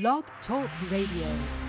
Blog Talk Radio.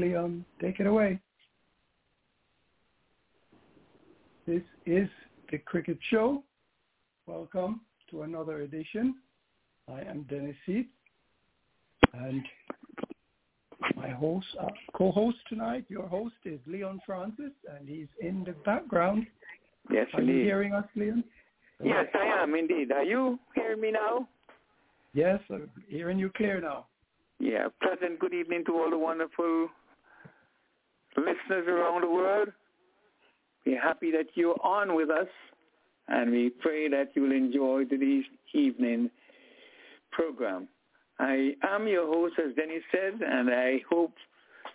Leon, take it away. This is the Cricket Show. Welcome to another edition. I am Dennis Seith, and my host, uh, co-host tonight, your host is Leon Francis, and he's in the background. Yes, Are indeed. you hearing us, Leon? Yes, I am indeed. Are you hearing me now? Yes, I'm hearing you clear now. Yeah. Pleasant good evening to all the wonderful listeners around the world. We're happy that you're on with us, and we pray that you will enjoy today's evening program. I am your host, as Dennis said, and I hope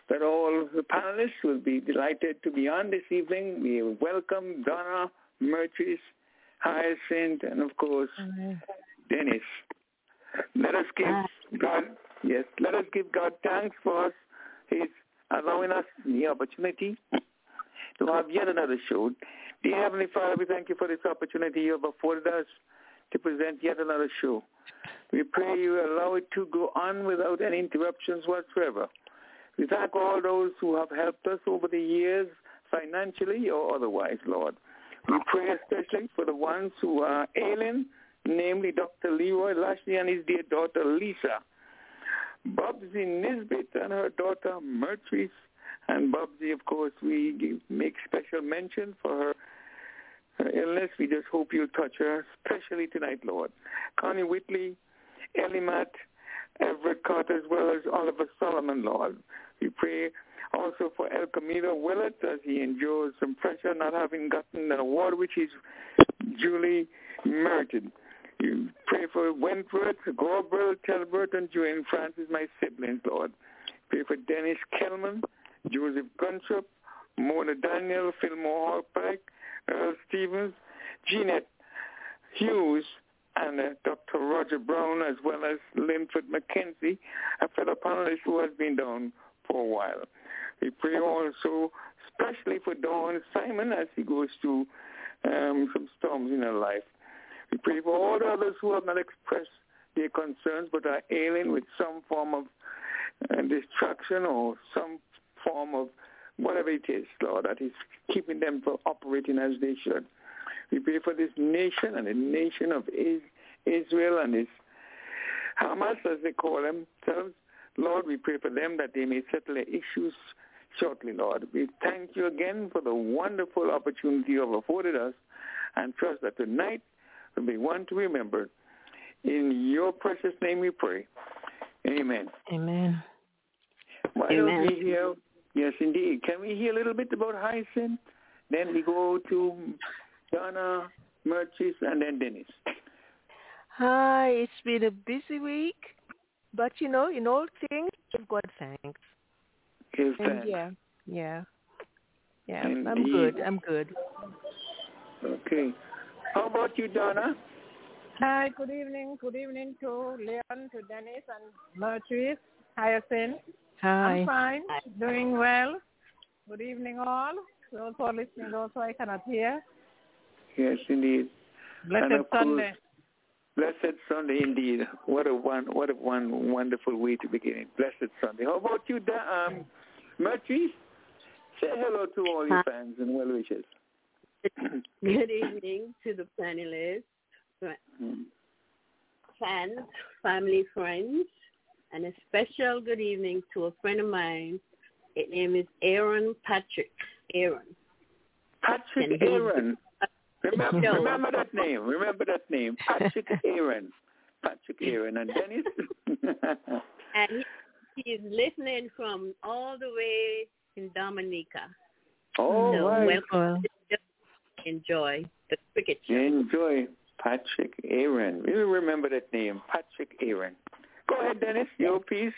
that all the panelists will be delighted to be on this evening. We welcome Donna, Myrtrice, Hyacinth, and of course, Dennis. Let us give God, yes, let us give God thanks for His allowing us the opportunity to have yet another show. Dear Heavenly Father, we thank you for this opportunity you have afforded us to present yet another show. We pray you allow it to go on without any interruptions whatsoever. We thank all those who have helped us over the years, financially or otherwise, Lord. We pray especially for the ones who are ailing, namely Dr. Leroy Lashley and his dear daughter Lisa. Bubsy Nesbit and her daughter Myrtrice. And Bubsy, of course, we make special mention for her, illness. We just hope you'll touch her, especially tonight, Lord. Connie Whitley, Ellie Matt, Everett Carter, as well as Oliver Solomon, Lord. We pray also for El Camino Willett as he endures some pressure not having gotten an award which he's duly merited. You pray for Wentworth, Gorbel, Telbert, and Joanne Francis, my siblings, Lord. Pray for Dennis Kellman, Joseph Guntrup, Mona Daniel, Fillmore Hallpike, Earl Stevens, Jeanette Hughes, and uh, Dr. Roger Brown, as well as Linford McKenzie, a fellow panelist who has been down for a while. We pray also, especially for Dawn Simon as he goes through um, some storms in her life. We pray for all the others who have not expressed their concerns but are ailing with some form of uh, distraction or some form of whatever it is, Lord, that is keeping them from operating as they should. We pray for this nation and the nation of Israel and this Hamas, as they call themselves. Lord, we pray for them that they may settle their issues shortly, Lord. We thank you again for the wonderful opportunity you have afforded us and trust that tonight will be one to remember. In your precious name we pray. Amen. Amen. Why Amen. don't we hear, yes indeed, can we hear a little bit about Hyacinth? Then we go to Donna, Myrtrice, and then Dennis. Hi, it's been a busy week, but you know, in all things, give God thanks. Give And thanks. yeah, yeah, yeah. I'm good. I'm good. Okay. How about you, Donna? Hi, good evening. Good evening to Leon, to Dennis, and Myrtrice, Hyacinth. Hi. I'm fine, doing well. Good evening, all. Those who are listening, those who I cannot hear. Yes, indeed. Blessed And course- Sunday. Blessed Sunday indeed. What a one what a one wonderful way to begin it. Blessed Sunday. How about you, Da- um, Myrtrice? Say hello to all your fans and well wishes. Good evening to the panelists, fans, family, friends, and a special good evening to a friend of mine. His name is Aaron Patrick. Aaron. Patrick Aaron. Remember, remember that name. Remember that name. Patrick Aaron. Patrick Aaron. And Dennis? And he, he is listening from all the way in Dominica. oh, so right. welcome. Enjoy the cricket show. Enjoy Patrick Aaron. We will remember that name, Patrick Aaron. Go ahead, Dennis. Your piece.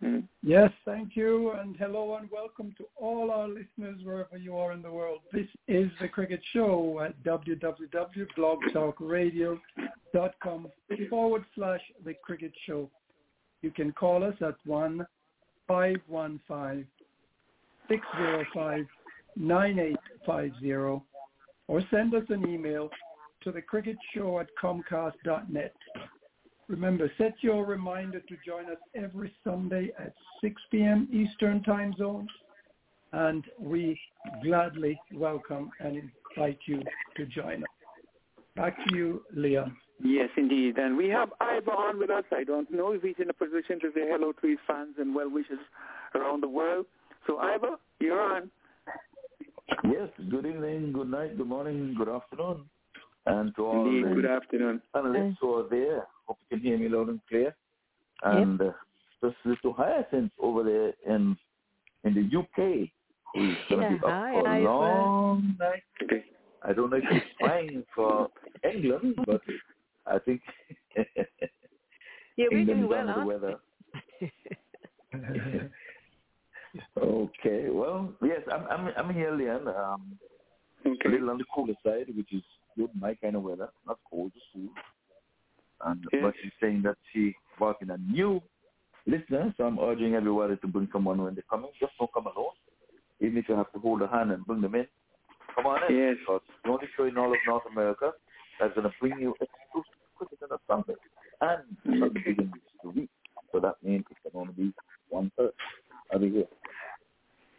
Hmm. Yes, thank you, and hello and welcome to all our listeners wherever you are in the world. This is the Cricket Show at www.blogtalkradio.com forward slash the Cricket Show. You can call us at one five one five six zero five nine eight five zero, or send us an email to the Cricket Show at comcast.net. Remember, set your reminder to join us every Sunday at 6 p.m. Eastern Time Zone, and we gladly welcome and invite you to join us. Back to you, Leon. Yes, indeed. And we have Ivor on with us. I don't know if he's in a position to say hello to his fans and well wishes around the world. So, Ivor, you're on. Yes, good evening, good night, good morning, good afternoon. And to all Indeed, the good afternoon. analysts who are there, hope you can hear me loud and clear. And uh, especially to Hyacinth over there in in the UK, who's going to Yeah, be up hi, for a Ivor. long night. Okay. I don't know if she's flying for England, but I think Yeah, we're England doing well, under the aren't weather. Okay, well, yes, I'm I'm I'm here, Leon. Um, a little on the cooler side, which is good, my kind of weather, not cold, just cool. And Yes. but she's saying that she working a new listener, so I'm urging everybody to bring someone when they come in. Just don't come alone. Even if you have to hold a hand and bring them in, come on in. Yes. Because the only show in all of North America that's going to bring you exclusive cricket and Sunday and not the beginning of the week. So that means it can only be one third. I'll be here.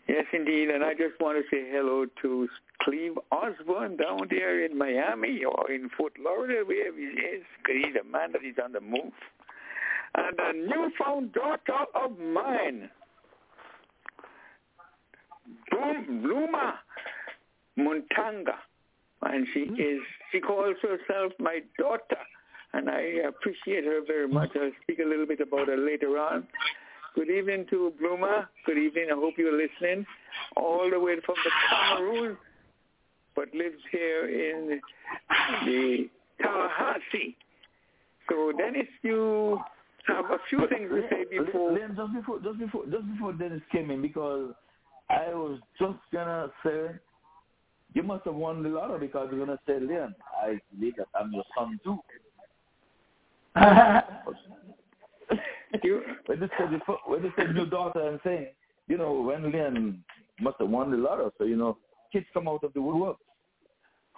Yes, indeed. And I just want to say hello to Cleve Osborne down there in Miami or in Fort Lauderdale, wherever he is. 'cause He's a man that is on the move. And a newfound daughter of mine, Bloom, Bluma Muntanga. And she hmm. is, she calls herself my daughter. And I appreciate her very much. I'll speak a little bit about her later on. Good evening to Bluma. Good evening. I hope you're listening. All the way from the Cameroon, but lives here in the Tallahassee. So Dennis, you have a few things to say uh, before. Then just before, just before, just before Dennis came in, because I was just gonna say, you must have won the lottery because you're gonna say, Leon, I believe that I'm your son too. You, when they said before, when they said your daughter, I'm saying, you know, when Leon must have won the lotto, so you know, kids come out of the woodwork.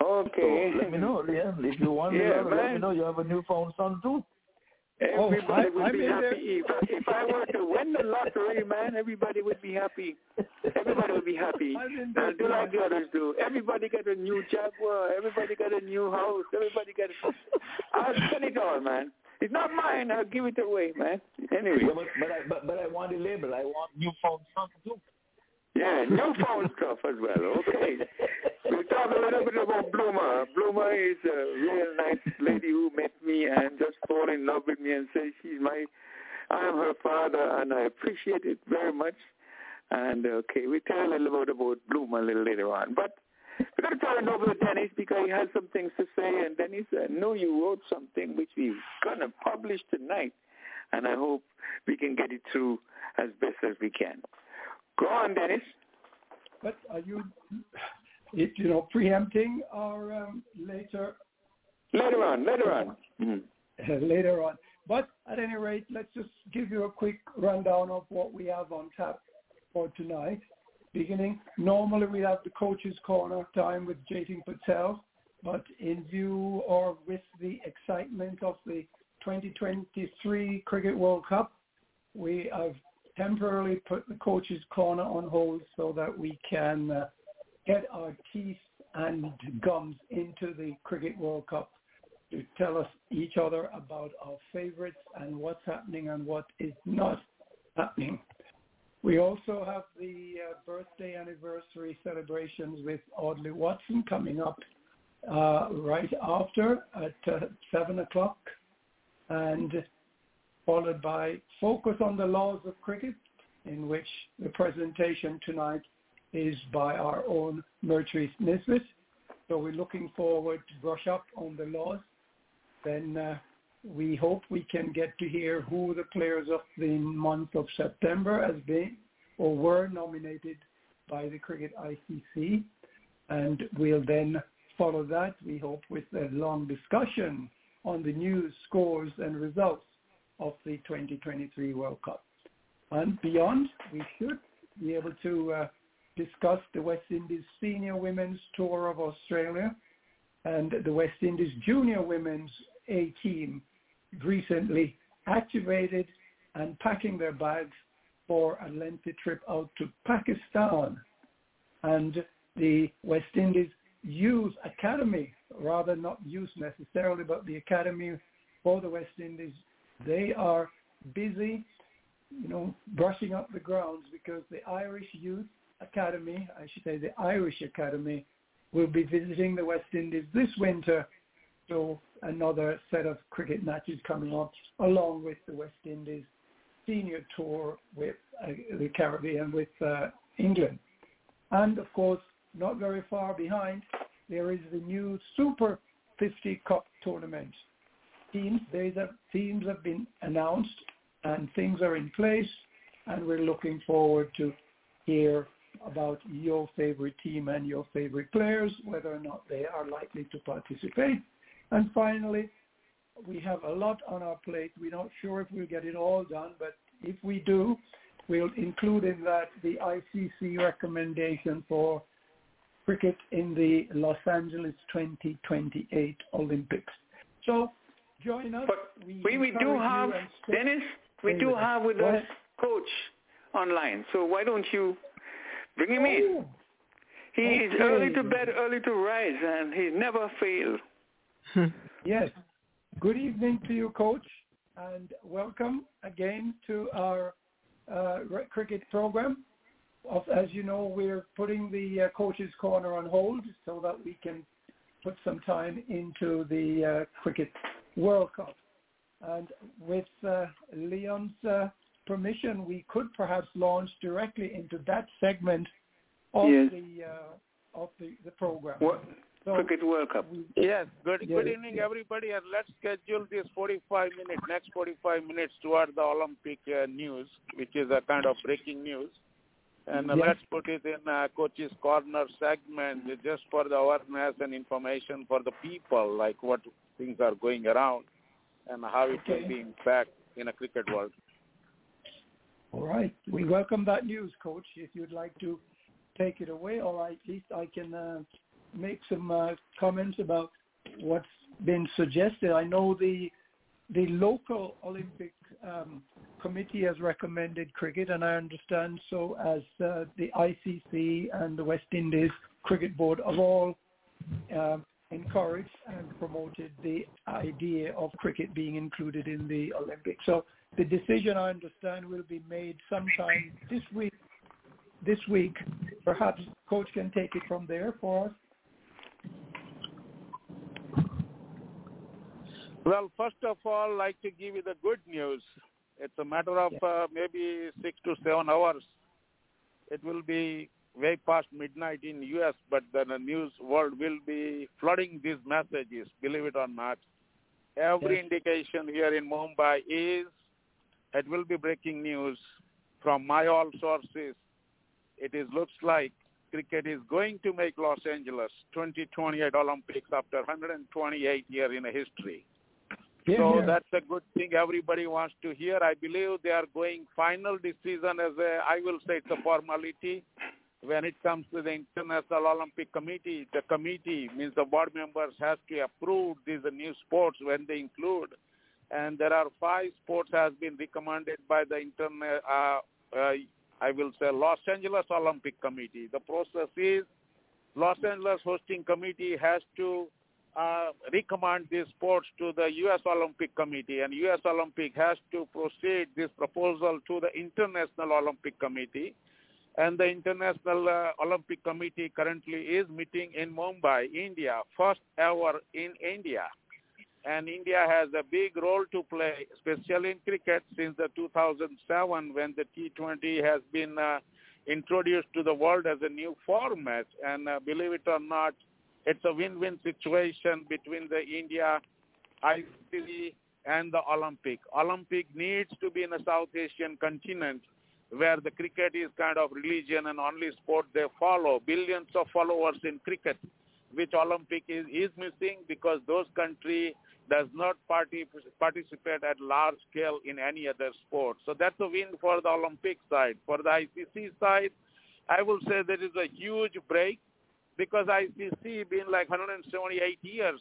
okay. So let me know, Leon, if you won the Yeah, lotto, let me know you have a newfound son too. Everybody Oh, I- would I'm be in happy. If, if I were to win the lottery, man, everybody would be happy. Everybody would be happy. I'm Now, do like the others do. Everybody got a new Jaguar. Everybody got a new house. Everybody got. I'll spend it all, man. It's not mine. I'll give it away, man. Anyway, Yeah, but, but, I, but, but I want the label. I want newfound son too. yeah, newfound stuff as well. Okay. We'll talk a little bit about Bloomer. Bloomer is a real nice lady who met me and just fall in love with me and say she's my, I'm her father and I appreciate it very much. And okay, we'll tell a little bit about Bloomer a little later on. But we're going to turn it over to Dennis because he has some things to say. And Dennis, I know you wrote something which we're going to publish tonight. And I hope we can get it through as best as we can. Go on, Dennis. But are you, it, you know, preempting our um, later Later on, later on. Mhm. later on? But at any rate, let's just give you a quick rundown of what we have on tap for tonight. Beginning, normally we have the coach's corner time with Jatin Patel, but in view or with the excitement of the 2023 Cricket World Cup, we have temporarily put the coach's corner on hold so that we can uh, get our teeth and gums into the Cricket World Cup to tell us each other about our favorites and what's happening and what is not happening. We also have the uh, birthday anniversary celebrations with Audley Watson coming up uh, right after at uh, 7 o'clock and followed by Focus on the Laws of Cricket in which the presentation tonight is by our own Myrtrice Nesbit. So we're looking forward to brush up on the laws. Then uh, we hope we can get to hear who the players of the month of September has been or were nominated by the Cricket ICC. And we'll then follow that, we hope, with a long discussion on the news, scores, and results of the 2023 World Cup. And beyond, we should be able to uh, discuss the West Indies Senior Women's Tour of Australia and the West Indies Junior Women's A team recently activated and packing their bags for a lengthy trip out to Pakistan. And the West Indies Youth Academy rather not youth necessarily, but the academy for the West Indies, they are busy, you know, brushing up the grounds because the Irish Youth Academy, I should say the Irish Academy, will be visiting the West Indies this winter. So another set of cricket matches coming up along with the West Indies senior tour with uh, the Caribbean with uh, England. And of course, not very far behind, there is the new Super 50 Cup tournament. Teams, there's a, teams have been announced and things are in place and we're looking forward to hear about your favorite team and your favorite players, whether or not they are likely to participate. And finally, we have a lot on our plate. We're not sure if we'll get it all done, but if we do, we'll include in that the ICC recommendation for cricket in the Los Angeles 2028 Olympics. So join us. But we, we, we do have, Dennis, we do have with us coach online. So why don't you bring him in? Oh, He is early to bed, early to rise, and he never fails. Yes. Good evening to you, Coach, and welcome again to our uh, cricket program. As you know, we're putting the uh, Coach's Corner on hold so that we can put some time into the uh, Cricket World Cup. And with uh, Leon's uh, permission, we could perhaps launch directly into that segment of Yes. the uh, of the, the program. What? So Cricket World Cup. Yes, good Yeah, good evening, everybody, and let's schedule this 45 minute, next 45 minutes toward the Olympic uh, news, which is a kind of breaking news. And uh, Yes. let's put it in uh, Coach's Corner segment just for the awareness and information for the people, like what things are going around and how it Okay. will be impact in a cricket world. All right. We welcome that news, Coach. If you'd like to take it away, or at least I can uh, make some uh, comments about what's been suggested. I know the the local Olympic um, committee has recommended cricket, and I understand so as uh, the ICC and the West Indies Cricket Board have all uh, encouraged and promoted the idea of cricket being included in the Olympics. So the decision, I understand, will be made sometime this week. This week, perhaps coach can take it from there for us. Well, first of all, I'd like to give you the good news. It's a matter of uh, maybe six to seven hours. It will be way past midnight in U.S., but then the news world will be flooding these messages, believe it or not. Every Yes. indication here in Mumbai is it will be breaking news from my all sources. It is looks like cricket is going to make Los Angeles 2028 Olympics after 128 year in history. Yeah, So yeah. that's a good thing everybody wants to hear. I believe they are going final decision as a, I will say it's a formality. When it comes to the International Olympic Committee, the committee means the board members has to approve these new sports when they include. And there are five sports has been recommended by the internet, uh, uh, I will say Los Angeles Olympic Committee. The process is Los Angeles Hosting Committee has to uh, recommend these sports to the U.S. Olympic Committee, and U.S. Olympic has to proceed this proposal to the International Olympic Committee. And the International uh, Olympic Committee currently is meeting in Mumbai, India, first ever in India. And India has a big role to play, especially in cricket, since the 2007 when the T20 has been uh, introduced to the world as a new format. And uh, believe it or not, it's a win-win situation between the India, ICC, and the Olympic. Olympic needs to be in a South Asian continent where the cricket is kind of religion and only sport they follow. Billions of followers in cricket, which Olympic is, is missing because those country does not party, participate at large scale in any other sport. So that's a win for the Olympic side. For the ICC side, I will say there is a huge break because ICC been like 178 years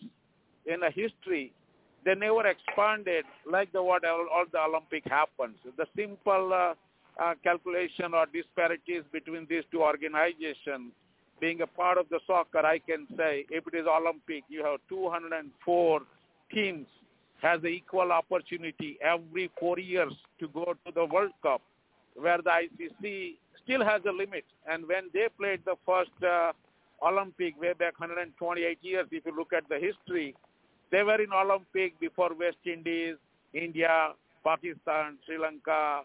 in a history. They never expanded like the what all, all the Olympic happens. The simple uh, uh, calculation or disparities between these two organizations being a part of the soccer, I can say if it is Olympic, you have 204 teams has the equal opportunity every four years to go to the World Cup, where the ICC still has a limit. And when they played the first uh, Olympic way back 128 years, if you look at the history, they were in Olympic before West Indies, India, Pakistan, Sri Lanka,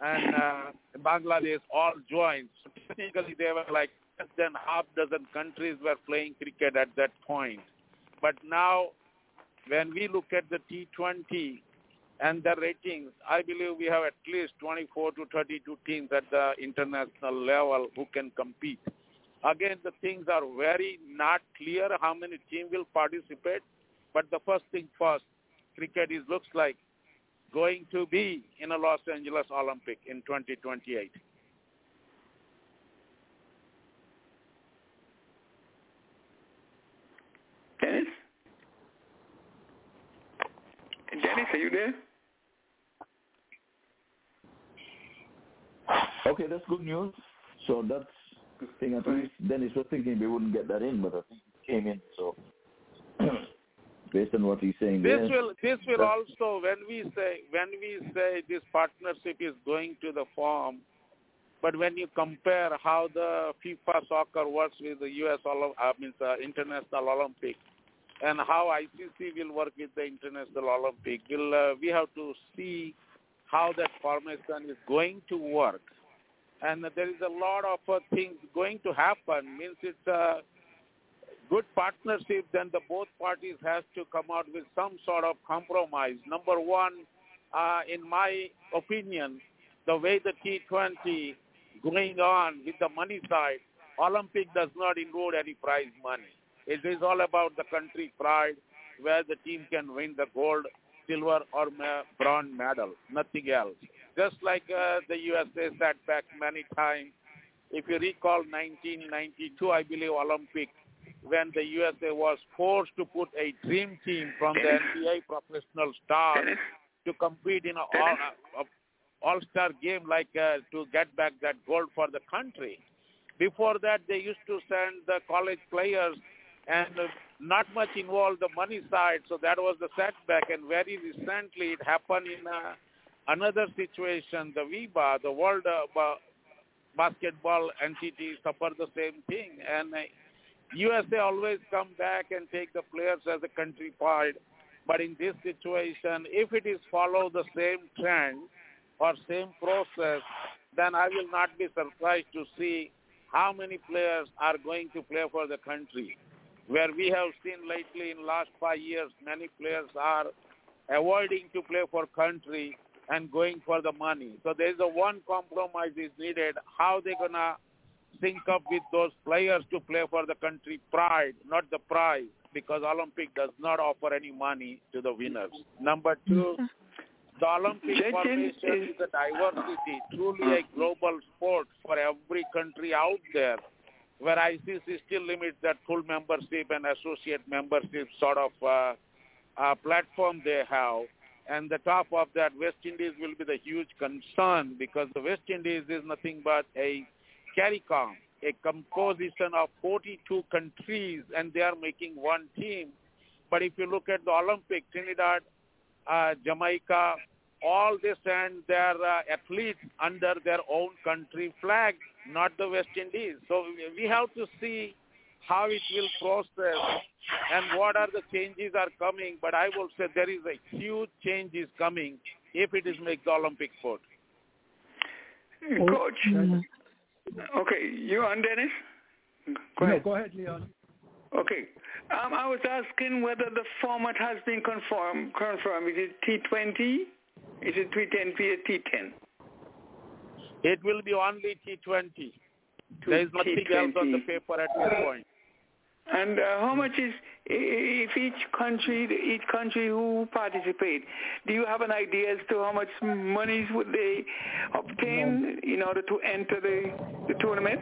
and uh, Bangladesh all joined. So technically, they were like less than half dozen countries were playing cricket at that point. But now, when we look at the T20 and the ratings, I believe we have at least 24 to 32 teams at the international level who can compete. Again, the things are very not clear how many team will participate. But the first thing first, cricket is looks like going to be in a Los Angeles Olympic in 2028. Dennis? Dennis, are you there? Okay, that's good news. So that's good thing. Least Dennis was thinking we wouldn't get that in, but I think it came in. So based on what he's saying, This there, will this will also when we say when we say this partnership is going to the form, but when you compare how the FIFA soccer works with the U.S. I mean the International Olympic, and how ICC will work with the International Olympic, will uh, we have to see how that formation is going to work, and there is a lot of uh, things going to happen. Means it's a good partnership, then the both parties has to come out with some sort of compromise. Number one, uh, in my opinion, the way the T20 going on with the money side, Olympic does not include any prize money. It is all about the country pride, where the team can win the gold, silver, or ma- bronze medal, nothing else. Just like uh, the USA sat back many times. If you recall 1992, I believe Olympic, when the USA was forced to put a dream team from the NBA professional stars to compete in a all, a, all-star game like uh, to get back that gold for the country. Before that, they used to send the college players and uh, not much involved the money side, so that was the setback. And very recently, it happened in uh, another situation. The FIBA, the World uh, Ba- Basketball Entity, suffered the same thing, and uh, USA always come back and take the players as a country pride. But in this situation, if it is follow the same trend or same process, then I will not be surprised to see how many players are going to play for the country. Where we have seen lately in last five years, many players are avoiding to play for country and going for the money. So there is a one compromise is needed. How they gonna sync up with those players to play for the country pride, not the prize, because Olympic does not offer any money to the winners. Number two, mm-hmm. the Olympic Chechen formation is- is a diversity, truly a mm. global sport for every country out there, where ICC still limits that full membership and associate membership sort of uh, uh, platform they have. And the top of that, West Indies will be the huge concern because the West Indies is nothing but a CARICOM, a composition of 42 countries, and they are making one team. But if you look at the Olympic, Trinidad, uh, Jamaica, all this and their uh, athletes under their own country flag, not the West Indies. So we- we have to see how it will process and what are the changes are coming. But I will say there is a huge change is coming if it is make the Olympic sport. Coach. Okay, you on, Dennis? Go No, ahead. go ahead, Leon. Okay. Um, I was asking whether the format has been confirmed. Confirmed. Is it T20? Is it T10 or T10? It will be only T20. There is nothing else on the paper at this point. And uh, how much is if each country, each country who participate, do you have an idea as to how much monies would they obtain in order to enter the, the tournament?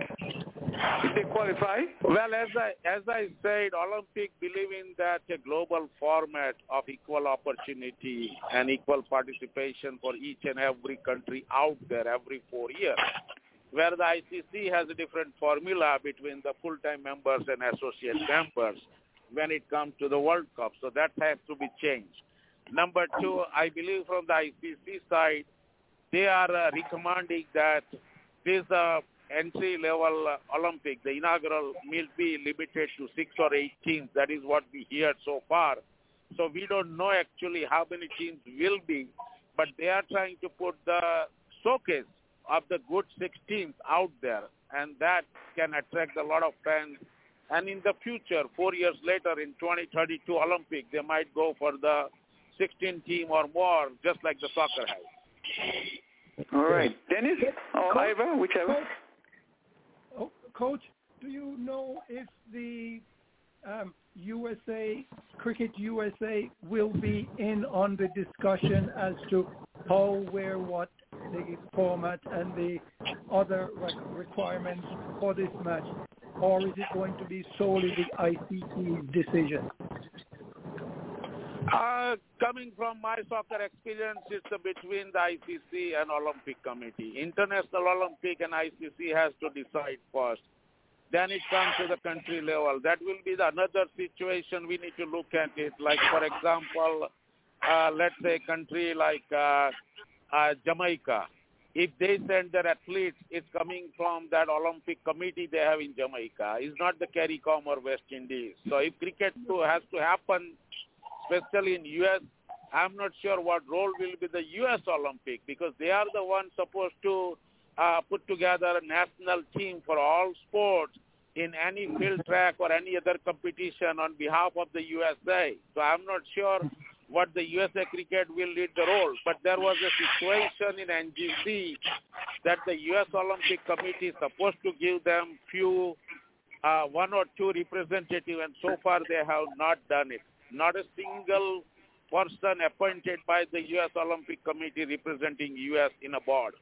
If they qualify? Well, as I as I said, Olympic believe in that a global format of equal opportunity and equal participation for each and every country out there every four years. Where the ICC has a different formula between the full-time members and associate members when it comes to the World Cup. So that has to be changed. Number two, I believe from the ICC side, they are uh, recommending that this uh, entry-level uh, Olympic, the inaugural, will be limited to six or eight teams. That is what we hear so far. So we don't know actually how many teams will be, but they are trying to put the showcase of the good six teams out there, and that can attract a lot of fans. And in the future, four years later, in 2032 Olympic, they might go for the 16 team or more, just like the soccer has. All right. Dennis or Ivor, whichever. Oh, Coach, do you know if the um, USA, Cricket USA will be in on the discussion as to how, where, what, the format and the other requirements for this match? Or is it going to be solely the ICC decision? Uh, coming from my soccer experience, it's between the ICC and Olympic Committee. International Olympic and ICC has to decide first. Then it comes to the country level. That will be the another situation we need to look at it. Like, for example, uh, let's say country like uh, uh, Jamaica. If they send their athletes, it's coming from that Olympic committee they have in Jamaica. It's not the CARICOM or West Indies. So if cricket too has to happen, especially in U.S., I'm not sure what role will be the U.S. Olympic because they are the ones supposed to uh, put together a national team for all sports in any field track or any other competition on behalf of the USA. So I'm not sure what the USA cricket will lead the role. But there was a situation in NGC that the US Olympic Committee is supposed to give them few, uh, one or two representatives, and so far they have not done it. Not a single person appointed by the U.S. Olympic Committee representing U.S. in a board.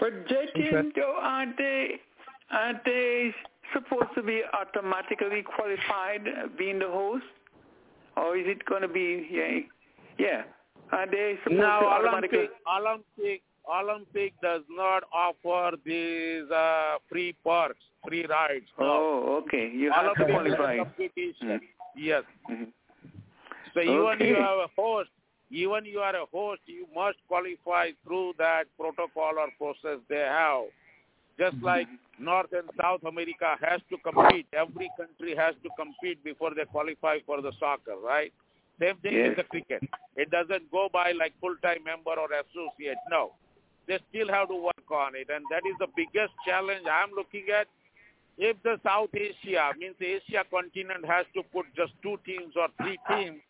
But J team, though, aren't they, aren't they supposed to be automatically qualified uh, being the host? Or is it going to be, yeah, yeah. Are they supposed Now, to automatically? Olympic, Olympic, Olympic does not offer these uh, free perks, free rides. No. Oh, okay. You have to Olympic is a qualify. competition. Yes. Mhm. So even Okay. you have a host, even you are a host, you must qualify through that protocol or process they have. Just mm-hmm. like North and South America has to compete, every country has to compete before they qualify for the soccer, right? Same thing Yes. with the cricket. It doesn't go by like full-time member or associate. No, they still have to work on it, and that is the biggest challenge I'm looking at. If the South Asia means the Asia continent has to put just two teams or three teams,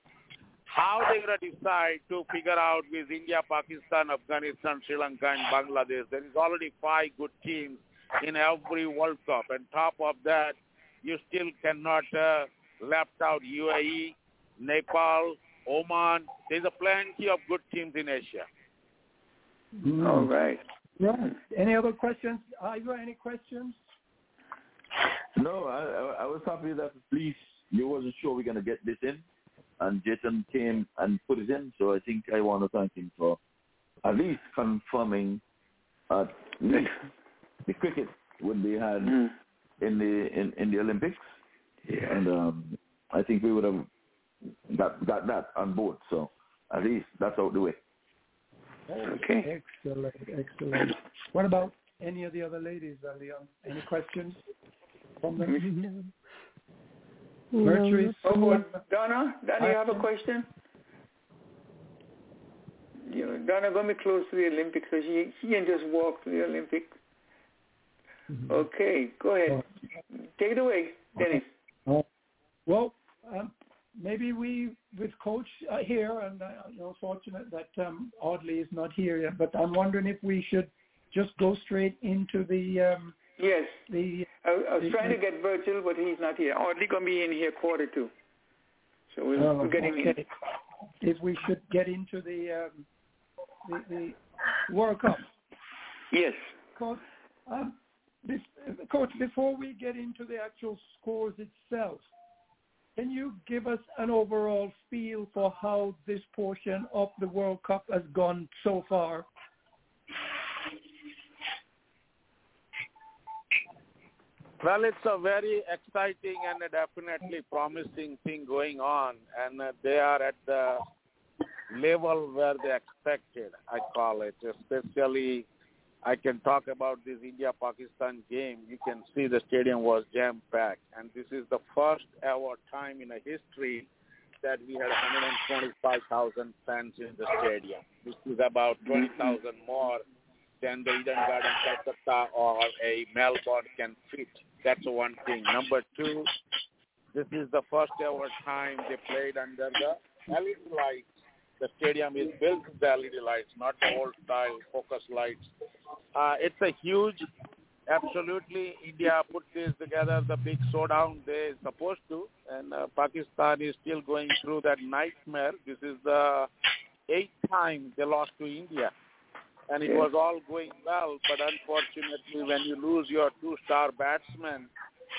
how they gonna decide to figure out with India, Pakistan, Afghanistan, Sri Lanka, and Bangladesh? There is already five good teams in every World Cup, and top of that, you still cannot uh, left out UAE, Nepal, Oman. There's a plenty of good teams in Asia. All right. Yeah. Any other questions? Are Ivor, any questions? No, I, I, I was happy that at least you wasn't sure we're going to get this in, and Jatin came and put it in. So I think I want to thank him for at least confirming at least the cricket would be had Mm. in the in, in the Olympics, Yeah. and um, I think we would have got got that on board. So at least that's out the way. Okay. Excellent, excellent. What about any of the other ladies, Leon? Any questions from them? Mercury, Oh, what, Donna, Donna, you have a question? You know, Donna going to be close to the Olympics, so she she can just walk to the Olympics. Okay, go ahead. Take it away, Dennis. Oh, well, um, maybe we, with Coach uh, here, and uh, you know, fortunate that um, Audley is not here yet, but I'm wondering if we should just go straight into the um, Yes, the. I, I was trying to get Virgil, but he's not here. Audley going to be in here quarter two. So we'll, Oh, we'll get him in. If we should get into the um, the, the World Cup. Yes. Coach, um, this, Coach, before we get into the actual scores itself, can you give us an overall feel for how this portion of the World Cup has gone so far? Well, it's a very exciting and definitely promising thing going on, and they are at the level where they expected, I call it. Especially, I can talk about this India-Pakistan game. You can see the stadium was jam-packed, and this is the first ever time in a history that we had 125,000 fans in the stadium. This is about 20,000 more than the Eden Garden Calcutta or a Melbourne can fit. That's one thing. Number two, this is the first ever time they played under the LED lights. The stadium is built with the LED lights, not the old style focus lights. Uh, it's a huge, absolutely, India put this together, the big showdown they're supposed to, and uh, Pakistan is still going through that nightmare. This is the eighth time they lost to India and it was all going well. But unfortunately, when you lose your two-star batsmen,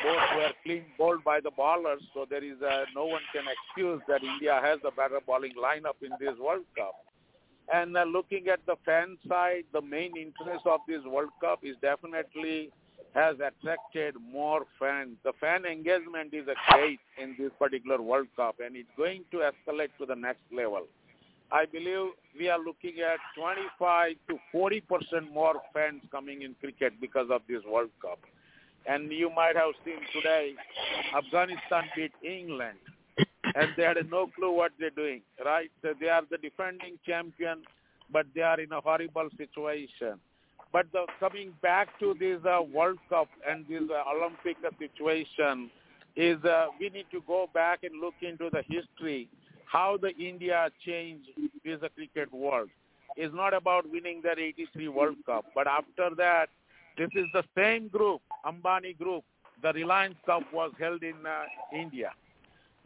both were clean bowled by the bowlers, so there is uh, no one can excuse that India has a better bowling lineup in this World Cup. And uh, looking at the fan side, the main interest of this World Cup is definitely has attracted more fans. The fan engagement is a great in this particular World Cup, and it's going to escalate to the next level. I believe we are looking at 25 to 40 percent more fans coming in cricket because of this World Cup. And you might have seen today, Afghanistan beat England, and they had no clue what they're doing, right? So they are the defending champion, but they are in a horrible situation. But the, coming back to this uh, World Cup and this uh, Olympic situation is uh, we need to go back and look into the history how the India changed is a cricket world. It's not about winning that 83 World Cup, but after that, this is the same group, Ambani Group. The Reliance Cup was held in uh, India.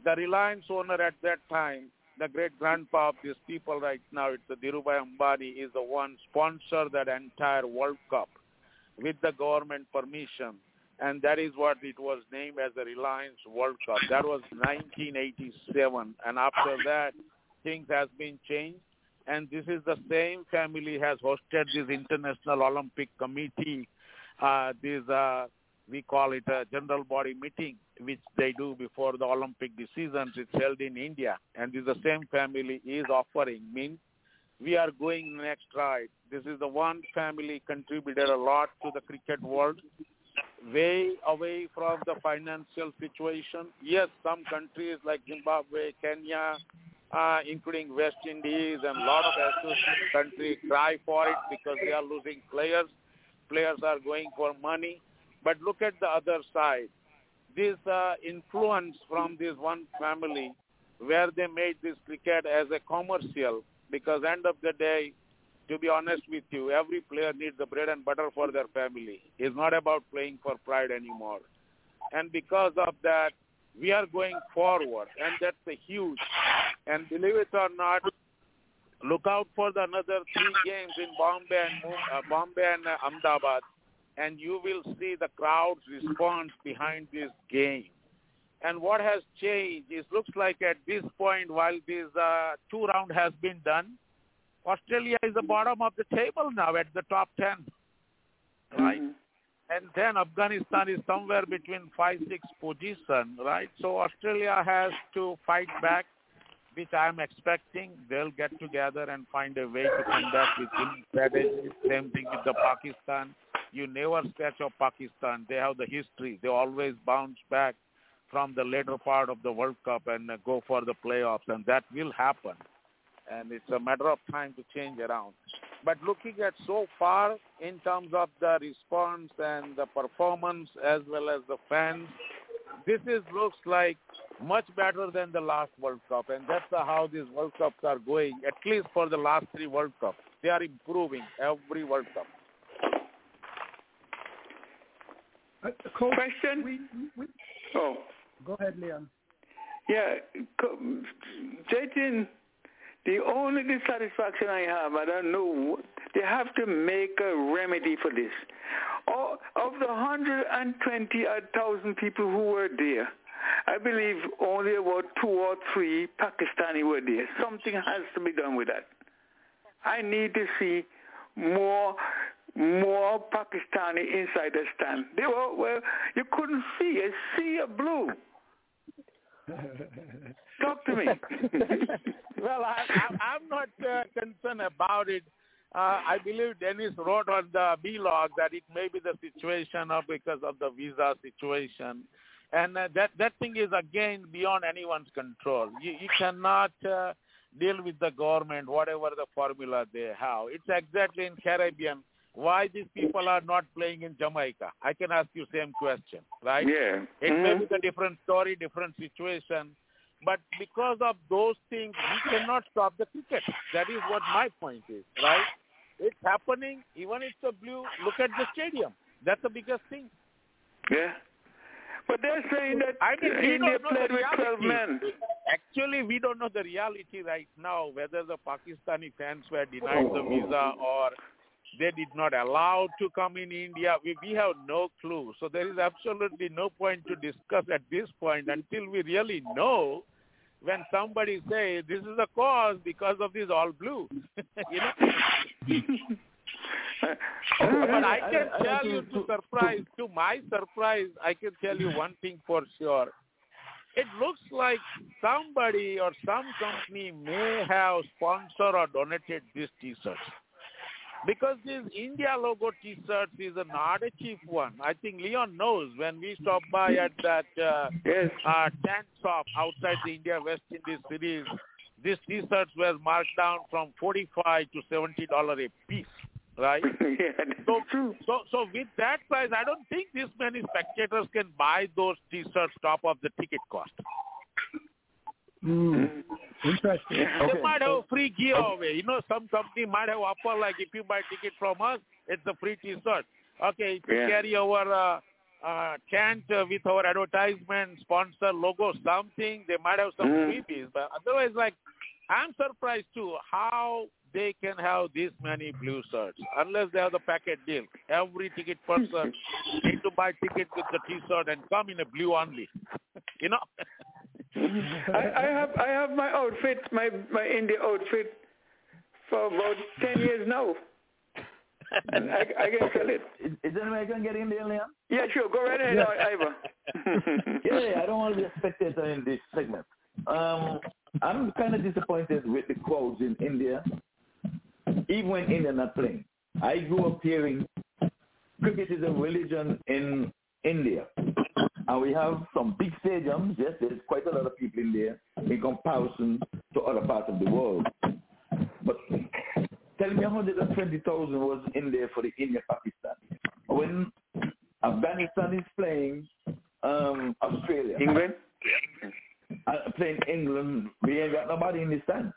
The Reliance owner at that time, the great grandpa of these people right now, it's the Dhirubhai Ambani, is the one sponsor that entire World Cup with the government permission and that is what it was named as the Reliance World Cup. That was 1987, and after that, things has been changed. And this is the same family has hosted this International Olympic Committee. Uh, this uh, we call it a general body meeting, which they do before the Olympic decisions. It's held in India, and this the same family is offering means we are going next right. This is the one family contributed a lot to the cricket world way away from the financial situation. Yes, some countries like Zimbabwe, Kenya, uh, including West Indies and a lot of associate countries cry for it because they are losing players. Players are going for money. But look at the other side. This uh, influence from this one family where they made this cricket as a commercial because end of the day, to be honest with you, every player needs the bread and butter for their family. It's not about playing for pride anymore. And because of that, we are going forward, and that's a huge. And believe it or not, look out for the another three games in Bombay and uh, Bombay and uh, Ahmedabad, and you will see the crowd's response behind this game. And what has changed is looks like at this point, while this uh, two round has been done, Australia is the bottom of the table now at the top 10, right? Mm-hmm. And then Afghanistan is somewhere between 5, 6 position, right? So Australia has to fight back, which I'm expecting. They'll get together and find a way to come back with strategy. Same thing with the Pakistan. You never sketch of Pakistan. They have the history. They always bounce back from the later part of the World Cup and go for the playoffs, and that will happen and it's a matter of time to change around. But looking at so far in terms of the response and the performance as well as the fans, this is looks like much better than the last World Cup, and that's how these World Cups are going. At least for the last three World Cups, they are improving every World Cup. Uh, Coach, Question? We, we, oh, go ahead, Leon. Yeah, Jatin the only dissatisfaction I have, I don't know, they have to make a remedy for this. of the 120,000 people who were there, I believe only about two or three Pakistani were there. Something has to be done with that. I need to see more more Pakistani inside the stand. They were well, you couldn't see a sea of blue. Talk to me. well, I, I, I'm not uh, concerned about it. Uh, I believe Dennis wrote on the B-log that it may be the situation of because of the visa situation. And uh, that, that thing is, again, beyond anyone's control. You, you cannot uh, deal with the government, whatever the formula they have. It's exactly in Caribbean. Why these people are not playing in Jamaica? I can ask you same question, right? Yeah. It Mhm. may be a different story, different situation, but because of those things, we cannot stop the cricket. That is what my point is, right? It's happening, even it's a blue. Look at the stadium. That's the biggest thing. Yeah. But they're saying that I mean, we India played with 12 men. Actually, we don't know the reality right now, whether the Pakistani fans were denied the visa or they did not allow to come in India. We, we have no clue. So there is absolutely no point to discuss at this point until we really know when somebody say this is the cause because of this all blue. you know? But I can tell you to- to surprise, to my surprise, I can tell you one thing for sure. It looks like somebody or some company may have sponsored or donated these T-shirts. Because this India logo T-shirts is a not a cheap one. I think Leon knows when we stopped by at that uh, Yes. uh, tent shop outside the India West Indies series, these T-shirts were marked down from 45 to $70 a piece, right? yeah, So, true. so, so with that price, I don't think this many spectators can buy those T-shirts top of the ticket cost. Mm. Interesting. They might have a free giveaway. You know, some company might have offer like if you buy ticket from us, it's a free T-shirt. Okay, if you Yeah. carry our uh, uh, tent uh, with our advertisement, sponsor logo, something, they might have some Mm. freebies. But otherwise, like, I'm surprised too how they can have this many blue shirts unless they have the packet deal. Every ticket person need to buy ticket with the T-shirt and come in a blue only. you know. I, I have I have my outfit, my my India outfit, for about ten years now, and I, I can sell it. Is, is any way I can get Indian, Leon? Yeah, sure. Go right ahead, Yeah. Ivor. Yeah, yeah, I don't want to be a spectator in this segment. Um, I'm kind of disappointed with the crowds in India, even when India not playing. I grew up hearing cricket is a religion in India. And we have some big stadiums. Yes, there's quite a lot of people in there in comparison to other parts of the world. But tell me 120,000 was in there for the India-Pakistan. When Afghanistan is playing um, Australia, England. uh, playing England, we ain't got nobody in the stands.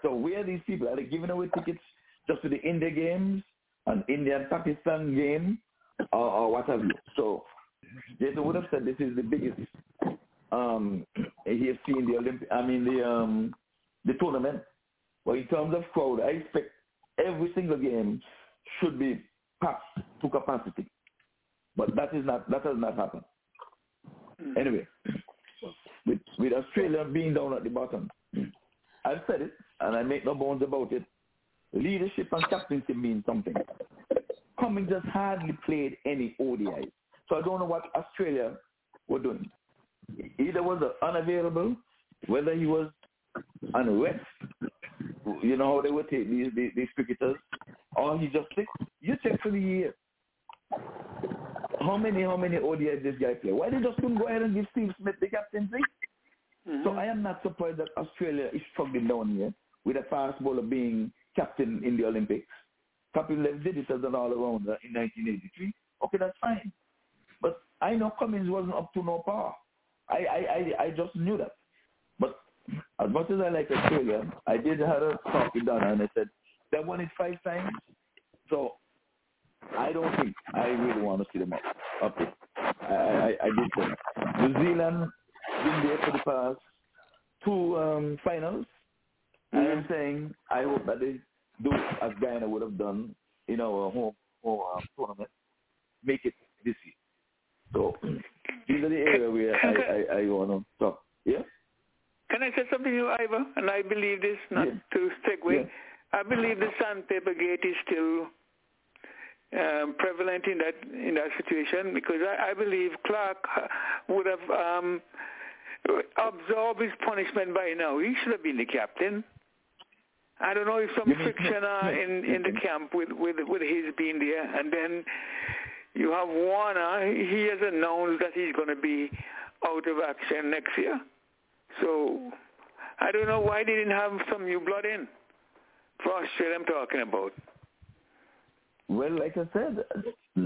So where are these people? Are they giving away tickets just to the India games, an India Pakistan game, or, or what have you? So Jason would have said this is the biggest um, he has seen the Olympic. I mean the um, the tournament. But in terms of crowd, I expect every single game should be packed to capacity. But that is not that has not happened. Anyway, with, with Australia being down at the bottom, I've said it and I make no bones about it. Leadership and captaincy mean something. Cummins has hardly played any ODI, so I don't know what Australia were doing. Either was unavailable, whether he was on rest, you know how they would take these, these, these cricketers, or he just sick. You check for the year. How many, how many ODIs this guy play? Why they just couldn't go ahead and give Steve Smith the captaincy? Mm-hmm. So I am not surprised that Australia is struggling down here with a fast bowler being captain in the Olympics. Kapil Dev did it as an all-arounder uh, in 1983. Okay, that's fine. But I know Cummins wasn't up to no par. I, I, I, I just knew that. But as much as I like Australia, I did have a talk with Donna and I said, they won it five times. So I don't think I really want to see them up. up there. I, I, I did say that. New Zealand been there for the past two um, finals. I am saying I hope that they do as Guyana would have done in our home, home um, tournament, make it this year. So these are the areas where I, I, I want to talk. Yeah? Can I say something to you, Ivor? And I believe this, not Yeah. to segue. Yeah. I believe the sandpaper gate is still um, prevalent in that in that situation because I, I believe Clark would have um, absorbed his punishment by now. He should have been the captain. I don't know if some friction uh, in in the camp with with with his being there, and then you have Warner. He has announced that he's going to be out of action next year. So I don't know why they didn't have some new blood in for Australia. I'm talking about. Well, like I said,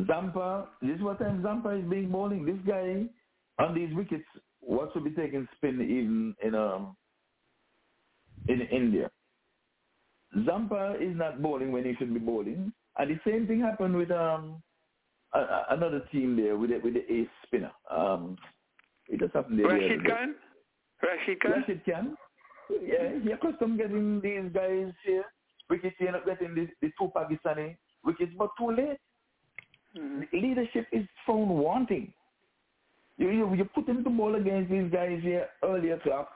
Zampa, this is what time Zampa is being bowling. This guy on these wickets, what should be taking spin even in um in India. Zampa is not bowling when he should be bowling, and the same thing happened with um a- another team there with the, with the ace spinner. Um, it just happened there. Rashid. Khan. Rashid Khan. Rashid Khan. Yeah, he accustomed getting these guys here. He ended up getting the, the two Pakistani wickets, but too late. Mhm. Leadership is found wanting. You, you, you put him to ball against these guys here earlier clock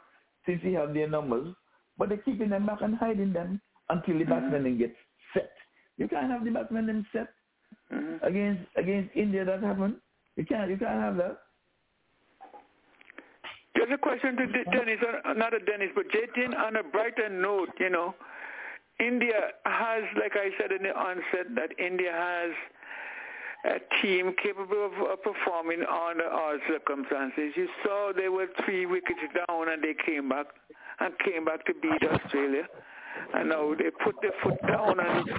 since he have their numbers, but they're keeping them back and hiding them until the batsman then gets set. You can't have the batsman them set Mhm. against against India. That happened. You can't you can't have that. Just a question to Dennis, not a Dennis, but Jatin, on a brighter note, you know, India has, like I said in the onset, that India has a team capable of performing under all circumstances. You saw they were three wickets down and they came back and came back to beat Australia. And now they put their foot down and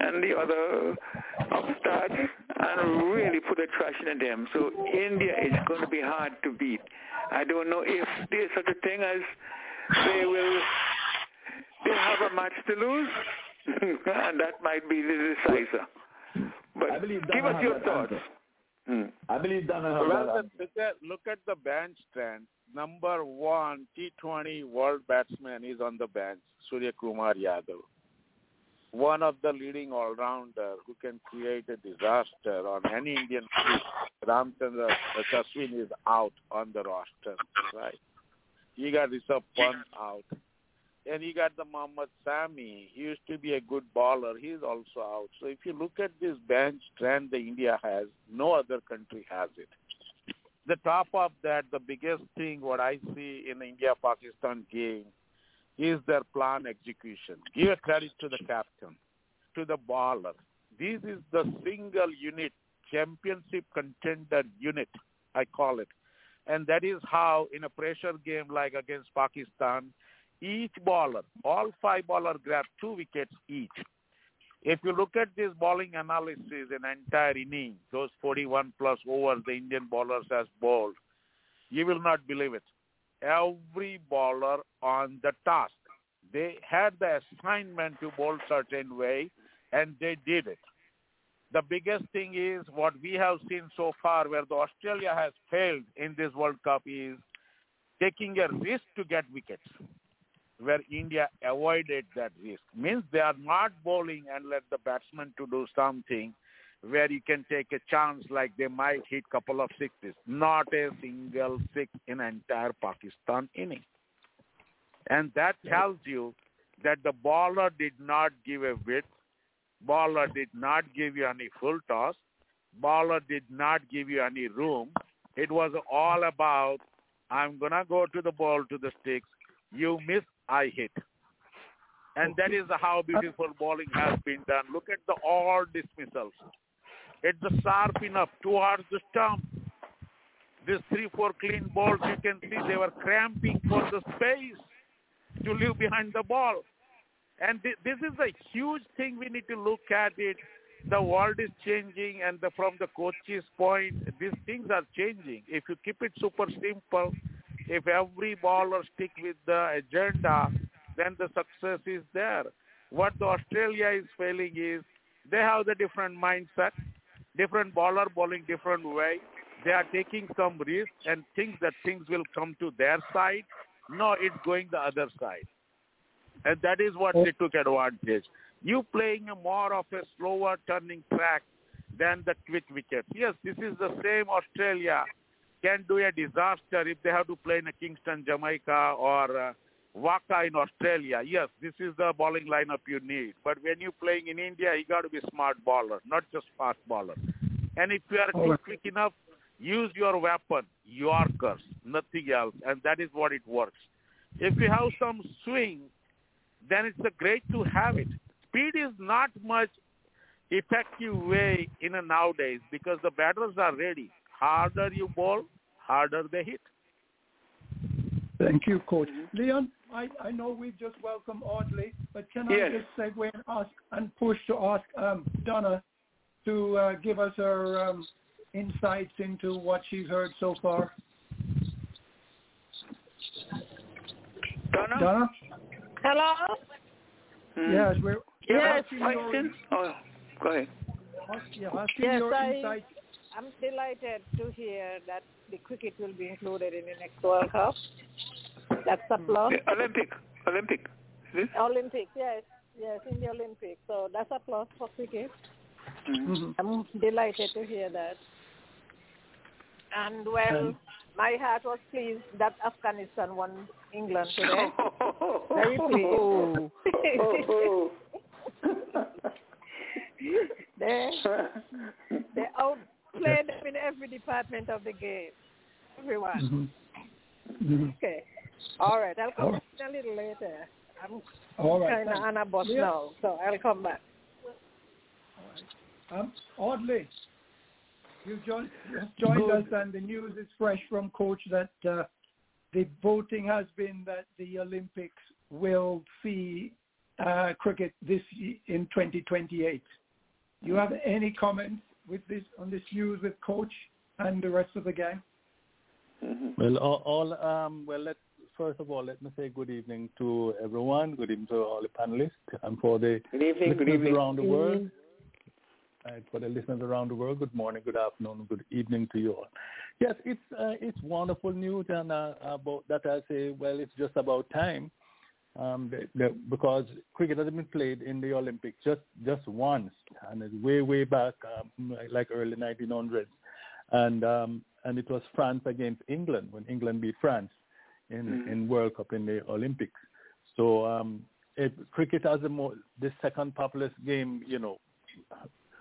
and the other upstart and really put a trash in them. So India is going to be hard to beat. I don't know if there's such a thing as they will they have a match to lose, and that might be the decisive. But I believe give us your that thoughts. answer. Hmm. I believe Dana has Well, that look at, look at the bench strength. Number one T20 world batsman is on the bench, Suryakumar Yadav. One of the leading all-rounder who can create a disaster on any Indian pitch. Ramchandra Ashwin is out on the roster, right? You got Rishabh Pant out. And you got the Mohammed Shami. He used to be a good bowler. He's also out. So if you look at this bench strength that India has, no other country has it the top of that, the biggest thing what I see in the India-Pakistan game is their plan execution. Give credit to the captain, to the bowler. This is the single unit, championship contender unit, I call it. And that is how in a pressure game like against Pakistan, each bowler, all five bowlers grab two wickets each. If you look at this bowling analysis in entire inning, those 41 plus overs the Indian bowlers has bowled, you will not believe it. Every bowler on the task, they had the assignment to bowl certain way, and they did it. The biggest thing is what we have seen so far, where the Australia has failed in this World Cup, is taking a risk to get wickets where India avoided that risk. Means they are not bowling and let the batsman to do something where you can take a chance like they might hit couple of sixes. Not a single six in entire Pakistan inning. And that tells you that the bowler did not give a width, bowler did not give you any full toss, bowler did not give you any room. It was all about, I'm going to go to the ball to the sticks, you miss, I hit. And that is how uh, beautiful bowling has been done. Look at the all dismissals. It's a sharp enough towards the stump. These three, four clean balls, you can see they were cramping for the space to leave behind the ball. And thi- this is a huge thing we need to look at it. The world is changing and the, from the coach's point, these things are changing. If you keep it super simple, if every bowler stick with the agenda, then the success is there. What the Australia is failing is they have the different mindset, different bowler bowling different way. They are taking some risk and think that things will come to their side. No, it's going the other side. And that is what they took advantage. You playing a more of a slower turning track than the quick wicket. Yes, this is the same Australia can do a disaster if they have to play in a Kingston, Jamaica or uh, WACA in Australia, yes, this is the bowling lineup you need. But when you're playing in India, you got to be smart bowler, not just fast bowler. And if you are All right. quick enough, use your weapon, Yorkers, nothing else, and that is what it works. If you have some swing, then it's a great to have it. Speed is not much effective way in a nowadays because the batters are ready. Harder you bowl, harder they hit. Thank you, Coach. Mm-hmm. Leon, I, I know we've just welcomed Audley, but can Yes. I just segue and ask and push to ask um, Donna to uh, give us her um, insights into what she's heard so far? Donna? Donna? Hello? Hmm. Yes, we're You have Yes. a question? Oh, go ahead. asking Yes, your I- insights. I'm delighted to hear that the cricket will be included in the next World Cup. That's a plus. The Olympic. Olympic. Is it? Olympics, yes. Yes, in the Olympics. So that's a plus for cricket. Mhm. Mhm. I'm delighted to hear that. And well, Um, my heart was pleased that Afghanistan won England today. Very pleased. Oh, oh. they they outplayed them in every department of the game. Everyone. Mhm. Mhm. Okay. All right. I'll come All back a little later. I'm All right, kind of on a bus yeah. now, so I'll come back. Um, Audley, you joined, you have joined us, and the news is fresh from Coach that uh, the voting has been that the Olympics will see uh, cricket this y- in 2028. Do you have any comments with this on this news with Coach and the rest of the gang? Mhm. Well, all, all um, well, let first of all, let me say good evening to everyone. Good evening to all the panelists and for the Good evening. Good listeners evening. around the world. And for the listeners around the world, good morning, good afternoon, good evening to you all. Yes, it's uh, it's wonderful news, and uh, about that I say, well, it's just about time, um, because cricket has been played in the Olympics just just once, and it's way way back, um, like early 1900s, and um, and it was France against England when England beat France in Mhm. in World Cup in the Olympics. So um, it, cricket as the mo- the second populous game, you know,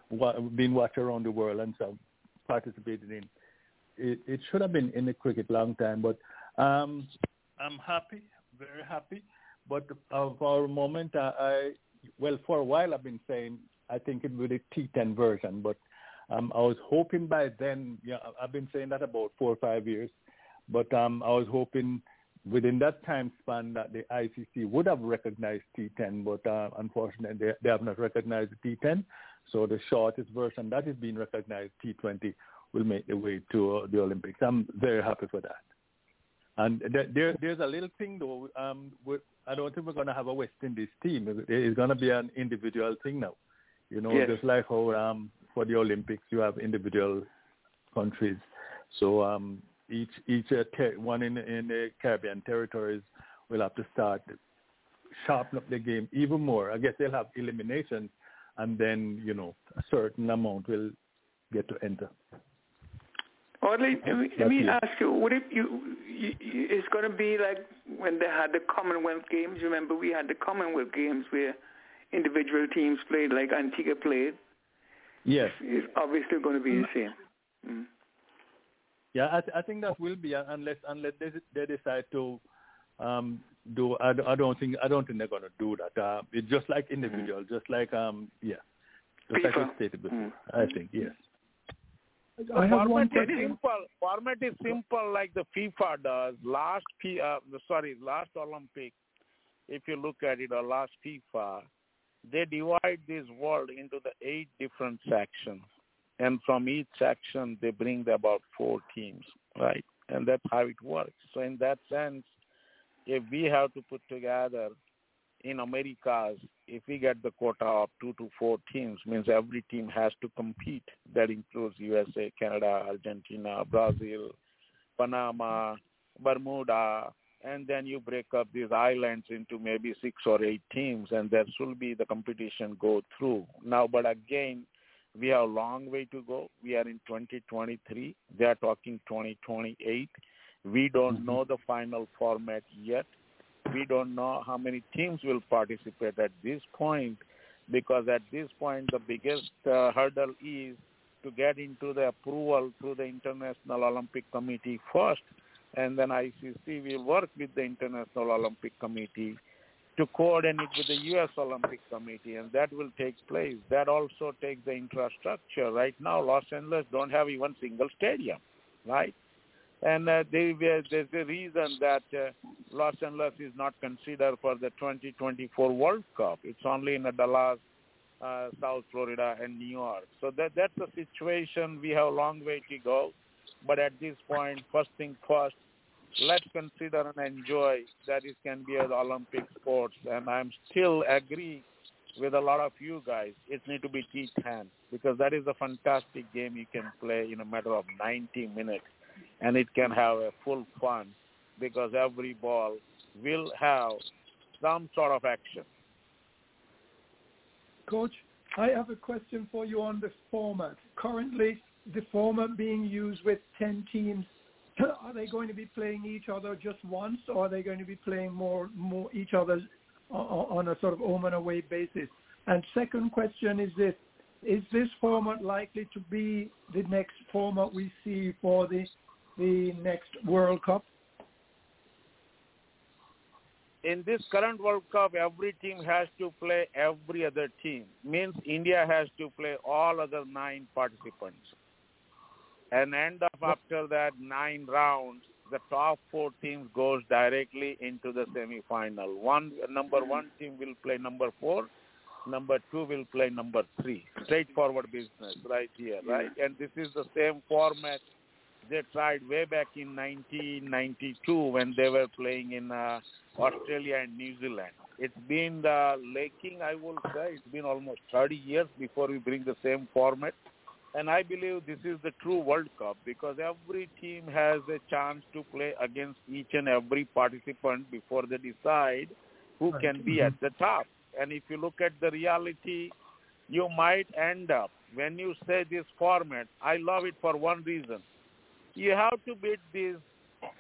wa- being watched around the world and so participated in. It, it should have been in the cricket long time, but um, I'm happy, very happy. But uh, for a moment, I, I well, for a while I've been saying I think it would be a T10 version, but um, I was hoping by then. Yeah, I've been saying that about four or five years, but um, I was hoping within that time span that the ICC would have recognized T10, but uh, unfortunately they, they have not recognized T10. So the shortest version that is being recognized, T20, will make the way to uh, the Olympics. I'm very happy for that. And th- there, there's a little thing though. Um, I don't think we're going to have a West Indies team. It's going to be an individual thing now. You know, Yes. just like how um, for the Olympics you have individual countries. So um, each each uh, one in in the Caribbean territories will have to start sharpen up the game even more. I guess they'll have eliminations, and then you know a certain amount will get to enter. Audley, let me, let me ask you, would it, you, you, you, it's going to be like when they had the Commonwealth Games. Remember, we had the Commonwealth Games where individual teams played, like Antigua played. Yes. It's obviously going to be the same. Mm. Yeah, I, th- I think that will be uh, unless unless they, they decide to um, do. I, d- I don't think I don't think they're going to do that. Uh, it's just like individual, just like um, yeah, just like FIFA. I stated before. Mm. I think yes. I have format is simple. Format is simple like the FIFA does. Last P, uh, sorry, last Olympic, if you look at it, or last FIFA, they divide this world into the eight different sections, and from each section they bring about four teams, right? And that's how it works. So in that sense, if we have to put together in Americas, if we get the quota of two to four teams, means every team has to compete. That includes USA, Canada, Argentina, Brazil, Panama, Bermuda, and then you break up these islands into maybe six or eight teams, and there should be the competition go through. Now, but again, we have a long way to go. We are in 2023. They are talking 2028. We don't know the final format yet. We don't know how many teams will participate at this point because at this point the biggest uh, hurdle is to get into the approval through the International Olympic Committee first and then ICC will work with the International Olympic Committee to coordinate with the U.S. Olympic Committee, and that will take place. That also takes the infrastructure. Right now, Los Angeles don't have even single stadium, right? And uh, they, there's a reason that uh, Los Angeles is not considered for the 2024 World Cup. It's only in Dallas, uh, South Florida, and New York. So that that's the situation. We have a long way to go. But at this point, first thing first, let's consider and enjoy that it can be an Olympic sports. And I'm still agree with a lot of you guys. It need to be T10 because that is a fantastic game you can play in a matter of 90 minutes, and it can have a full fun because every ball will have some sort of action. Coach, I have a question for you on the format. Currently, the format being used with 10 teams are they going to be playing each other just once, or are they going to be playing more, more each other uh, uh, on a sort of home and away basis? And second question is this: Is this format likely to be the next format we see for the the next World Cup? In this current World Cup, every team has to play every other team. Means India has to play all other nine participants and end up after that nine rounds, the top four teams goes directly into the semi-final. One number one team will play number four, number two will play number three. Straightforward business right here, right? And this is the same format they tried way back in 1992 when they were playing in uh, Australia and New Zealand. It's been the laking, I will say. It's been almost 30 years before we bring the same format and I believe this is the true World Cup because every team has a chance to play against each and every participant before they decide who right. can be at mm-hmm. the top. And if you look at the reality, you might end up, when you say this format, I love it for one reason. You have to beat this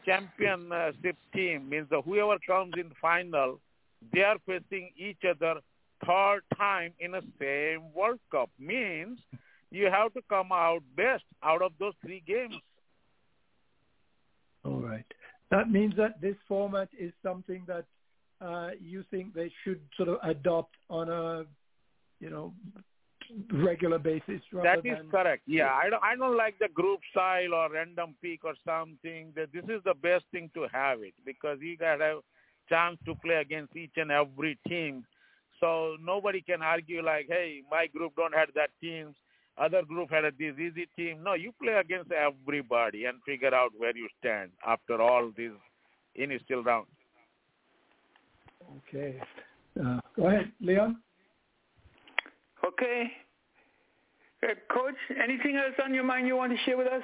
championship team, means that whoever comes in final, they are facing each other third time in the same World Cup. Means you have to come out best out of those three games. All right. That means that this format is something that uh, you think they should sort of adopt on a, you know, regular basis. That is than... correct. Yeah, I don't. I don't like the group style or random pick or something. This is the best thing to have it because you got a chance to play against each and every team. So nobody can argue like, hey, my group don't have that team other group had a this easy team. No, you play against everybody and figure out where you stand after all these initial rounds. Okay. Uh, go ahead, Leon. Okay. Uh, Coach, anything else on your mind you want to share with us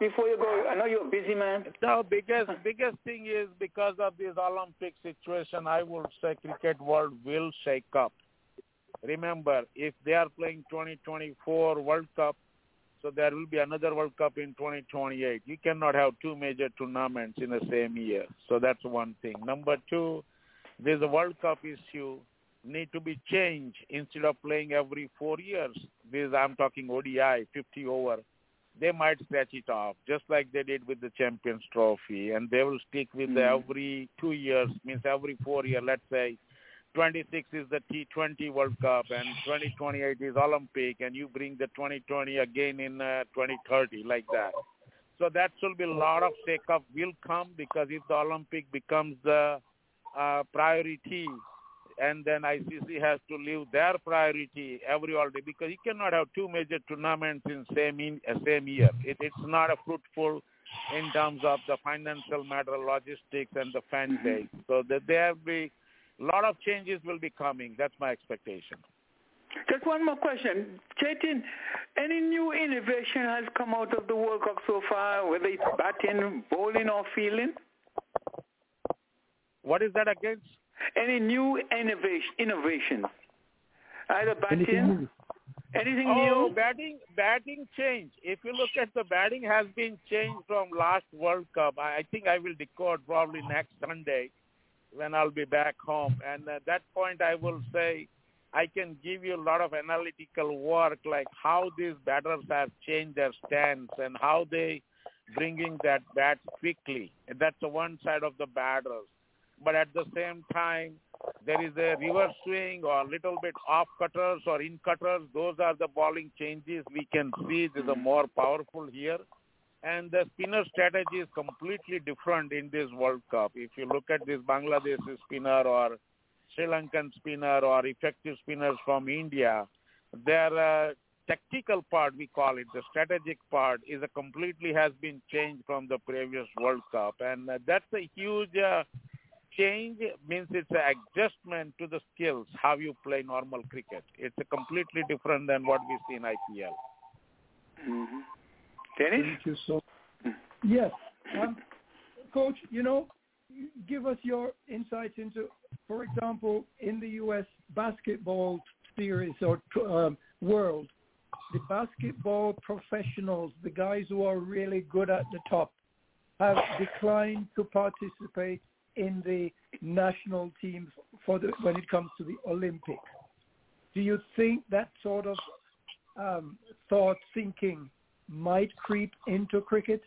before you go? I know you're a busy man. The biggest biggest thing is because of this Olympic situation, I would say cricket world will shake up remember, if they are playing 2024 World Cup, so there will be another World Cup in 2028. You cannot have two major tournaments in the same year. So that's one thing. Number two, a World Cup issue need to be changed instead of playing every four years. This I'm talking ODI, 50 over. They might stretch it off, just like they did with the Champions Trophy, and they will stick with mm-hmm. the every two years, means every four year. Let's say 26 is the T20 World Cup and 2028 is Olympic and you bring the 2020 again in uh, 2030 like that. So that will be a lot of shake-up will come because if the Olympic becomes the uh, priority and then ICC has to leave their priority every holiday because you cannot have two major tournaments in same in uh, same year. It, it's not a fruitful in terms of the financial matter, logistics, and the fan base. So that there be a lot of changes will be coming. That's my expectation. Just one more question. Jatin, any new innovation has come out of the World Cup so far, whether it's batting, bowling, or fielding? What is that against? Any new innovation, innovations? Either batting, anything, anything oh, new? batting, batting change. If you look at the batting has been changed from last World Cup. I think I will record probably next Sunday when I'll be back home. And at that point, I will say I can give you a lot of analytical work, like how these batters have changed their stance and how they bringing that bat quickly. And that's the one side of the batters. But at the same time, there is a reverse swing or a little bit off cutters or in cutters. Those are the balling changes we can see. These are more powerful here. And the spinner strategy is completely different in this World Cup. If you look at this Bangladeshi spinner or Sri Lankan spinner or effective spinners from India, their uh, tactical part, we call it, the strategic part, is a completely has been changed from the previous World Cup. And uh, that's a huge uh, change means it's an adjustment to the skills, how you play normal cricket. It's completely different than what we see in IPL. Mm-hmm. Thank you so. Yes, um, coach. You know, give us your insights into, for example, in the U.S. basketball series or um, world, the basketball professionals, the guys who are really good at the top, have declined to participate in the national team for the when it comes to the Olympics. Do you think that sort of um, thought thinking might creep into cricket?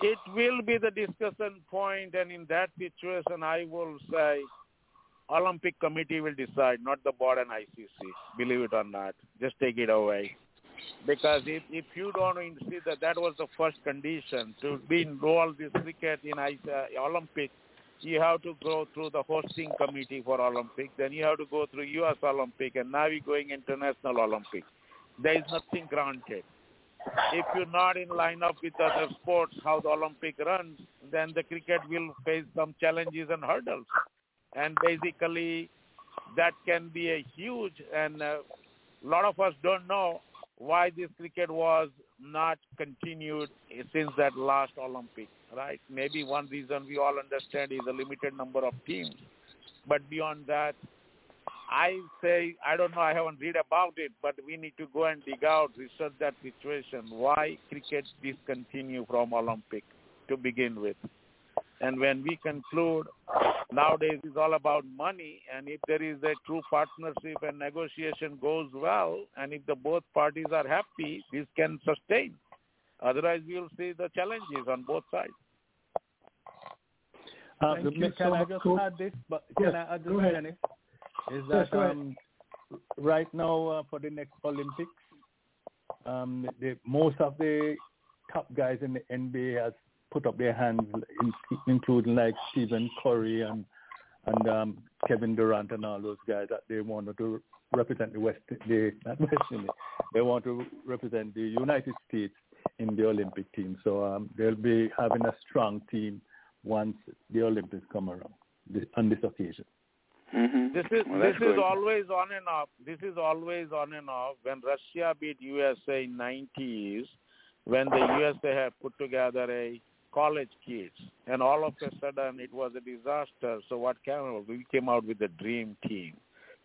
It will be the discussion point, and in that situation, I will say Olympic Committee will decide, not the board and ICC. Believe it or not, just take it away. Because if if you don't see that that was the first condition to be involved in cricket in uh, Olympic, you have to go through the hosting committee for Olympic. Then you have to go through U.S. Olympic, and now you're going international Olympic. There is nothing granted. If you're not in line up with other sports, how the Olympic runs, then the cricket will face some challenges and hurdles. And basically, that can be a huge, and a lot of us don't know why this cricket was not continued since that last Olympic, right? Maybe one reason we all understand is a limited number of teams. But beyond that, I say, I don't know, I haven't read about it, but we need to go and dig out, research that situation. Why cricket discontinue from Olympic to begin with? And when we conclude, nowadays it's all about money, and if there is a true partnership and negotiation goes well, and if the both parties are happy, this can sustain. Otherwise, we'll see the challenges on both sides. Uh, can so I just cool. add this? But yes, can I add this, is that um, right now uh, for the next Olympics, um, the, most of the top guys in the NBA has put up their hands, in, including like Stephen Curry and and um, Kevin Durant and all those guys that they wanted to represent the West, the not West Indies, they want to represent the United States in the Olympic team. So um, they'll be having a strong team once the Olympics come around this, on this occasion. Mm-hmm. This is well, this good. is always on and off. This is always on and off. When Russia beat USA in 90s, when the USA have put together a college kids, and all of a sudden it was a disaster. So what came out? We came out with the dream team.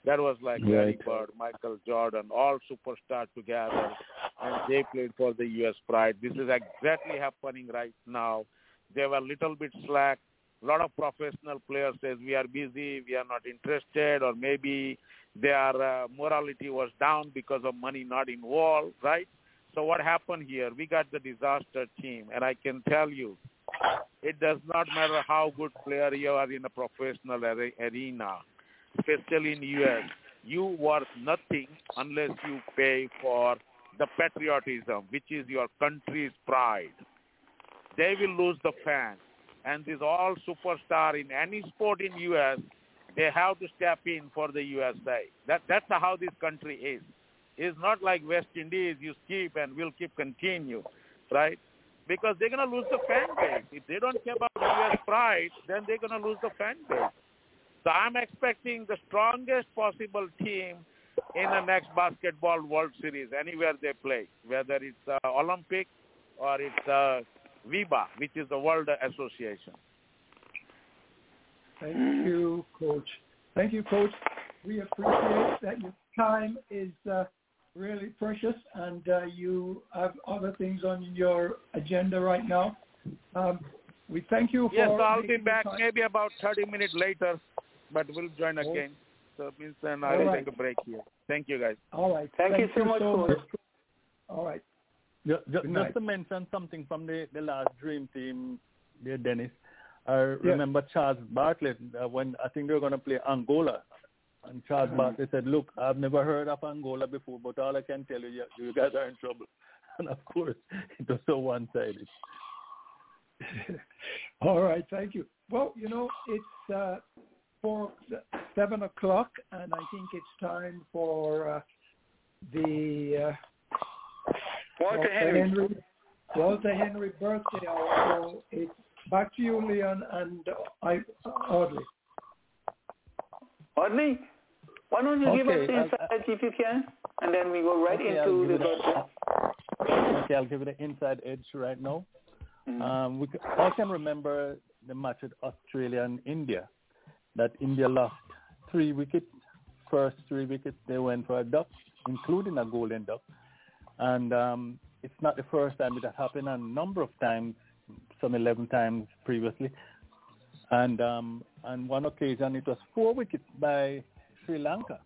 That was like right. Larry Bird, Michael Jordan, all superstars together, and they played for the U.S. pride. This is exactly happening right now. They were a little bit slack a lot of professional players says we are busy, we are not interested, or maybe their uh, morality was down because of money not involved, right? So what happened here? We got the disaster team, and I can tell you, it does not matter how good player you are in a professional arena, especially in U.S. You worth nothing unless you pay for the patriotism, which is your country's pride. They will lose the fans and these all superstar in any sport in U.S., they have to step in for the USA. That that's how this country is. It's not like West Indies. You keep and will keep continue, right? Because they're gonna lose the fan base. If they don't care about U.S. pride, then they're gonna lose the fan base. So I'm expecting the strongest possible team in the next basketball World Series, anywhere they play, whether it's uh, Olympic or it's uh, FIBA, which is the World Association. Thank you, Coach. Thank you, Coach. We appreciate that your time is uh, really precious and uh, you have other things on your agenda right now. Um, We thank you for. Yes, I'll be back time. maybe about 30 minutes later, but we'll join Oh. again. So means then All I'll right. take a break here. Thank you, guys. All right. Thank you so much, Coach. All right. Ju- ju- Just to mention something from the, the last Dream Team, dear Dennis. I remember Charles Barkley uh, when I think they were going to play Angola. And Charles Mm-hmm. Barkley said, look, I've never heard of Angola before, but all I can tell you, you, you guys are in trouble. And of course, it was so one-sided. All right. Thank you. Well, you know, it's uh, for seven o'clock, and I think it's time for uh, the uh, Walter Henry. Walter Henry birthday hour. So it's back to you, Leon, and uh, I, Audley. Audley, why don't you give us the I'll- insight if you can, and then we go right Okay, into the give it birthday. Okay, I'll give it an inside edge right now. Mhm. Um, we, c- I can remember the match with Australia and India, that India lost three wickets. First three wickets they went for a duck, including a golden duck. And um, it's not the first time it has happened, a number of times, some 11 times previously. And um, on one occasion, it was four wickets by Sri Lanka.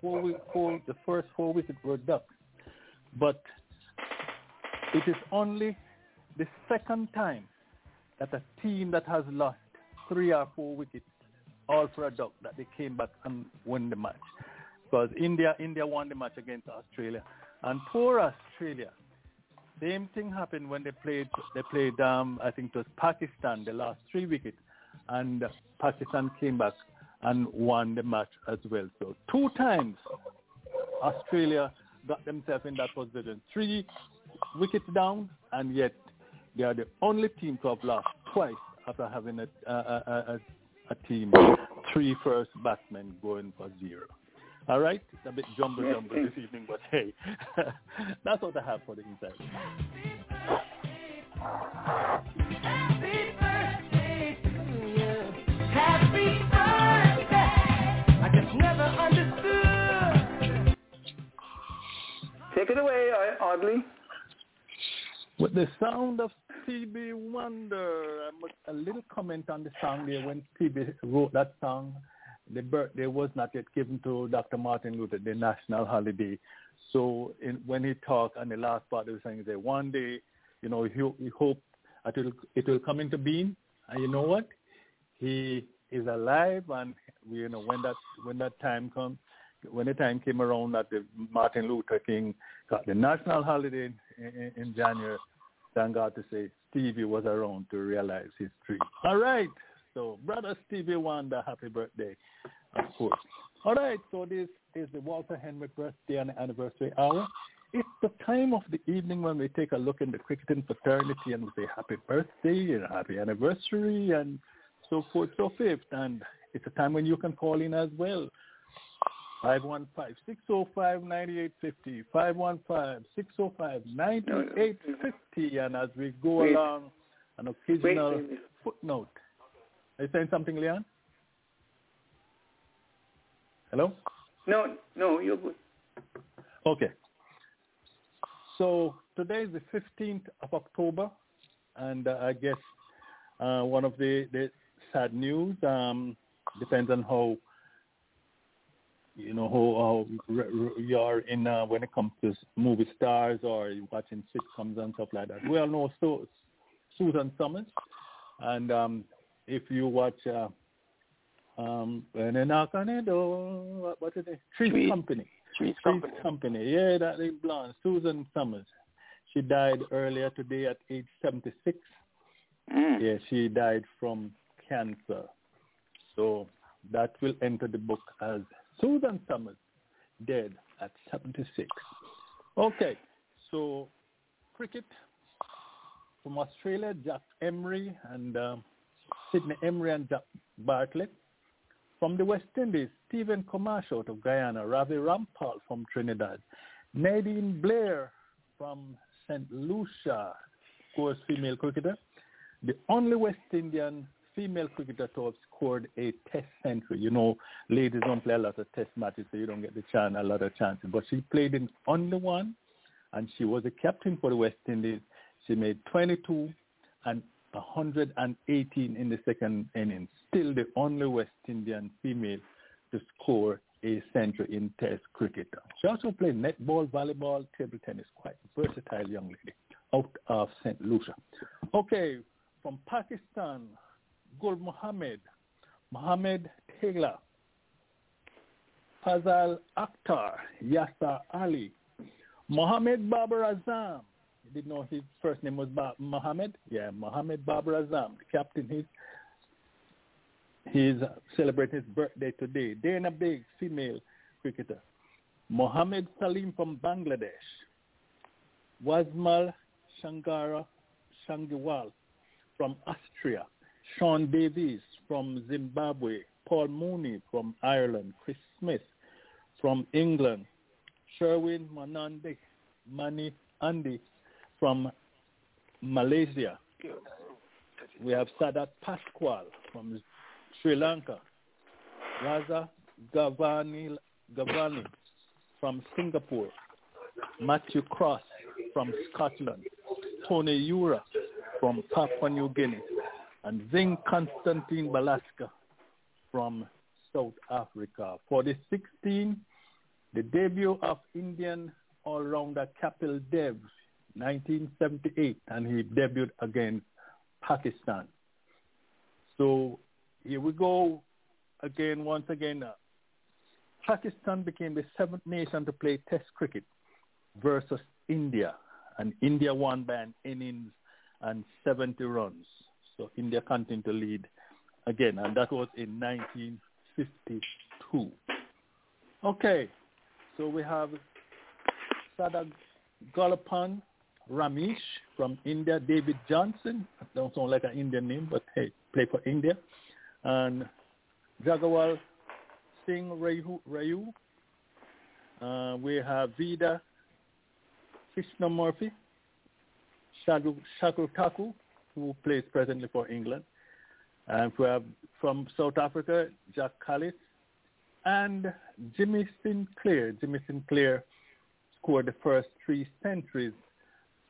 Four, four, the first four wickets were ducks. But it is only the second time that a team that has lost three or four wickets all for a duck that they came back and won the match. Because India India won the match against Australia. And poor Australia, same thing happened when they played they played um I think it was Pakistan, they lost three wickets and Pakistan came back and won the match as well. So two times Australia got themselves in that position. Three wickets down, and yet they are the only team to have lost twice after having a, a, a, a, a team, three first batsmen going for zero. All right, it's a bit jumble jumble this evening, but hey, that's what I have for the inside. Happy birthday. I just never understood. Take it away, Au- Audley. With the sound of Stevie Wonder, a little comment on the song there. When Stevie wrote that song, the birthday was not yet given to Dr. Martin Luther, the national holiday. So in, when he talked on the last part he was saying said, one day, you know, he, he it will, it will come into being. And you know what? He is alive, and you know when that when that time comes, when the time came around that the Martin Luther King got the national holiday in, in, in January, thank God to say Stevie was around to realize his dream. All right, so brother Stevie Wonder, happy birthday, of course. All right, so this is the Walter Henry birthday and anniversary hour. It's the time of the evening when we take a look in the cricketing fraternity and we say happy birthday and happy anniversary and so forth, so fifth. And it's a time when you can call in as well. 515-605-9850, 515-605-9850. And as we go along, an occasional footnote. Are you saying something, Leon? Hello? No, no, you're good. Okay. So today is the 15th of October, and uh, I guess uh, one of the, the sad news um, depends on how you know how, how r- r- you are in uh, when it comes to movie stars or watching sitcoms and stuff like that. We all know so, Susan Summers, and um, if you watch uh, um, when they knock on the door, what, what is it? Three's- Company. Three's Company. Company. Yeah, that is blonde. Susan Summers. She died earlier today at age 76. Mm. Yeah, she died from cancer. So that will enter the book as Susan Summers, dead at 76. Okay, so cricket from Australia, Jack Emery and um, Sydney Emery and Jack Bartlett. From the West Indies, Stephen Comash out of Guyana, Ravi Rampaul from Trinidad, Nadine Blair from St. Lucia, course, female cricketer. The only West Indian female cricketer to have scored a test century. You know, ladies don't play a lot of test matches, so you don't get the chance, a lot of chances. But she played in only one, and she was a captain for the West Indies. She made 22, and 118 in the second inning. Still the only West Indian female to score a century in Test cricket. She also played netball, volleyball, table tennis. Quite versatile young lady out of St. Lucia. Okay, from Pakistan, Gul Muhammad, Muhammad Taylor, Fazal Akhtar, Yasser Ali, Mohammed Babar Azam. Didn't know his first name was ba- Mohammed? Yeah, Mohammed Babar Azam, the captain. He's, he's celebrating his birthday today. Dana Big, female cricketer. Mohammed Salim from Bangladesh. Wazmal Shangara Shangiwal from Austria. Sean Davies from Zimbabwe. Paul Mooney from Ireland. Chris Smith from England. Sherwin Manandi Mani Andy from Malaysia. We have Sadat Pasquale from Sri Lanka. Raza Gavani, Gavani from Singapore. Matthew Cross from Scotland. Tony Ura from Papua New Guinea. And Zing Constantine Balaska from South Africa. For the 16, the debut of Indian all-rounder Kapil Dev, 1978, and he debuted against Pakistan. So here we go again, once again. Uh, Pakistan became the seventh nation to play Test cricket versus India, and India won by an innings and 70 runs. So India continued to lead again, and that was in 1952. Okay, so we have Sadak Golapan Ramesh from India, David Johnson, don't sound like an Indian name, but hey, play for India, and Jagawal Singh Rayu. Rayu. Uh, we have Veda Krishnamurthy, Shadu Shakul Taku, who plays presently for England. And we have from South Africa, Jacques Kallis, and Jimmy Sinclair. Jimmy Sinclair scored the first three centuries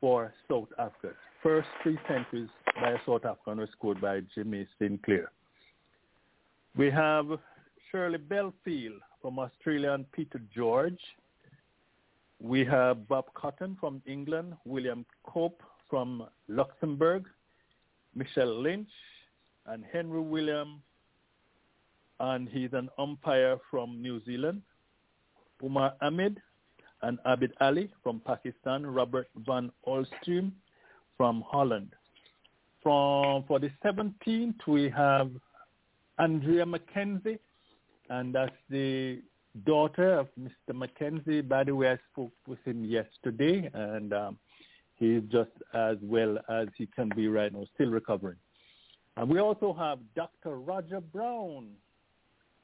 for South Africa. First three centuries by a South African scored by Jimmy Sinclair. We have Shirley Belfield from Australia and Peter George. We have Bob Cotton from England, William Cope from Luxembourg, Michelle Lynch, and Henry William, and he's an umpire from New Zealand. Umar Ahmed and Abid Ali from Pakistan, Robert van Olstream from Holland. From for the 17th, we have Andrea Mackenzie, and that's the daughter of Mr. Mackenzie. By the way, I spoke with him yesterday, and um, he's just as well as he can be right now, still recovering. And we also have Dr. Roger Brown.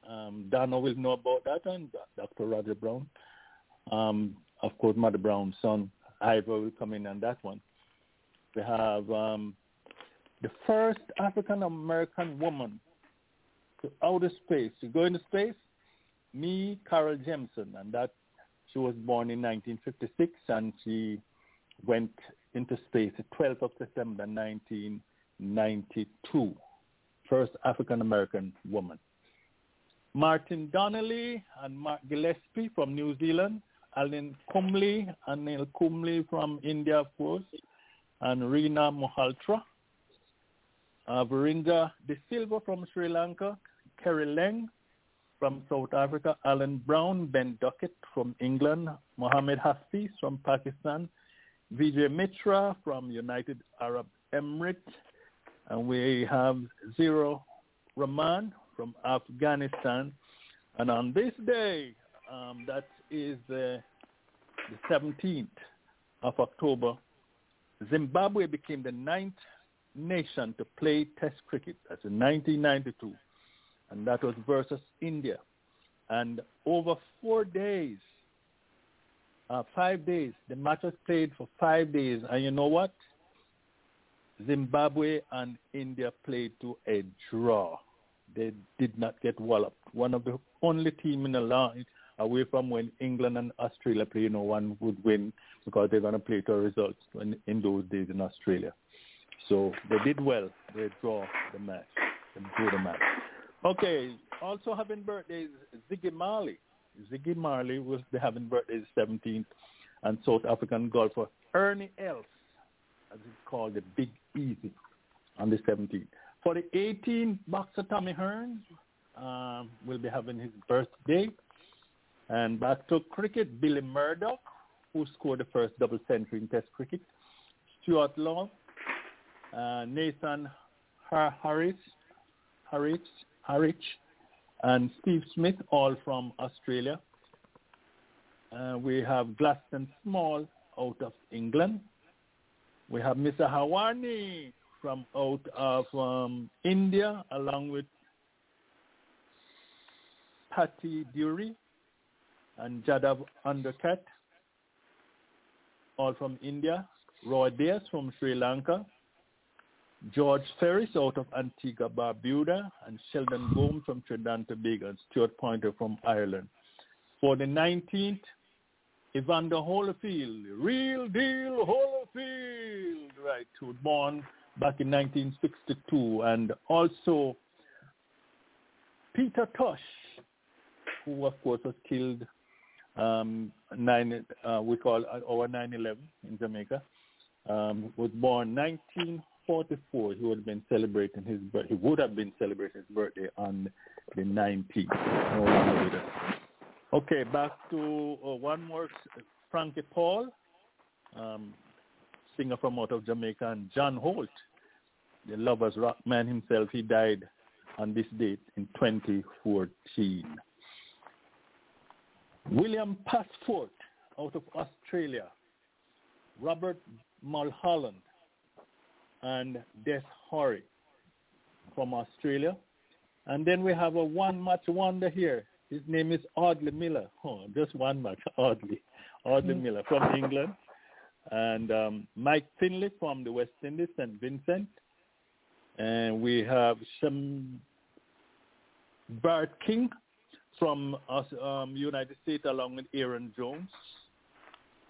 Um, Donna will know about that, and Dr. Roger Brown. Um, of course, Mother Brown's son, Ivor, will come in on that one. We have um, the first African American woman to outer space, to go into space, Mae, Carol Jemison, and that she was born in 1956, and she went into space the 12th of December 1992. First African American woman. Martin Donnelly and Mark Gillespie from New Zealand, Alan Kumble and Neil Kumble from India, of course, and Rina Malhotra. Uh, Verinda De Silva from Sri Lanka, Kerry Leng from South Africa, Alan Brown, Ben Duckett from England, Mohammed Hafiz from Pakistan, Vijay Mitra from United Arab Emirates, and we have Zero Rahman from Afghanistan. And on this day, um, that is the, the 17th of October, Zimbabwe became the ninth nation to play Test cricket. That's in 1992, and that was versus India. And over four days, uh, five days, the match was played for five days. And you know what? Zimbabwe and India played to a draw. They did not get walloped. One of the only team in the away from when England and Australia play, you know, one would win because they're going to play to a result in, in those days in Australia. So they did well. They draw the match. They drew the match. Okay. Also having birthdays, Ziggy Marley. Ziggy Marley was having birthdays 17th, and South African golfer Ernie Els, as it's called, the Big Easy, on the 17th. For the 18th, boxer Tommy Hearns um, will be having his birthday. And back to cricket, Billy Murdoch, who scored the first double century in Test cricket. Stuart Law, uh, Nathan Har- Harris, Harris, Harwich, and Steve Smith, all from Australia. Uh, we have Gladstone Small out of England. We have Mr. Hawani from out of um, India, along with Patty Dury and Jaydev Unadkat, all from India. Roy Dias from Sri Lanka. George Ferris out of Antigua Barbuda and Sheldon Gomes from Trinidad and Tobago and Stuart Poynter from Ireland. For the 19th, Evander Holyfield, real deal Holyfield, right, who was born back in 1962, and also Peter Tosh, who of course was killed um, nine, uh, we call uh, our 9/11 in Jamaica, um, was born 1944. He would have been celebrating his. He would have been celebrating his birthday on the 19th. No longer with us. Okay, back to uh, one more. Frankie Paul, um, singer from out of Jamaica, and John Holt, the lovers rock man himself. He died on this date in 2014. William Passport out of Australia, Robert Mulholland, and Des Horry from Australia. And then we have a one-match wonder here. His name is Audley Miller. Oh, just one match, Audley. Audley Miller from England. And um, Mike Findlay from the West Indies, St. Vincent. And we have some Bart King from us, um, United States along with Aaron Jones.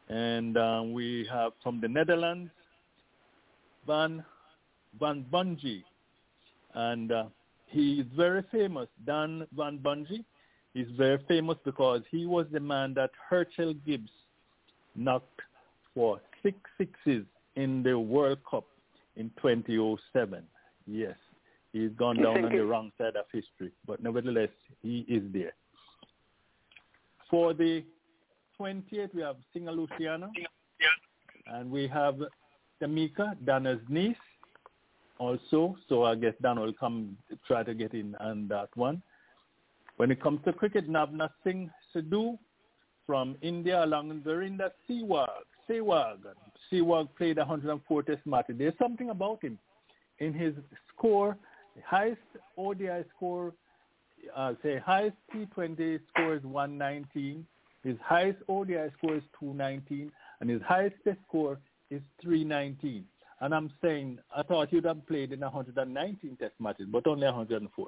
And um, we have from the Netherlands, Van Van Bunge. And uh, he is very famous, Dan Van Bunge. He's very famous because he was the man that Herschelle Gibbs knocked for six sixes in the World Cup in 2007. Yes, he's gone down on the wrong side of history, but nevertheless, he is there. For the 20th, we have Singer Luciana, and we have Tamika, Dana's niece, also. So I guess Dan will come try to get in on that one. When it comes to cricket, Navna Singh Sidhu from India along with Virender Sehwag. Sehwag. Sehwag played 104 test matches. There's something about him in his score, highest ODI score, uh, say highest T20 score is 119. His highest ODI score is 219, and his highest test score is 319. And I'm saying, I thought you'd have played in 119 test matches, but only 104.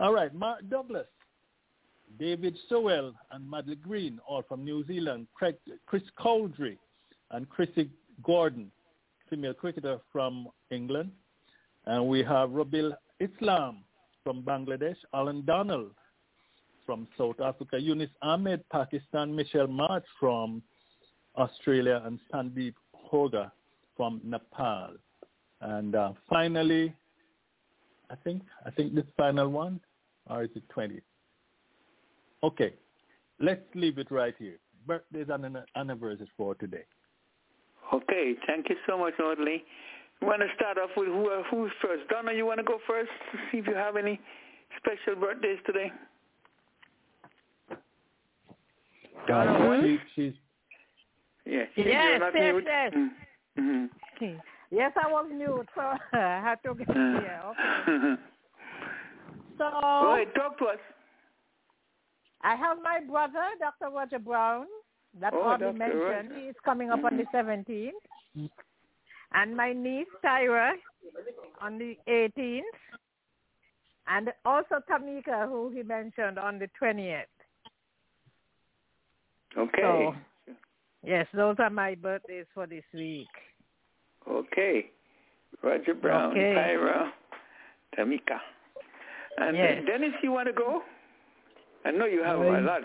All right, Mark Douglas, David Sowell, and Madeleine Green, all from New Zealand. Craig, Chris Cowdrey and Chrissy Gordon, female cricketer from England. And we have Robiul Islam from Bangladesh, Alan Donald from South Africa, Yunus Ahmed, Pakistan, Mitchell Marsh from Australia, and Sandeep Hoga from Nepal. And uh, finally, I think I think this final one, or is it 20? Okay, let's leave it right here. Birthdays and anniversaries for today. Okay, thank you so much, Audley. We want to start off with who, uh, who's first. Donna, you want to go first to see if you have any special birthdays today? Donna, she, she's yes. Yes, you're not yes, mute. yes. Mm-hmm. Yes, I was mute, so I had to get here. Okay. So All right, talk to us. I have my brother, Dr. Roger Brown, that Oh, Audley Dr. mentioned. Roger. He is coming up on the 17th. And my niece, Tyra, on the 18th. And also Tamika, who he mentioned on the 20th. Okay. So, yes, those are my birthdays for this week. Okay. Roger Brown, Okay. Tyra, Tamika. And Yes. Dennis, you want to go? I know you have a I- lot.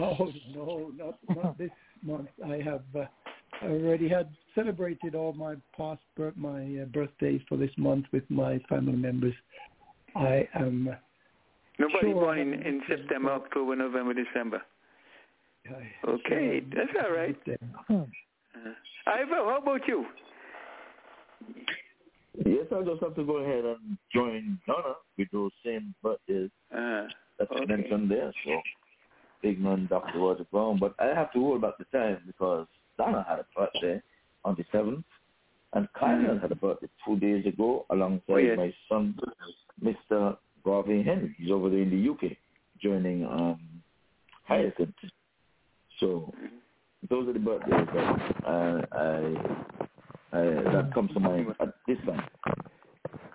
Oh no, not not this month. I have uh, already had celebrated all my past bir- my uh, birthdays for this month with my family members. I am. Nobody Sure, born I in, in September, October, November, December. I, Okay, sure, that's all right. Uh, Ivor, how about you? Yes, I just have to go ahead and join Donna with those same birthdays Uh, that you Okay. mentioned there. So, big man, Dr. Roger Brown. But I have to hold back the time because Donna had a birthday on the 7th, and Kyle had a birthday two days ago alongside Oh, yes. my son, Mr. Garvey Henry. He's over there in the UK joining um, Hyacinth. So, those are the birthdays that uh, I, I, that comes to mind at this time.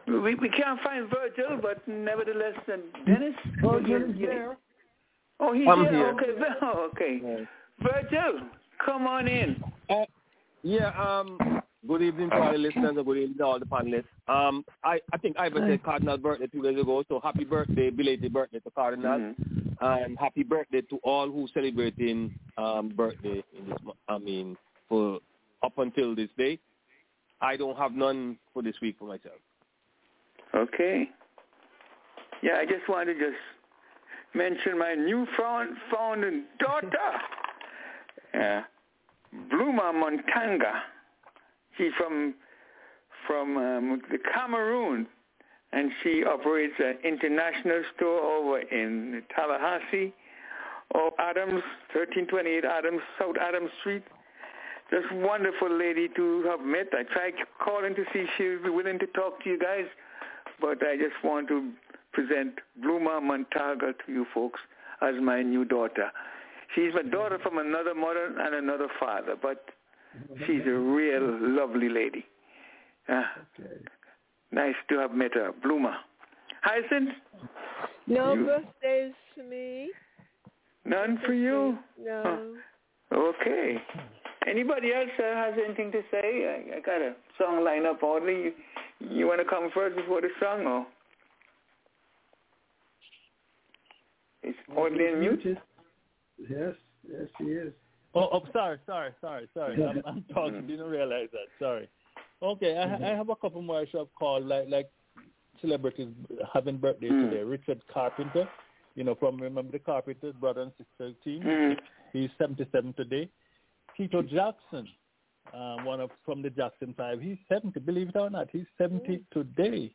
we, we can't find Virgil, but nevertheless, uh, Dennis? Virgil is there. Oh, he's I'm here? here. Okay, oh, okay. Virgil, come on in. Uh, yeah, um, good evening to all the listeners and good evening to all the panelists. Um, I, I think Ivan said Cardinal birthday two days ago, so happy birthday, belated birthday to Cardinal, Mhm. and happy birthday to all who celebrating um, birthday in this, I mean, for up until this day. I don't have none for this week for myself. Okay. Yeah, I just wanted to just mention my new found, found daughter, uh, Bluma Montanga. She's from from um, the Cameroon, and she operates an international store over in Tallahassee, or Adams, 1328 Adams, South Adams Street. Just wonderful lady to have met. I tried calling to see if she would be willing to talk to you guys, but I just want to present Bluma Montaga to you folks as my new daughter. She's my daughter from another mother and another father, but she's a real lovely lady. Uh, Okay. nice to have met her. Bluma. Hyacinth, No You- birthdays for me. none for you? No. Okay. Anybody else uh, has anything to say? I, I got a song lined up. Audley, you, you want to come first before the song, or It's Audley in mute? Yes, yes, he is. Oh, oh, sorry, sorry, sorry, sorry. I'm, I'm talking. Didn't realize that. Sorry. Okay, I, I have a couple more I should have called, like like celebrities having birthdays Mm. today. Richard Carpenter, you know, from Remember the Carpenters, brother and sister team. Mm. He's 77 today. Tito Jackson, uh, one of from the Jackson Five. He's 70. Believe it or not, he's 70 today.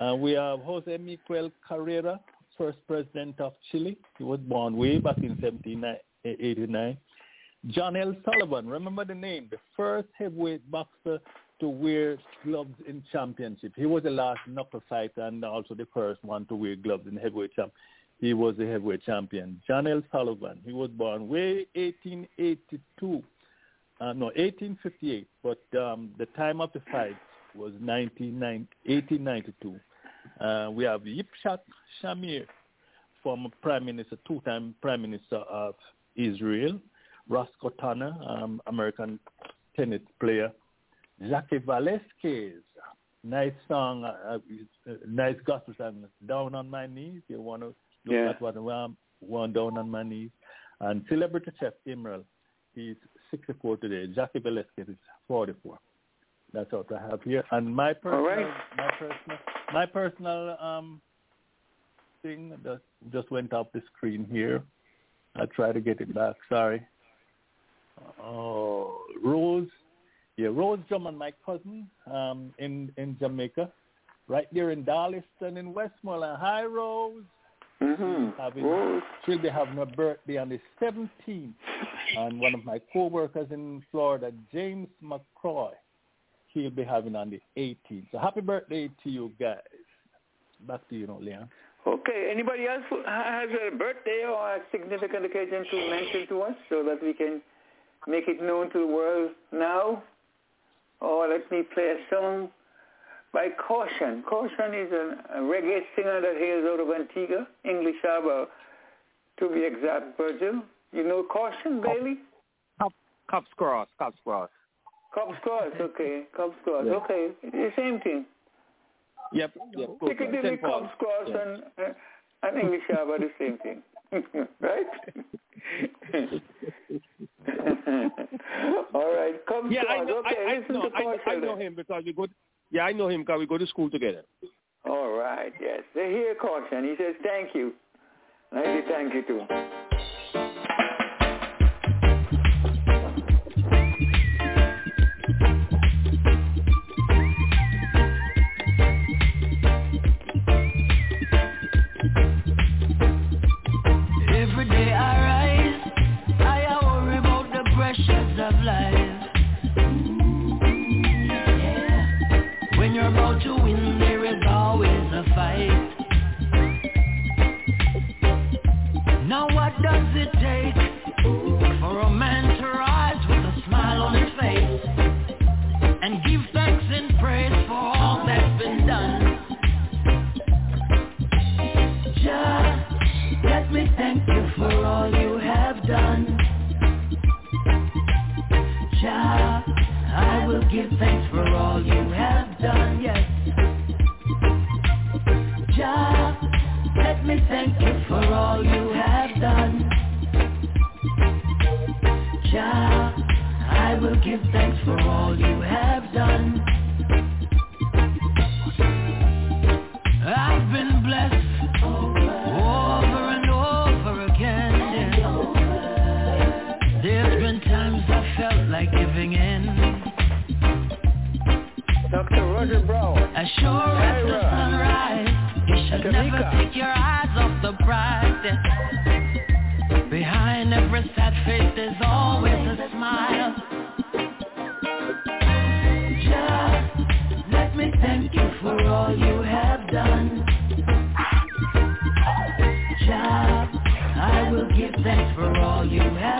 Uh, we have Jose Miguel Carrera, first president of Chile. He was born way back in 1789. John L. Sullivan, remember the name, the first heavyweight boxer to wear gloves in championship. He was the last knuckle fighter and also the first one to wear gloves in heavyweight champ. He was the heavyweight champion. John L. Sullivan, he was born way 1882, uh, no, 1858, but um, the time of the fight was 1990 1892. Uh, we have Yitzhak Shamir, former prime minister, two-time prime minister of Israel. Roscoe Tanner, um, American tennis player. Jaci Velasquez, nice song, uh, uh, nice gospel song, Down on My Knees. You want to look Yeah. at what um, one Down on My Knees. And celebrity chef Emeril, he's 64 today. Jaci Velasquez is 44. That's what I have here. And my personal, right. my personal, my personal um, thing that just went off the screen here. I'll try to get it back. Sorry. Oh, Rose. Yeah, Rose Drummond, my cousin, um, in in Jamaica, right there in Darlington in Westmoreland. Hi, Rose. Mm-hmm. Having, Rose. She'll be having a birthday on the 17th. And one of my co-workers in Florida, James McCroy, he'll be having on the 18th. So happy birthday to you guys. Back to you, now, Leon. Okay. Anybody else who has a birthday or a significant occasion to mention to us so that we can make it known to the world now? Or let me play a song by Caution. Caution is a, a reggae singer that hails out of Antigua, English Harbour, to be exact, Virgil. You know Caution, Bailey? Cobbs Cross, Cobbs Cross. Cobbs Cross, okay. Cobbs Cross, Yeah. okay. The same thing. Yep. yep. Piccadilly, St. Paul. Cobbs Cross, Yeah. and, uh, and English Harbour, the same thing. right? All right. Cubs Yeah, I Cross, know. okay. I, I, listen no, to I, Paul I know him because we go. Yeah, I know him because we go to school together. All right, yes. They hear caution. He says thank you. And I say thank you too. Thanks for all you have done, yes. Jah, let me thank you for all you have done. Jah, I will give thanks for all you have done. Sure as the sunrise, you should never take your eyes off the prize. Behind every sad face, there's always a smile. Just let me thank you for all you have done. Jah, I will give thanks for all you have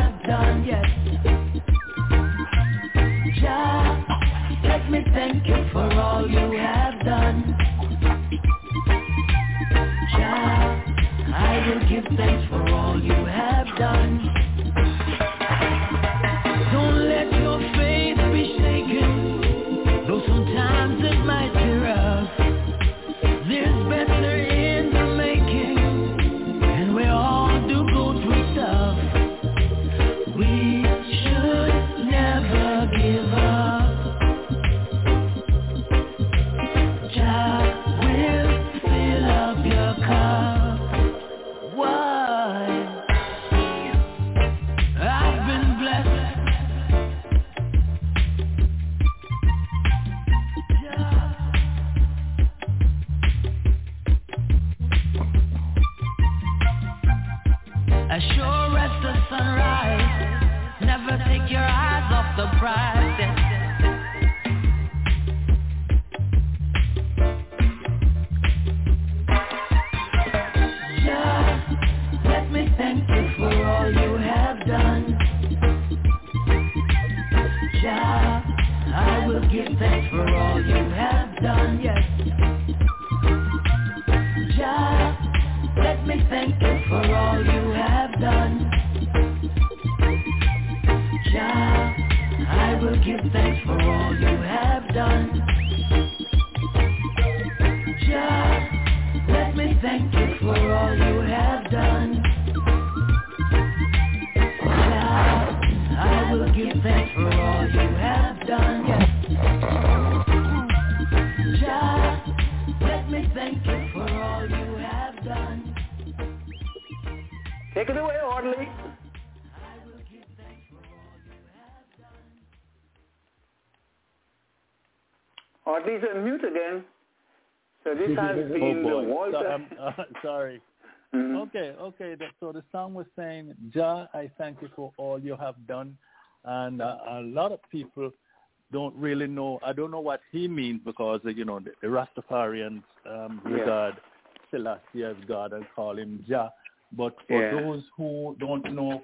So this oh the boy. Walter. So, um, uh, sorry. Mhm. Okay, okay. So the song was saying, Jah, I thank you for all you have done. And uh, a lot of people don't really know. I don't know what he means because, uh, you know, the, the Rastafarians um, Yeah. regard Selassie as God and call him Jah. But for Yeah. those who don't know,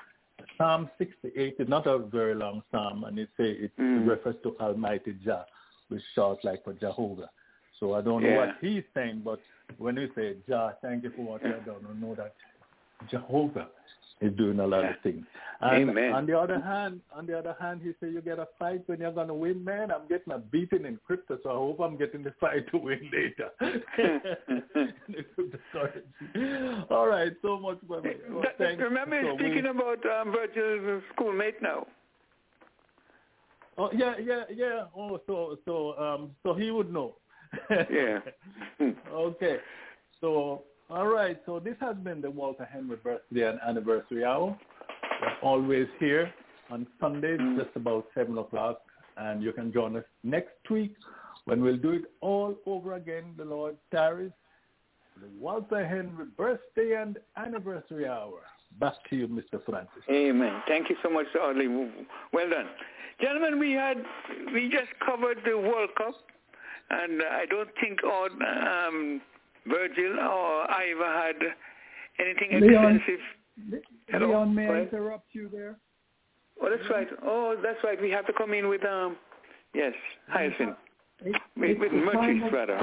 Psalm 68 is not a very long psalm, and it say it Mm. refers to Almighty Jah, which short like for Jehovah. So I don't know Yeah. what he's saying, but when we say Jah, thank you for what you have done, I know that Jehovah is doing a lot of things. And Amen. on the other hand, on the other hand, he said you get a fight when you're gonna win, man. I'm getting a beating in crypto, so I hope I'm getting the fight to win later. All right, so much. Well, thanks. remember, So we- speaking about um, Virgil's schoolmate now. Oh yeah, yeah, yeah. Oh, so so um, so he would know. Yeah. okay. So all right. So this has been the Walter Henry birthday and anniversary hour. We're always here on Sundays, mm. just about seven o'clock, and you can join us next week when we'll do it all over again. The Lord tarries. The Walter Henry birthday and anniversary hour. Back to you, Mr. Francis. Amen. Thank you so much, Audley. Well done. Gentlemen, we had we just covered the World Cup, and I don't think all, um, Virgil or Ivor had anything Leon, extensive. Hello? Leon, may I interrupt you there? Oh, that's right. Oh, that's right. We have to come in with um, yes, Hyacinth. It- With, it's with Myrtrice, of- rather.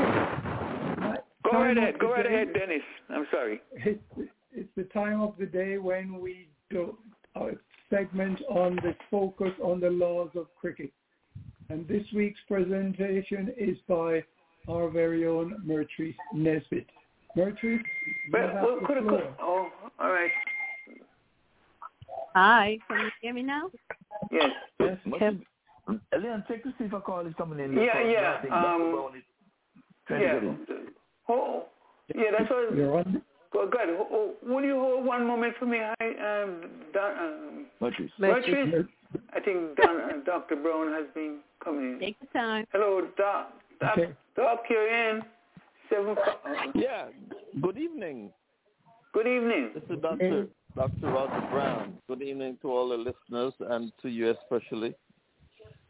Go right ahead. Go right day- ahead, Dennis. I'm sorry. It's, it's the time of the day when we do a segment on the focus on the laws of cricket. And this week's presentation is by our very own Myrtrice Nesbit. Myrtrice, you Well, well the could have, floor. oh, all right. Hi, can you hear me now? Yes. Yes. Leon, check to see if a call is coming in. Yeah, Because yeah, um, Dr. Brown is trying to Yeah. Oh, yeah, that's what. You're on. Go good. Oh, will you hold one moment for me? I um, Don, um, Myrtrice. Myrtrice? I think Don, uh, Dr. Brown has been coming in. Take your time. Hello, Doc. Doc, Okay. Doc you're in. Seven. fi- uh, Yeah. Good evening. Good evening. This is Dr. Dr. Roger Brown. Good evening to all the listeners and to you especially.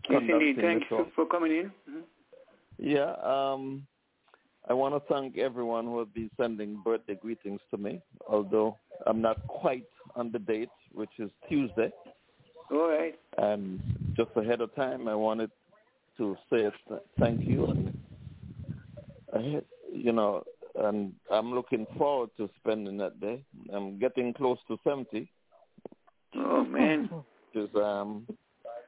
Yes, indeed. conducting the Thanks for, for coming in. Mhm. Yeah, um, I want to thank everyone who has been sending birthday greetings to me, although I'm not quite on the date, which is Tuesday. All right. And just ahead of time, I wanted to say th- thank you. And, I, you know, and I'm looking forward to spending that day. I'm getting close to 70, Oh, man. which is, um,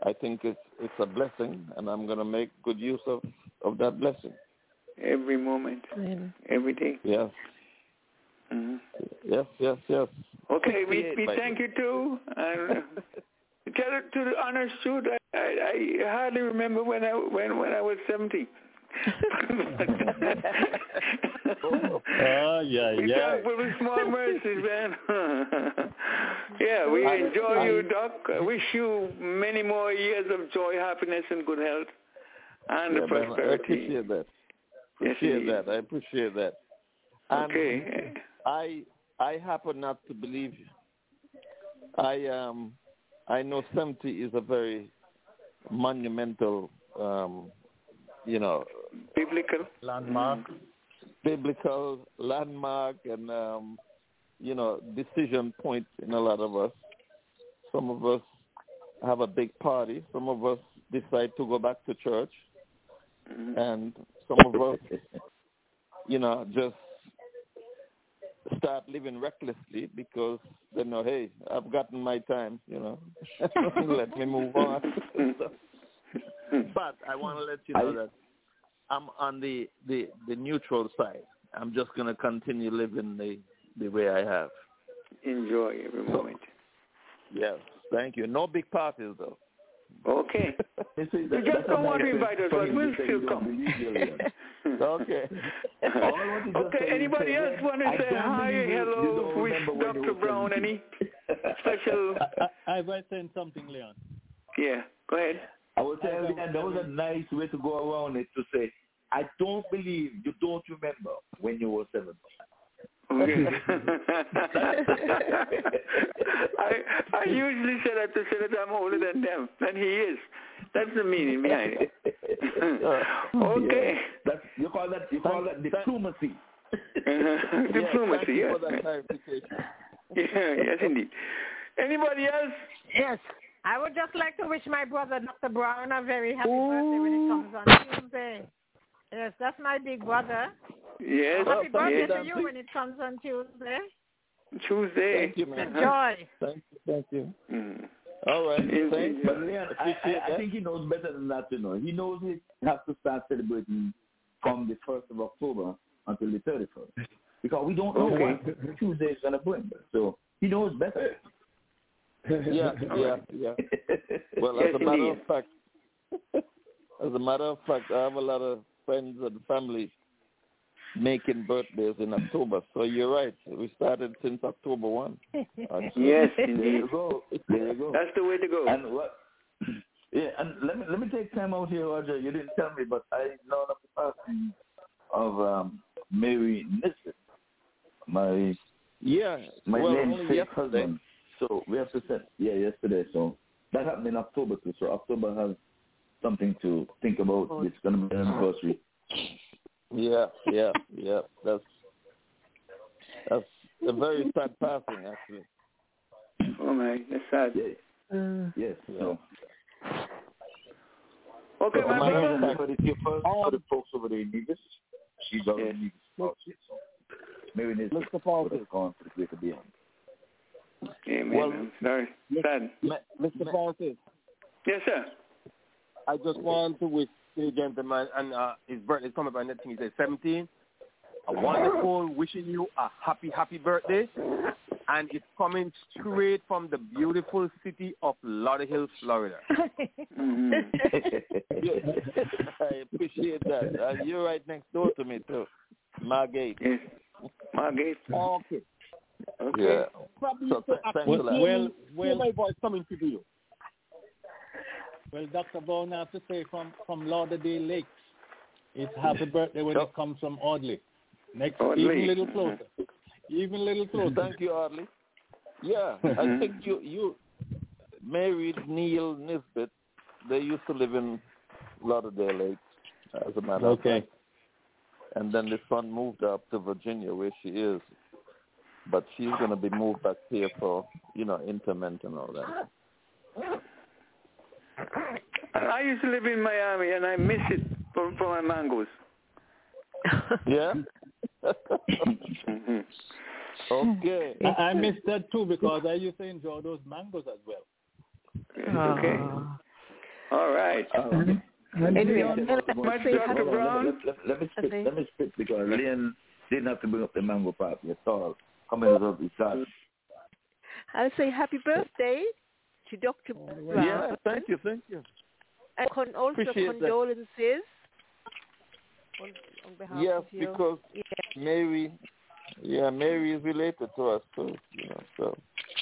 I think it's, it's a blessing, and I'm going to make good use of, of that blessing. Every moment. Every day. Yes. Mhm. Yes, yes, yes. Okay, we, we thank you too. Uh, tell it to the honest truth, I, I, I hardly remember when I when when I was seventy. Yeah, we yeah. thankful with small mercies, man. yeah, we I- enjoy I- you, Doc. I wish you many more years of joy, happiness, and good health, and Yeah, man, I prosperity. appreciate that. Yes, Appreciate indeed. that. I appreciate that. And Okay. I I happen not to believe you. I um I know seventy is a very monumental um you know Biblical. Landmark. biblical landmark and um you know decision point in a lot of us. Some of us have a big party. Some of us decide to go back to church, Mhm. and some of us, you know, just start living recklessly because they know, hey, I've gotten my time, you know, let me move on. but I want to let you know that I'm on the, the, the neutral side. I'm just going to continue living the, the way I have. Enjoy every moment. Yes, thank you. No big parties, though. Okay. You see, You that- just don't want to invite us, but we'll still come. believe you, Leon. Okay. All I want to just Okay, anybody say, else want to I say hi, believe you- you hello, wish remember when you Dr. Brown any special? I, I, I've saying something, Leon. Yeah, go ahead. I was telling Leon, that was a nice way to go around it to say, I don't believe you don't remember when you were 17. Okay. I I usually say that to say that I'm older than them, and he is. That's the meaning behind it. okay. Yeah. That's, you call that you call that diplomacy. Uh-huh. Diplomacy, yeah. for that clarification. yeah. Yes, indeed. Anybody else? Yes. I would just like to wish my brother, Dr. Brown, a very happy birthday when it comes on Tuesday. Yes, that's my big brother. Yes. happy birthday yes. to you when it comes on Tuesday. Tuesday. Thank you, man. Enjoy. Thank you. Thank you. Mm. All right. In- Thanks. But Leon, I, I, I think he knows better than that, you know. He knows he has to start celebrating from the 1st of October until the 31st. Because we don't know Okay. what Tuesday is going to bring. So he knows better. Yeah, yeah, yeah. Well, Yes, as a matter indeed. of fact, as a matter of fact, I have a lot of friends and family making birthdays in October. So you're right. We started since October one. actually. Yes, There indeed. you go. There you go. That's the way to go. And what? Yeah, and let me let me take time out here, Roger. You didn't tell me, but I know of the passing of um, Mary Nisbet, my Yeah. my well, only namesake husband. So we have to set yeah yesterday. So that happened in October too. So October has something to think about. It's going to be an anniversary. Yeah, yeah, yeah. That's that's a very sad passing, actually. Oh my, that's sad. Yeah. Uh, Yes. So. Okay, So my my brother. reason for the here first for the folks over there in Nevis. She's out Yes. in Nevis. also, So Mary Nisbet Mr. would have gone to the greater beyond. Amen. Well- I'm sorry. Sad. Mr. Francis, Yes, sir. I just want to wish the gentleman and uh, his birthday is coming up, and I think he said 17. A wonderful, wishing you a happy, happy birthday. And it's coming straight from the beautiful city of Lauderhill, Florida. I appreciate that. Uh, you're right next door to me too, Margate. yes. Margate. Okay. Okay. Yeah. Probably So so th- thanks a lot. hear Well, well- hear my voice coming to you. Well, Dr. Brown, I have to say from, from Lauderdale Lakes, it's happy mm-hmm. birthday when it comes from Audley. Next, Audley. even a little closer. Mm-hmm. Even a little mm-hmm. closer. Thank you, Audley. Yeah, I think you you married Neil Nisbet. They used to live in Lauderdale Lakes, as a matter of Okay. fact. And then the son moved up to Virginia, where she is. But she's going to be moved back here for, you know, interment and all that. I used to live in Miami, and I miss it for, for my mangoes. Yeah? Mhm. okay. I, I missed that too because I used to enjoy those mangoes as well. Okay. Ah. All right. Um, Anyway, let- Much Dr. happy Hold on, Brown? Let, let, let, let me spit. Okay. Let me spit because Lynn didn't have to bring up the mango part at all. Coming out his side. I'll say happy birthday to Dr. Brown. Yeah, thank you, thank you. And con- also Appreciate that. condolences on, on behalf Yes, of you. because yeah, Mary, yeah, Mary is related to us too, you know, so.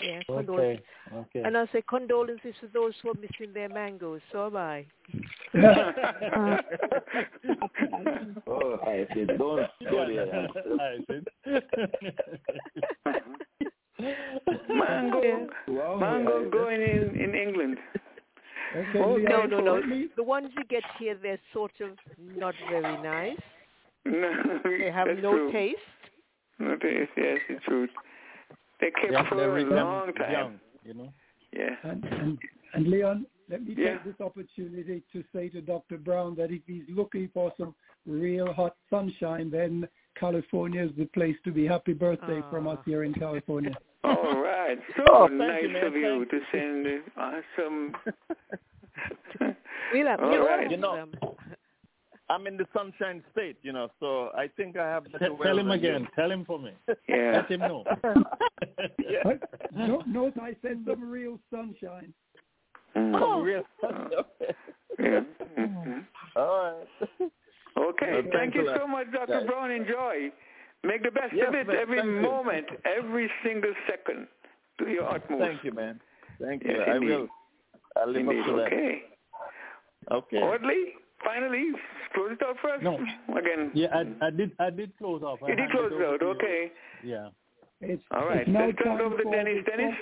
yeah, condolences. Okay. Okay. And I'll say condolences to those who are missing their mangoes. So am I. Oh, I said, don't go there. I said. Mango. Wow, Mango yeah. growing in, in England. okay, Oh, No, no, no. me- The ones you get here, they're sort of not very nice. No, They have no true. taste. No taste, yes, it's true. They kept Yeah, for a long and time. young, you know. Yeah. And, and, and Leon, let me Yeah. take this opportunity to say to Dr. Brown that if he's looking for some real hot sunshine, then California is the place to be. Happy birthday from us here in California. All right. So Oh, nice you, of you Thank to send awesome. we love have All we'll right. You know. I'm in the sunshine state, you know, so I think I have better Tell, him than you. again. Tell him for me. Yeah. Let him know. But no, note I said some real sunshine. Mm. Oh, real? Yeah. Mhm. All right. Okay. Uh, well, Thank you so much, Dr. Yeah. Brown. Enjoy. Make the best Yes, of it man. every Thank you. moment, every single second to your utmost. Thank you, man. Thank you. Yes, I will. I'll live Indeed. up to that. Okay. Okay. Audley, finally, close it out first. No. Again. Yeah, I, I did. I did close off. I You did close it out. Okay. Yeah. It's, All right. It's now Let's turn it time over to for Dennis. Dennis?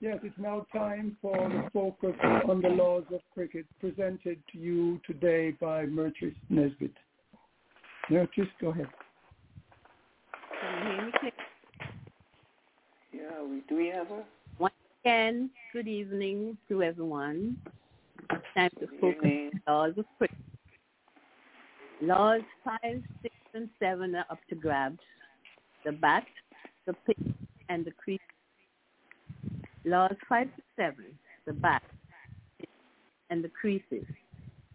Focus- Yes, it's now time for the focus on the laws of cricket, presented to you today by Myrtrice Nesbit. Myrtrice, go ahead. Can you hear me clear? Yeah, we, do we have a? Once again, good evening to everyone. It's time to focus evening. on laws of cricket. Laws 5, 6, and 7 are up to grabs. The bat, the pitch, and the crease. Laws 5 to 7. the bat and the creases.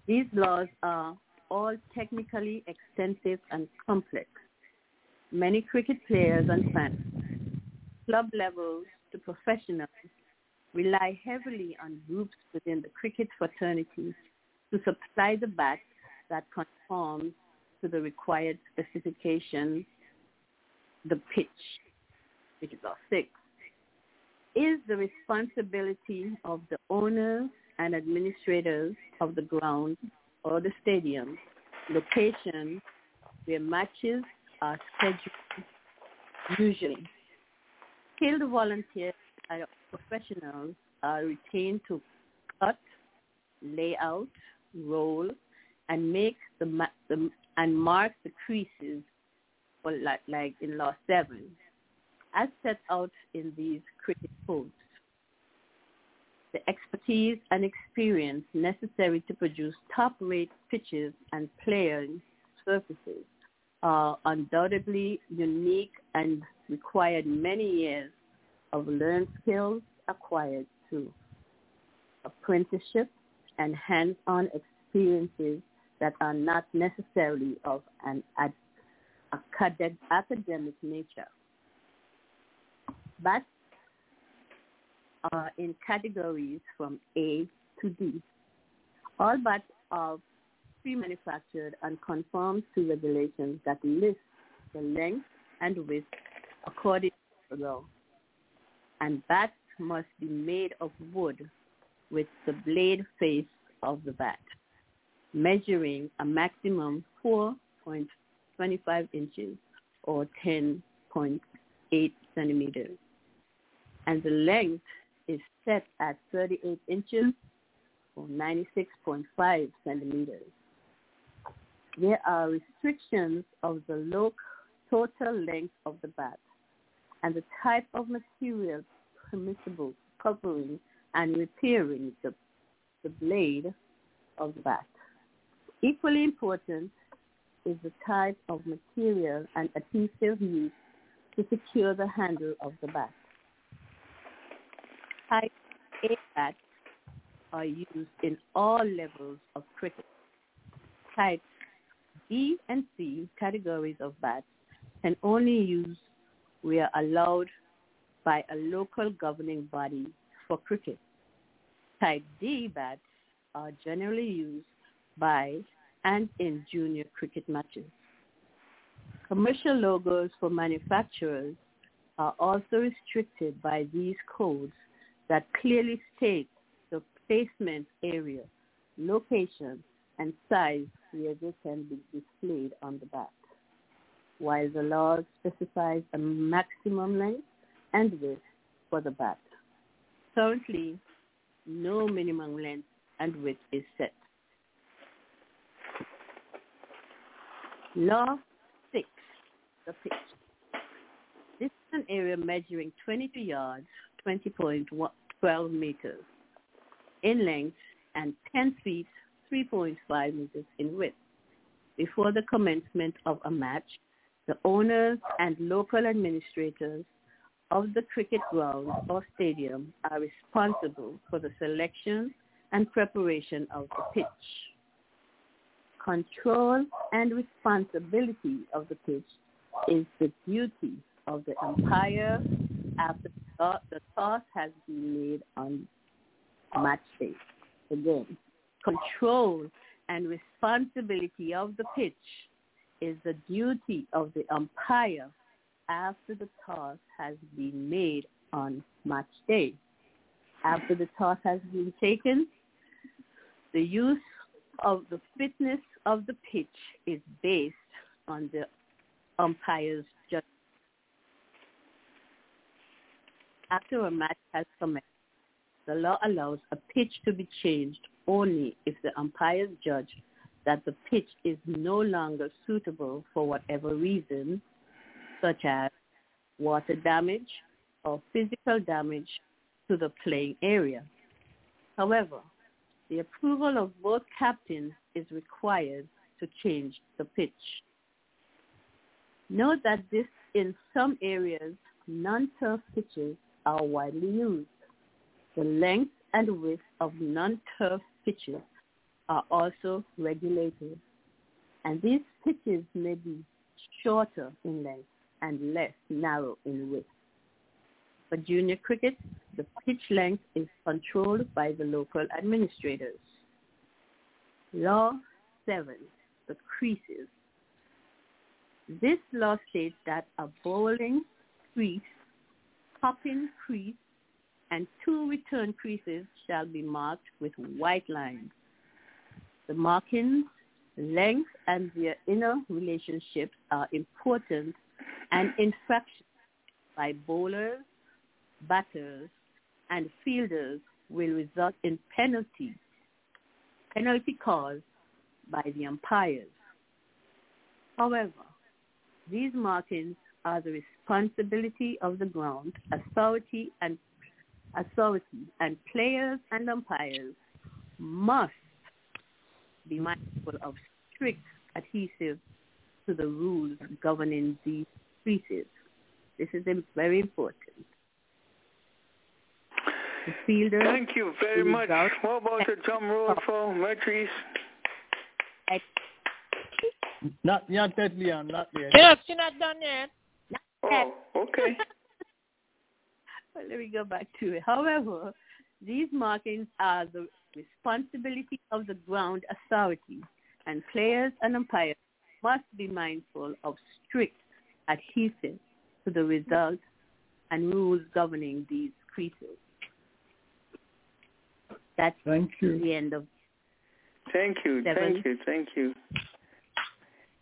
These laws are all technically extensive and complex. Many cricket players and fans, club levels to professionals, rely heavily on groups within the cricket fraternity to supply the bat that conforms to the required specifications, the pitch, which is our six, is the responsibility of the owners and administrators of the ground or the stadium, location where matches are scheduled usually. Skilled volunteers and professionals are retained to cut, lay out, roll, and make the, the and mark the creases, or like, like in Law 7, as set out in these cricket codes. The expertise and experience necessary to produce top-rate pitches and playing surfaces are undoubtedly unique and required many years of learned skills acquired through apprenticeship and hands-on experiences that are not necessarily of an ad- academic, academic nature. Bats are uh, in categories from A to D. All bats are pre-manufactured and conform to regulations that list the length and width according to law. And bats must be made of wood with the blade face of the bat, measuring a maximum 4.25 inches or 10.8 centimeters. And the length is set at 38 inches or 96.5 centimeters. There are restrictions of the low total length of the bat and the type of material permissible covering and repairing the, the blade of the bat. Equally important is the type of material and adhesive used to secure the handle of the bat. Type A bats are used in all levels of cricket. Type B and C categories of bats can only use where allowed by a local governing body for cricket. Type D bats are generally used by and in junior cricket matches. Commercial logos for manufacturers are also restricted by these codes that clearly state the placement area, location, and size where they can be displayed on the bat, while the law specifies a maximum length and width for the bat. Currently, no minimum length and width is set. Law 6, the pitch. This is an area measuring 22 yards, 20.12 meters in length and 10 feet, 3.5 meters in width. Before the commencement of a match, the owners and local administrators of the cricket ground or stadium are responsible for the selection and preparation of the pitch. Control and responsibility of the pitch is the duty of the umpire after the toss has been made on match day. Again, control and responsibility of the pitch is the duty of the umpire after the toss has been made on match day. After the toss has been taken, the use of the fitness of the pitch is based on the umpire's judgment. After a match has commenced, the law allows a pitch to be changed only if the umpires judge that the pitch is no longer suitable for whatever reason, such as water damage or physical damage to the playing area. However, the approval of both captains is required to change the pitch. Note that this in some areas, non-turf pitches are widely used. The length and width of non-turf pitches are also regulated, and these pitches may be shorter in length and less narrow in width. For junior cricket, the pitch length is controlled by the local administrators. Law 7, the creases. This law states that a bowling crease, popping crease, and two return creases shall be marked with white lines. The markings, length, and their inner relationships are important and infractions by bowlers, batters, and fielders will result in penalty, penalty caused by the umpires. However, these markings are the responsibility of the ground authority and authority and players and umpires must be mindful of strict adhesive to the rules governing these creases. This is very important. The fielder Thank you very much. What about the drum roll for Myrtrice? Not yet, yet, Leon, not yet. Yes, you're not done yet. Oh, okay. Well, let me go back to it. However, these markings are the responsibility of the ground authority, and players and umpires must be mindful of strict adherence to the results and rules governing these creases. That's Thank you. the end of Thank you, Seven. thank you, thank you.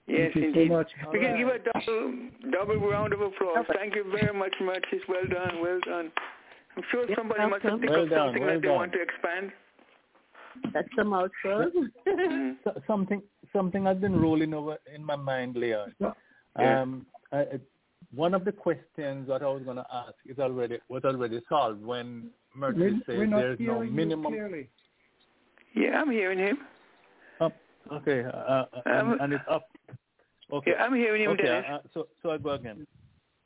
Yes, Thank you so indeed. much. We can give a double double round of applause. Thank you very much, Myrtrice. Well done, well done. I'm sure You're somebody must have welcome. picked Well up done, something well that they want to expand. that's a mouthful. Mm. So, something something I've been rolling over in my mind, Leon. Yeah. Um, I, I- one of the questions that I was going to ask is already was already solved when Myrtrice We're, said we're not there's no minimum. clearly. Yeah, I'm hearing him. Up. Okay, uh, uh, and, Um, and it's up. Okay. Yeah, I'm hearing him, okay. Dennis. Uh, so so I go again.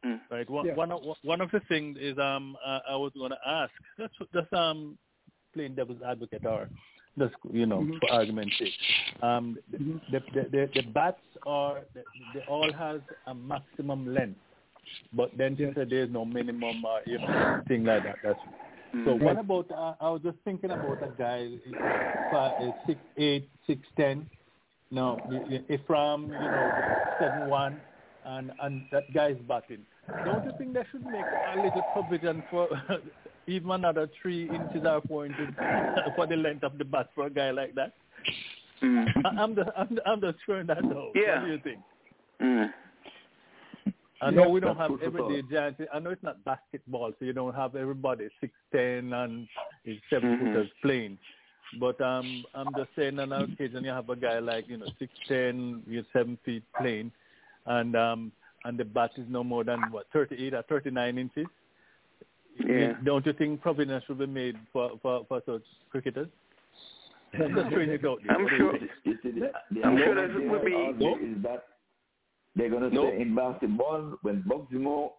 Mm. Right. One, Yeah. one of one of the things is um uh, I was going to ask just just um playing devil's advocate or just you know Mhm. for argument's sake. Um, Mhm. the, the the the bats are they, they all has a maximum length, but then she Yes. said there's no minimum uh, you know thing like that. That's so. Mm. What about? Uh, I was just thinking about a guy, uh, six eight, six ten. No, Ifram, you know, seven one, and and that guy's batting. Don't you think they should make a little provision for even another three inches or four inches for the length of the bat for a guy like that? Mm. I- I'm just I'm, I'm just throwing that out. Yeah. What do you think? Mm. I know Yeah, we don't have everyday giants. I know it's not basketball, so you don't have everybody six ten and is 7 Mhm. footers playing. But um, I'm just saying, on occasion you have a guy like you know six ten, you're seven feet playing, and um, and the bat is no more than what thirty eight or thirty nine inches. Yeah. Don't you think provision should be made for for, for such cricketers? I'm just throwing it out there. I'm sure- you see, the, the I'm sure argument that they would be- argue is that they're going to No. say in basketball, when Bugsy Moore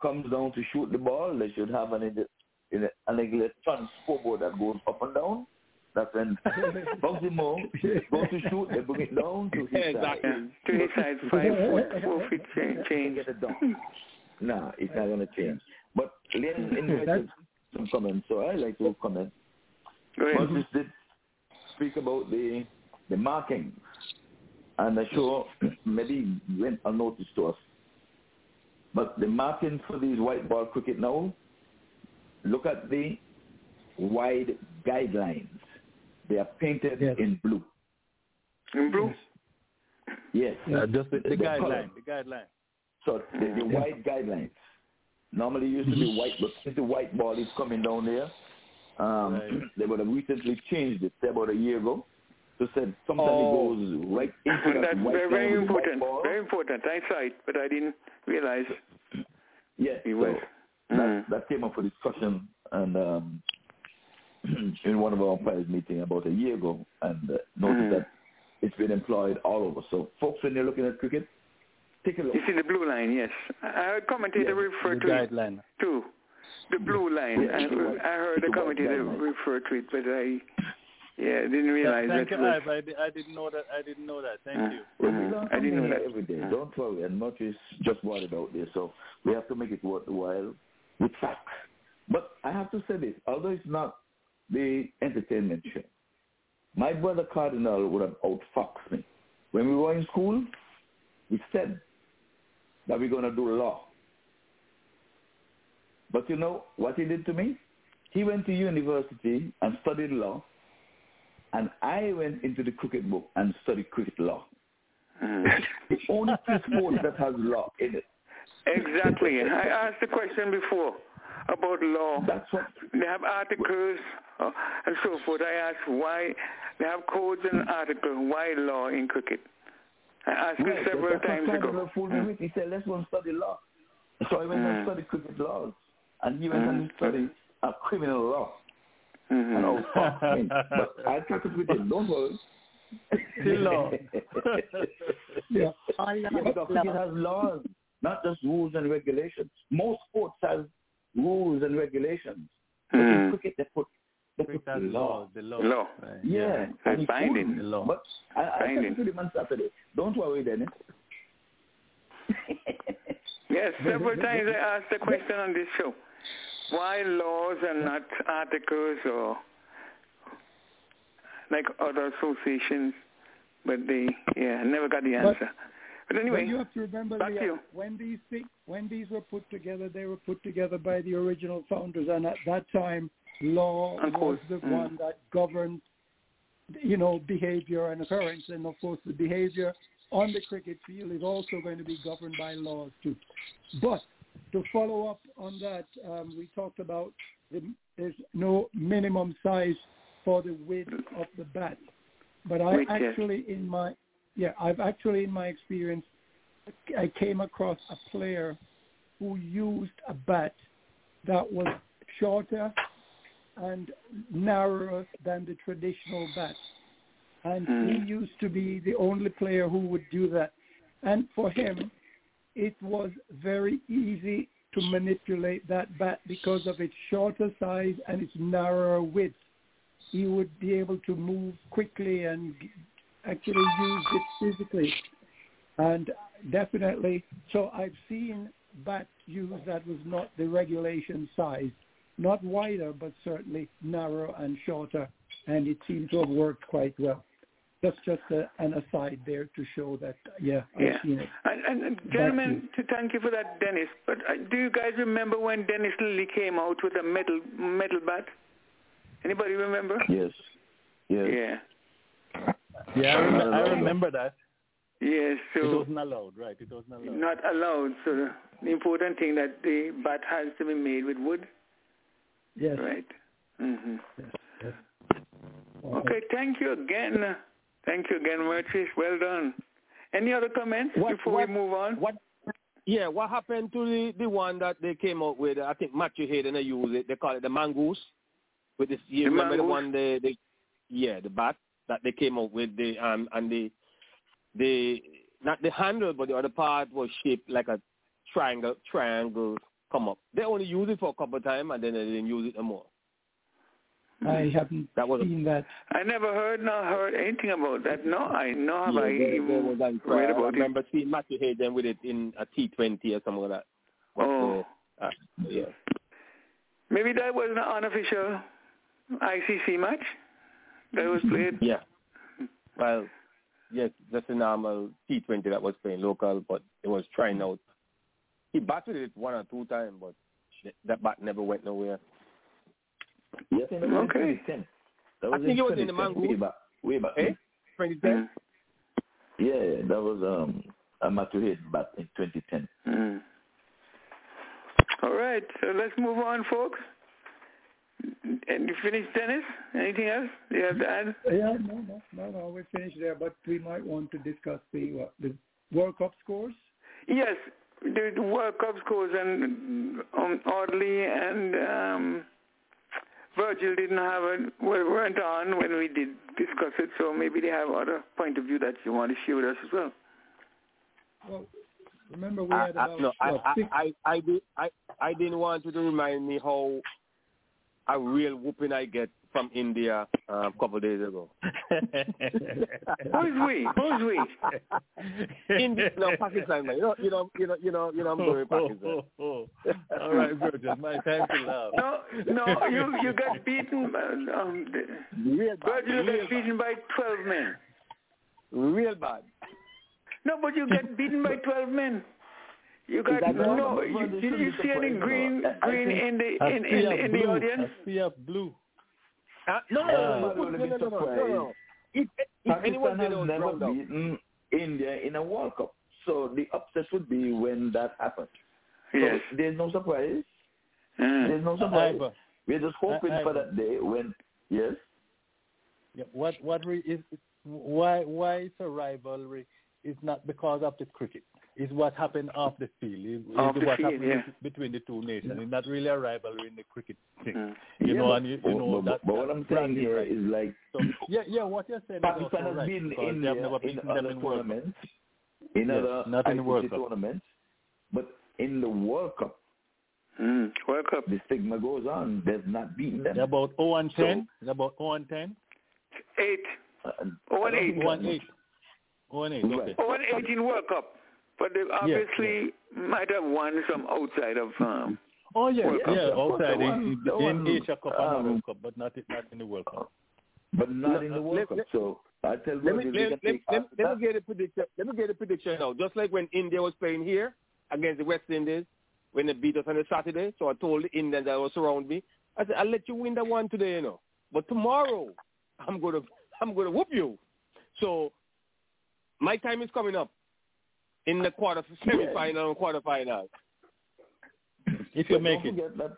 comes down to shoot the ball, they should have an, ide- in a- an electron scoreboard that goes up and down. That's when Bugsy Moore goes to shoot, they bring it down to his Exactly. side. Yeah. To his side, five foot, four feet change. Get it done. No, it's not going to change. But Lynn invited some comments, so I like to comment. Go ahead. Moses did speak about the the markings, and I'm sure maybe went unnoticed to us. But the markings for these white ball cricket now, look at the wide guidelines. They are painted Yes. in blue. In blue? Yes. Uh, just the, the The guideline, color. the guideline. So the, the white guidelines. Normally it used to be white, but since the white ball is coming down there, um, Right. they would have recently changed it about a year ago. So said sometimes Oh. it goes right into that That's white very, line very with the white important. Very important. I saw it, but I didn't realize Yes, it so was. that, Mm. that came up for discussion and um, in one of our umpires meeting about a year ago, and uh, noticed Mhm. that it's been employed all over. So folks, when you're looking at cricket, take a look. It's in the blue line, yes. I heard commentator Yeah, refer The to it too. the blue line. Yeah, I, I heard the it was committee that that line. refer to it, but I yeah didn't realize Thank that you, I, di- I didn't know that. I didn't know that. Thank Uh, you. Well, we learn I didn't know that. every day. Mhm. Don't worry. And Murphy's just brought it out there, so we have to make it worthwhile with facts. But I have to say this, although it's not the entertainment show, my brother Cardinal would have outfoxed me. When we were in school, we said that we're going to do law. But you know what he did to me? He went to university and studied law, and I went into the cricket book and studied cricket law. Mhm. The only two sports that has law in it. Exactly. I asked the question before about law. That's what. They have articles uh, and so forth. I ask why they have codes and articles. Why law in cricket? I asked Right, it several that's times ago. Cardinal fooled me with. He said, let's go and study law. So I went Mm. and studied cricket laws. And he went and Mm. studied uh, criminal law. Mhm. And oh, fuck me. But I catch it with him. Don't worry. Still law. Yeah. All Yeah, laws, cricket has laws, not just rules and regulations. Most sports have rules and regulations. But in Mm. cricket, they put, they put Cricket has law. law. The law. Law. Right. Yeah, And and he binding. The law. But I, I Binding. said to him on Saturday, don't worry, Dennis. Yes, several times I asked the question on this show. Why laws and not articles or like other associations? But they, yeah, I never got the answer. But, anyway, But you have to remember, back to Leah, you. when these things, when these were put together, they were put together by the original founders, and at that time, law Of was course. the Mm. one that governed, you know, behavior and occurrence, and of course, the behavior on the cricket field is also going to be governed by laws too. But to follow up on that, um, we talked about the, there's no minimum size for the width of the bat. But I yes. actually, in my yeah, I've actually in my experience, I came across a player who used a bat that was shorter and narrower than the traditional bat. And Mm. he used to be the only player who would do that. And for him, it was very easy to manipulate that bat because of its shorter size and its narrower width. He would be able to move quickly and actually used it physically. And definitely, so I've seen bats used that was not the regulation size, not wider, but certainly narrow and shorter, and it seemed to have worked quite well. That's just a, an aside there to show that, yeah, I've seen it. And, and, and gentlemen, to thank you for that, Dennis. But uh, do you guys remember when Dennis Lillee came out with a metal metal bat? Anybody remember? Yes. Yes. Yeah. Yeah, I, rem- I remember that. Yes. so It wasn't allowed, right? It wasn't allowed. not allowed. So the, important thing that the bat has to be made with wood, Yes. right? hmm yes, yes. Okay. Thank you again. Thank you again, Myrtrice. Well done. Any other comments What- before what- we move on? What? Yeah, what happened to the the one that they came out with? I think Matthew Hayden they use it. They call it the mongoose. With this, you The remember the one they, they yeah the bat that they came up with the um and the the not the handle but the other part was shaped like a triangle triangle come up. They only used it for a couple of times and then they didn't use it anymore. I haven't That was a- seen that. I never heard nor heard anything about that. No, I know Yeah, I there- there even was like, read uh, I about it. remember seeing Matthew Hayden with it in a T twenty or something like that. But, Oh. uh, uh, yeah. Maybe that was an unofficial ICC match that was played. Yeah. Well, yes, just a normal T20 that was playing local, but it was trying out. He batted it one or two times, but that bat never went nowhere. Yes, in the Okay. 2010. That I was think it was in the 2010, Mongoose. Way back. Way back. Eh? 2010? Yeah, that was um a Maturid back in 2010. Mm. All right, so let's move on, folks. And you finished, Dennis? Anything else you have to add? Yeah, no, no, no, no, we're finished there, but we might want to discuss the what, the World Cup scores. Yes, the, the World Cup scores, and um, Audley and um, Virgil didn't have a well, weren't on when we did discuss it, so maybe they have other point of view that you want to share with us as well. Well, Remember, we I, had I, about no, I, what, I, I, I, did, I, I didn't want you to remind me how a real whooping I get from India uh, a couple of days ago. Who's we? Who's we? India, no, Pakistan, man. You know, you know, you know, you know, you know, I'm going Pakistan. oh All right, Virgil, my time to laugh. No, no, you you got beaten. Um, Real bad. Virgil Real got beaten by twelve men. Real bad. No, but you got beaten by twelve men. You got that right? no. You, did you see any green green in the in in, in the audience? I see a blue. Uh, no, no, Uh, no, no, no, no, no, no, no, no. If, if anyone Pakistan has was never round up, beaten India in a World Cup. So the upset would be when that happens. Yes. So there's no surprise. Mm. There's no surprise. Ivor, We're just hoping I- for that day when, yes, Yeah, what what re- is why why it's a rivalry is not because of the cricket. It's what happened off the field. It's, it's Off the what field, happened yeah. between the two nations. It's not really a rivalry in the cricket thing. Mm. You Yeah, know, but- and you, you know but, that. but what I'm saying branding here right. is like So, yeah, yeah, what you're saying is Pakistan also has right beaten because they India have never in beaten them other in tournaments, in Yes, other not in the World Cup. tournaments, but in the World Cup, Mm. World Cup. the stigma goes on. They've not beaten them. They're about 0 and 10. So- They're about 0 and 10. Eight. Uh, Oh, and eight. 0 and 8. 0 and 8, Right. okay. Oh, and eight in World Cup. But they obviously might have won some outside of um, Oh, yeah, World yeah, Cup. outside The in, one- in, the in one, Asia Cup and um, World Cup, but not, in- not in the World Cup. but not No, in the World let- Cup. let- So I tell let me Virgil, let, we let, let, let, let me get a prediction. Let me get a prediction now. Just like when India was playing here against the West Indies when they beat us on the Saturday. So I told the Indians that was around me. I said, I'll let you win that one today, you know. But tomorrow, I'm gonna I'm gonna whoop you. So my time is coming up in the quarter semi-final and quarterfinal. If you But make it. forget that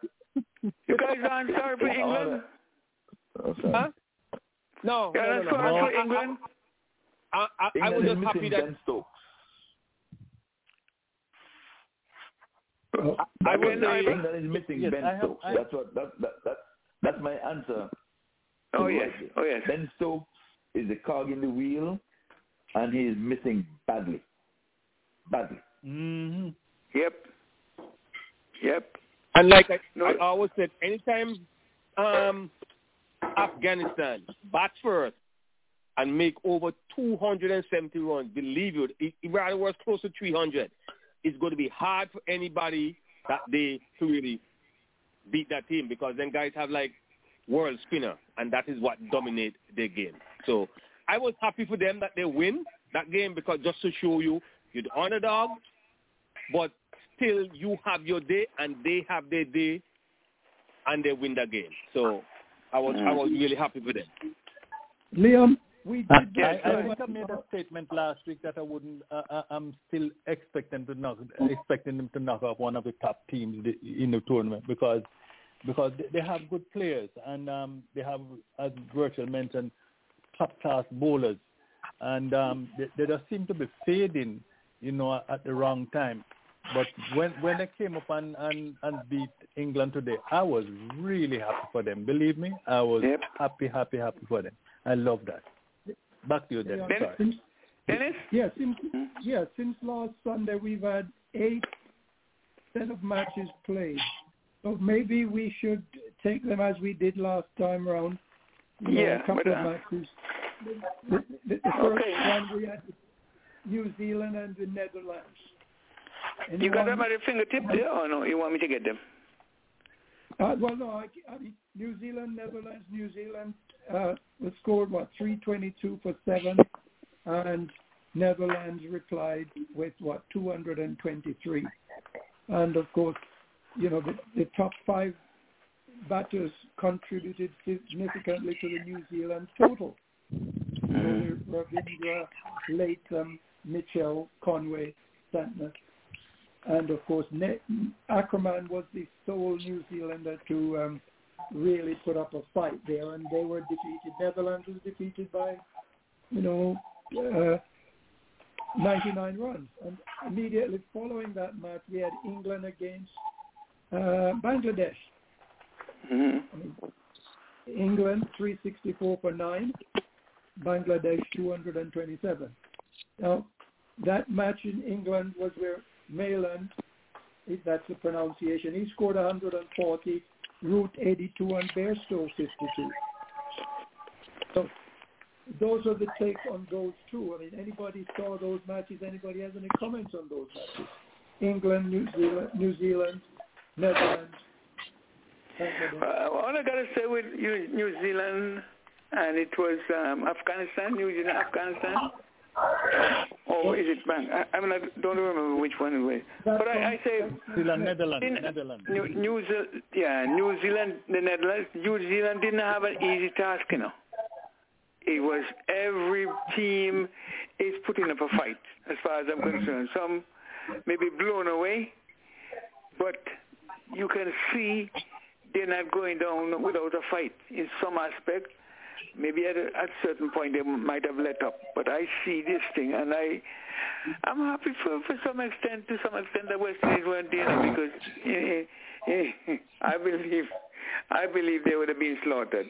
You guys aren't sorry for England? Oh. Huh? No, You're no, no, no. for I- I- England? I, I, I was England just is happy missing that Ben Stokes. I was Again, saying England is missing Yes, Ben I have- Stokes. I- That's what that, that that that's my answer. Oh, oh yes, Roger. oh yes. Ben Stokes is a cog in the wheel, and he is missing badly. Badly. hmm Yep. Yep. And like I, No. I always said, anytime um, Afghanistan bats first and make over 270 runs, believe you, it, it rather was close to 300. It's going to be hard for anybody that day to really beat that team because then guys have like world spinner, and that is what dominate their game. So I was happy for them that they win that game because just to show you, you're the underdog, but still you have your day and they have their day and they win the game. So I was I was really happy with them. Liam, we I, did I, get I uh, think I made a statement last week that I wouldn't. Uh, uh, I'm still expecting to knock, expecting them to knock off one of the top teams in the tournament because because they- they have good players and um, they have, as Virgil mentioned, top class bowlers, and um, they, they just seem to be fading, you know, at the wrong time. But when when they came up and, and, and beat England today, I was really happy for them. Believe me, I was Yep. happy, happy, happy for them. I love that. Back to you, then. Yeah, Sorry. since, Dennis? yeah, since yeah, since last Sunday we've had eight set of matches played. So maybe we should take them as we did last time around. You know, Yeah, a couple but, of uh, matches. The, the, the first Okay. one we had New Zealand and the Netherlands. You got them at your fingertip there, or no? You want me to get them? Uh, well, no, I, I mean, New Zealand, Netherlands, New Zealand uh, was scored, what, 322 for seven, and Netherlands replied with, what, 223. And, of course, you know, the, the top five batters contributed significantly to the New Zealand total. Mm. Ravindra, Latham, Mitchell, Conway, Santner. And of course, Ackermann was the sole New Zealander to um, really put up a fight there, and they were defeated. Netherlands was defeated by, you know, uh, 99 runs. And immediately following that match, we had England against uh, Bangladesh. hmm I mean, England 364 for nine, Bangladesh 227. Now, that match in England was where Malin, if that's the pronunciation, he scored 140, Root 82, and Bairstow 52. So those are the takes on those two. I mean, anybody saw those matches? Anybody has any comments on those matches? England, New Zealand, New Zealand, Netherlands. Uh, all I gotta say with New Zealand, and it was um, Afghanistan, New Zealand, Afghanistan. Or is it Bang? I, I mean, I don't remember which one it was. But I, I say Zealand, Netherlands, in, uh, Netherlands. New, New Zealand, yeah, New Zealand, the Netherlands. New Zealand didn't have an easy task, you know. It was every team is putting up a fight, as far as I'm concerned. Some may be blown away, but you can see they're not going down without a fight in some aspect. Maybe at a, at a certain point they might have let up, but I see this thing, and I, I'm happy for for some extent, to some extent, that West Indies weren't there because eh, eh, I believe, I believe they would have been slaughtered.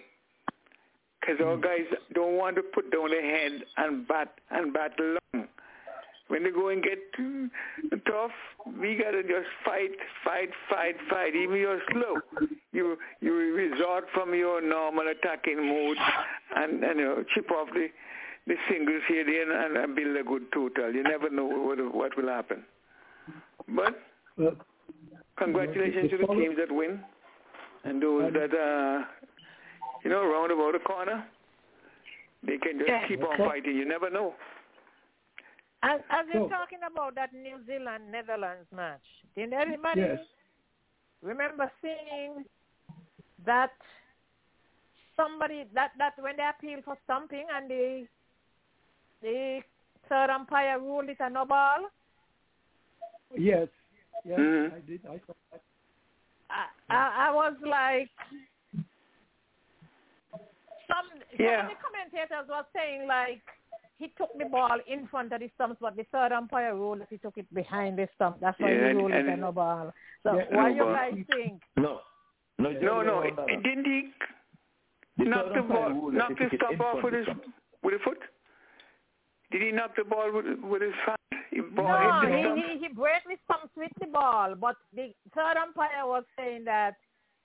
Because our guys don't want to put down their head and bat and bat long. When the going get too tough, we gotta just fight, fight, fight, fight. Even you're slow, you you resort from your normal attacking mode and and you know, chip off the the singles here there and, and build a good total. You never know what what will happen. But congratulations to the teams that win and those that uh you know round about the corner. They can just Yeah. keep on fighting. You never know. As, as So- you're talking about that New Zealand Netherlands match, did anybody Yes. remember seeing that somebody that that when they appealed for something and the the third umpire ruled it a no ball? Yes. Yes, Mhm. I did. I saw that. I, I, I was like, some, some of the commentators were saying like he took the ball in front of the stumps, but the third umpire ruled that he took it behind the stump. That's why Yeah, he and- ruled it a and- no ball. So Yeah, what no you ball. guys think? No. No, No, no. It, it didn't he knock the ball, knock the stump off with his with his foot? Did he knock the ball with with his hand? He ball No, hit the he, he he broke the stumps with the ball, but the third umpire was saying that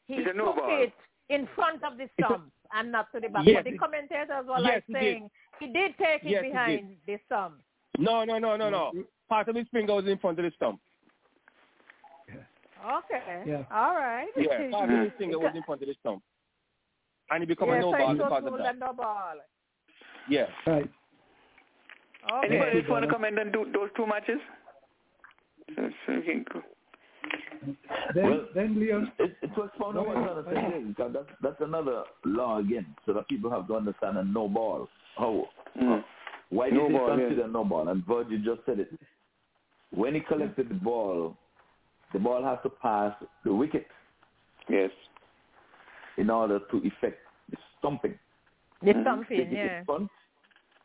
he It's a no took ball. it in front of the stump and not to the back. Yes, but the it- commentators were yes, like he did. saying he did take it Yes, he did. behind the stump. No, no, no, no, no. Mm-hmm. Part of his finger was in front of the stump. Okay. Yeah. All right. Yeah, part of his finger was in front of the stump. And it become a no so ball it because of that. a no ball. Yeah. Right. Okay. Anybody else Yeah. want to comment on do, those two matches? So, so you can go. Then, Well, then Leon. It, it was found out another thing because that's that's another law again, so that people have to understand a no ball. How Mm. why No did they ball, yeah. consider no ball? And Virgil just said it. When he collected the ball, the ball has to pass the wicket Yes. in order to effect the stumping. The Mhm. stumping, yeah. front.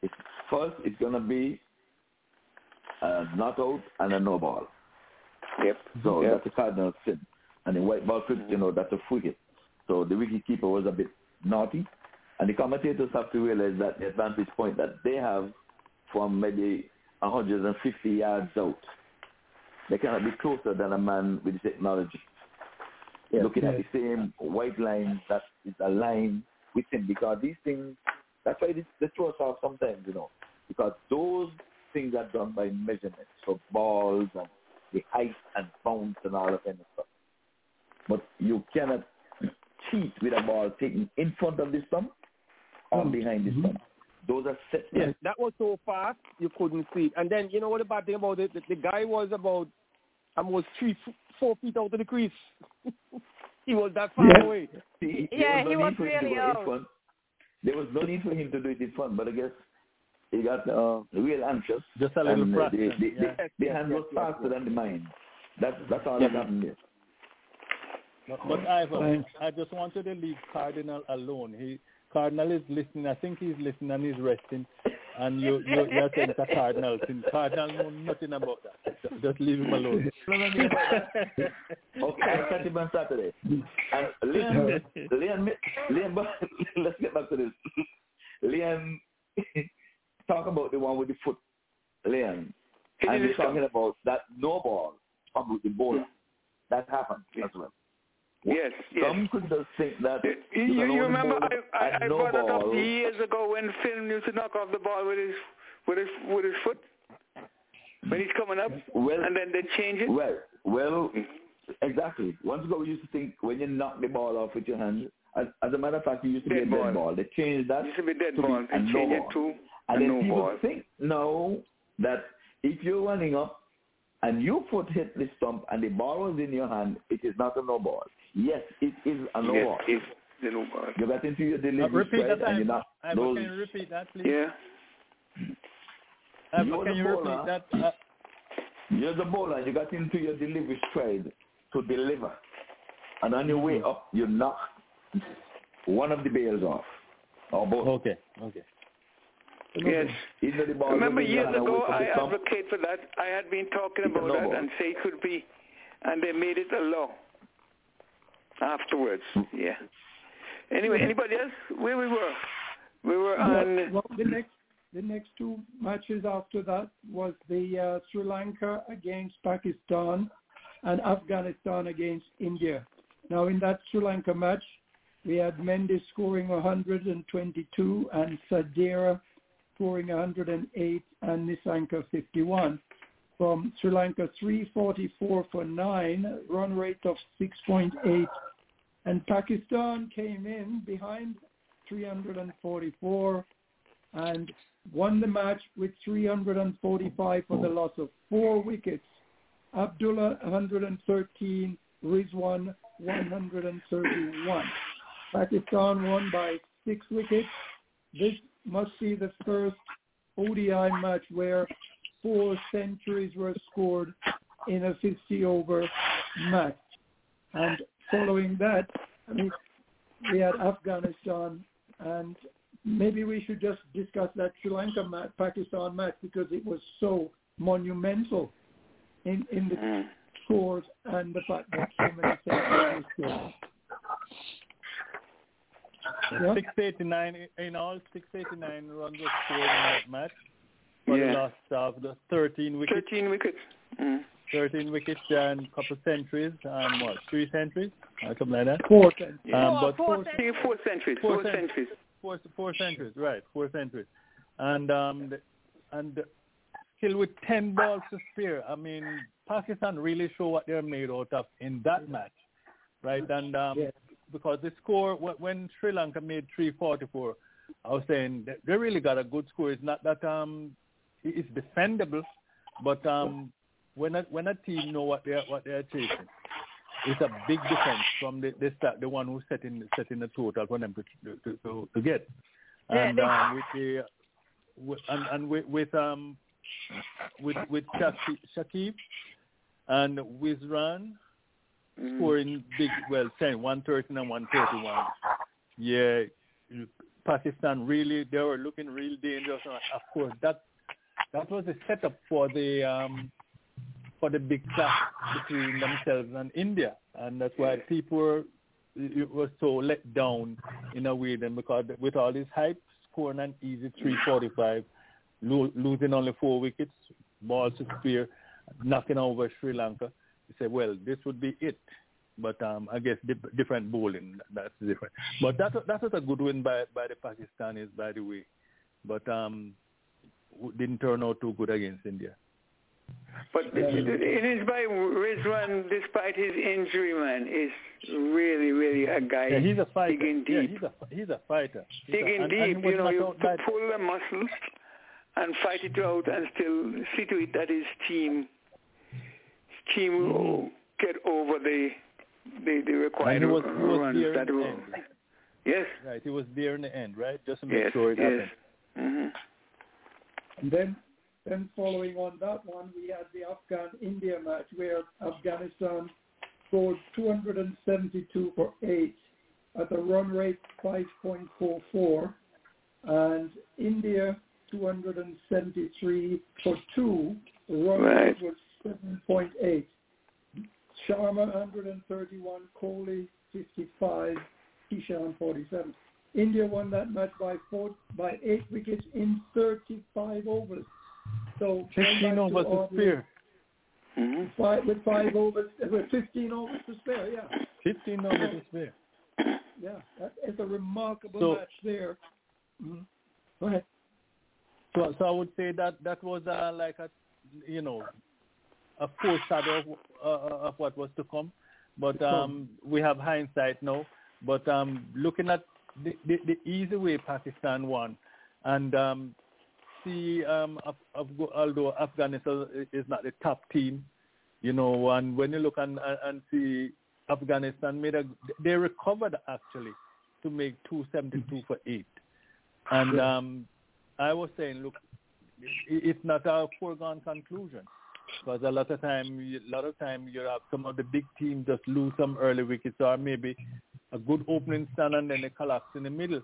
It's, first, it's gonna be a not out and a no ball. Yep. So Yep. that's a cardinal sin. And in white ball cricket, you know, that's a free hit. So the wicket keeper was a bit naughty. And the commentators have to realize that the advantage point that they have from maybe 150 yards out, they cannot be closer than a man with the technology. Looking at the same white line that is aligned with him because these things, that's why they, they throw us off sometimes, you know, because those things are done by measurements for balls and the height and bounce and all of that kind of stuff. But you cannot cheat with a ball taken in front of the stump or mm-hmm. behind the stump. Those are set. Yes, that was so fast you couldn't see it. And then you know what the bad thing about it? The, the guy was about almost three, four feet out of the crease. he was that far Yes. away. See, there Yeah, no he was for him to really go out. There was no need for him to do it in front, but I guess he got uh, real anxious. Just a little and, uh, the, practice, the, yeah. the, the hand was faster than the mind. That's that's all that happened there. But, but Ivan, I just wanted to leave Cardinal alone. He Cardinal is listening. I think he's listening and he's resting. And you you you're saying to Cardinal, since Cardinal know nothing about that. Just- Just leave him alone. Okay, I'll catch him on Saturday. And Liam, Liam, Liam, let's get back to this. Liam, talk about the one with the foot lane. And you're talking come? about that no ball about the bowler. That happened yes. as well. Yes, Some yes. just think that. It, you, you remember I, I, I no brought it up years ago when Finn used to knock off the ball with his with his with his foot when he's coming up, well, and then they change it. Well, well, hmm. exactly. Once ago we used to think when you knock the ball off with your hand, as, as a matter of fact, it used to dead be a ball. dead ball. They changed that. It used to be dead to ball. Be, they changed no it to and a then no people ball. think now that if you're running up and your foot hit the stump and the ball was in your hand, it is not a no ball. Yes, it is a no yes, ball. it's the no ball. You got into your Uh, delivery repeat stride that and you time. knock Ivor, those. can you repeat that, please? Yeah. Ivor, You're can the you bowler. repeat that? Uh, You're the bowler. You got into your delivery stride to deliver, and on your way up, you knock one of the bails off, or both. okay, okay. Yes. Either the ball Remember was in your years ago, I the stump. advocate for that. I had been talking about that and say it could be, and they made it a law afterwards. Yeah. Anyway, anybody else? Where we were? We were on. Well, the next the next two matches after that was the uh, Sri Lanka against Pakistan and Afghanistan against India. Now in that Sri Lanka match, we had Mendis scoring 122 and Sadeera scoring 108 and Nisanka 51. From Sri Lanka 344 for 9, run rate of 6.8 and Pakistan came in behind 344 and won the match with 345 for the loss of four wickets. Abdullah 113, Rizwan 131. Pakistan won by six wickets. This must be the first ODI match where four centuries were scored in a 50 over match. And following that, I mean, we had Afghanistan, and maybe we should just discuss that Sri Lanka match, Pakistan match because it was so monumental in in the Mm. scores and the fact that so many centuries were scored. Yeah. 689 in all, 689 runs were scored in that match. For Yeah. the loss of the 13 wickets, 13 wickets. Mm. 13 wickets and a couple centuries, um, what, three centuries, or something like that. Four centuries. Yeah. Um, but four, I think four centuries. Four Four, cent- centuries. four, four centuries, right? Four centuries, and um, the, and still with 10 balls to spare. I mean, Pakistan really show what they're made out of in that match, right? And um, Yes. Because the score when Sri Lanka made 344, I was saying that they really got a good score. It's not that um it's defendable, but um when a, when a team know what they're what they're chasing, it's a big difference from the the, start, the one who's setting setting the total for them to to, to, to get. Yeah, And um, with the with, and, and with, with um with with Shakib, and Wizran. Scoring big, well, 10, 113 and 131. Yeah, Pakistan really, they were looking real dangerous. And Of course, that that was a setup for the um, for the big clash between themselves and India, and that's why people were, it was so let down in a way. Then because with all this hype, scoring an easy 345, lo- losing only four wickets, balls to spare, knocking over Sri Lanka. Say, well, this would be it. But um, I guess dip- different bowling, that's different. But that that was a good win by by the Pakistanis, by the way. But um, didn't turn out too good against India. But it, is by Rizwan, despite his injury, man, is really, really a guy Yeah, he's a fighter. digging Yeah, he's a he's a fighter. He's a- digging and- and deep, you know, you out pu- by- pull the muscles and fight it out and still see to it that his team team will get over the the, the required Mm-hmm. And was- he was runs that will. Yes, Right, he was there in the end, right? Just to make yes, sure it yes. happened. hmm And then, then following on that one, we had the Afghan-India match where Afghanistan scored 272 for 8 at a run rate 5.44, and India 273 for 2, the run rate Right. was 7.8. Sharma 131, Kohli 55, Kishan 47. India won that match by four, by eight wickets in 35 overs. So going 15 back to overs to Audley, spare. hmm Five, with five overs, with 15 overs to spare, yeah. 15 overs to spare. yeah, that is a remarkable So- match there. Mhm. Go ahead. So, so I would say that that was uh, like a, you know, a foreshadow of, uh, of what was to come. But um, we have hindsight now. But um, looking at the, the, the easy way Pakistan won, and um, see, um, Af- Af- although Afghanistan is not the top team, you know, and when you look and, and- and see Afghanistan made a, they recovered actually to make 272 for eight. And um, I was saying, look, it's not a foregone conclusion because a lot of time, a lot of time you have some of the big teams just lose some early wickets or maybe a good opening stand and then they collapse in the middle.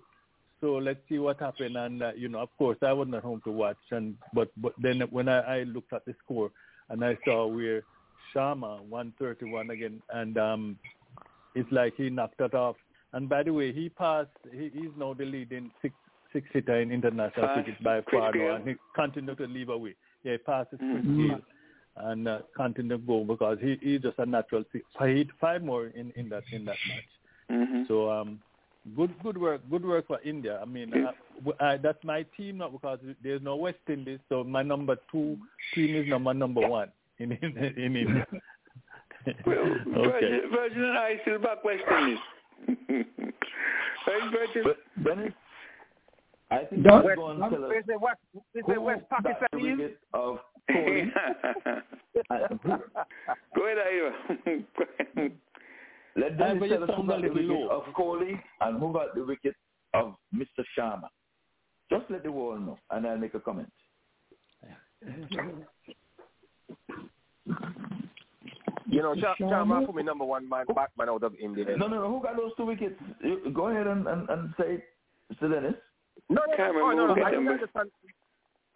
So let's see what happened. And uh, you know, of course, I wasn't at home to watch. And but but then when I, I looked at the score and I saw where Sharma 131 again, and um, it's like he knocked it off. And by the way, he passed. He, he's now the leading six six hitter in international cricket by far, now, and he continued to leave away. Yeah, he passes Chris Mhm. Gayle and uh, continue to go because he he's just a natural. six- He hit five more in in that in that match. Mhm. So um, good good work good work for India. I mean, uh, w- I, that's my team not because there's no West Indies. So my number two team is number number one in in, in India. Virgin, Virgin and I still back West Indies. right, Virgin? But Dennis, I think Don't- you're going to tell us Is it West, is it West got Pakistan is? of Kohli. Go ahead, Ira. Let Dennis tell us who got the little wicket of Kohli and who got the wicket of Mr. Sharma. Just let the world know, and I'll make a comment. You know, Sharma? Sharma for me number one man, backman out of India. No, no, no. Who got those two wickets? Go ahead and, and, and say, Mr. Dennis. No, no, no, remember no, no. I didn't understand.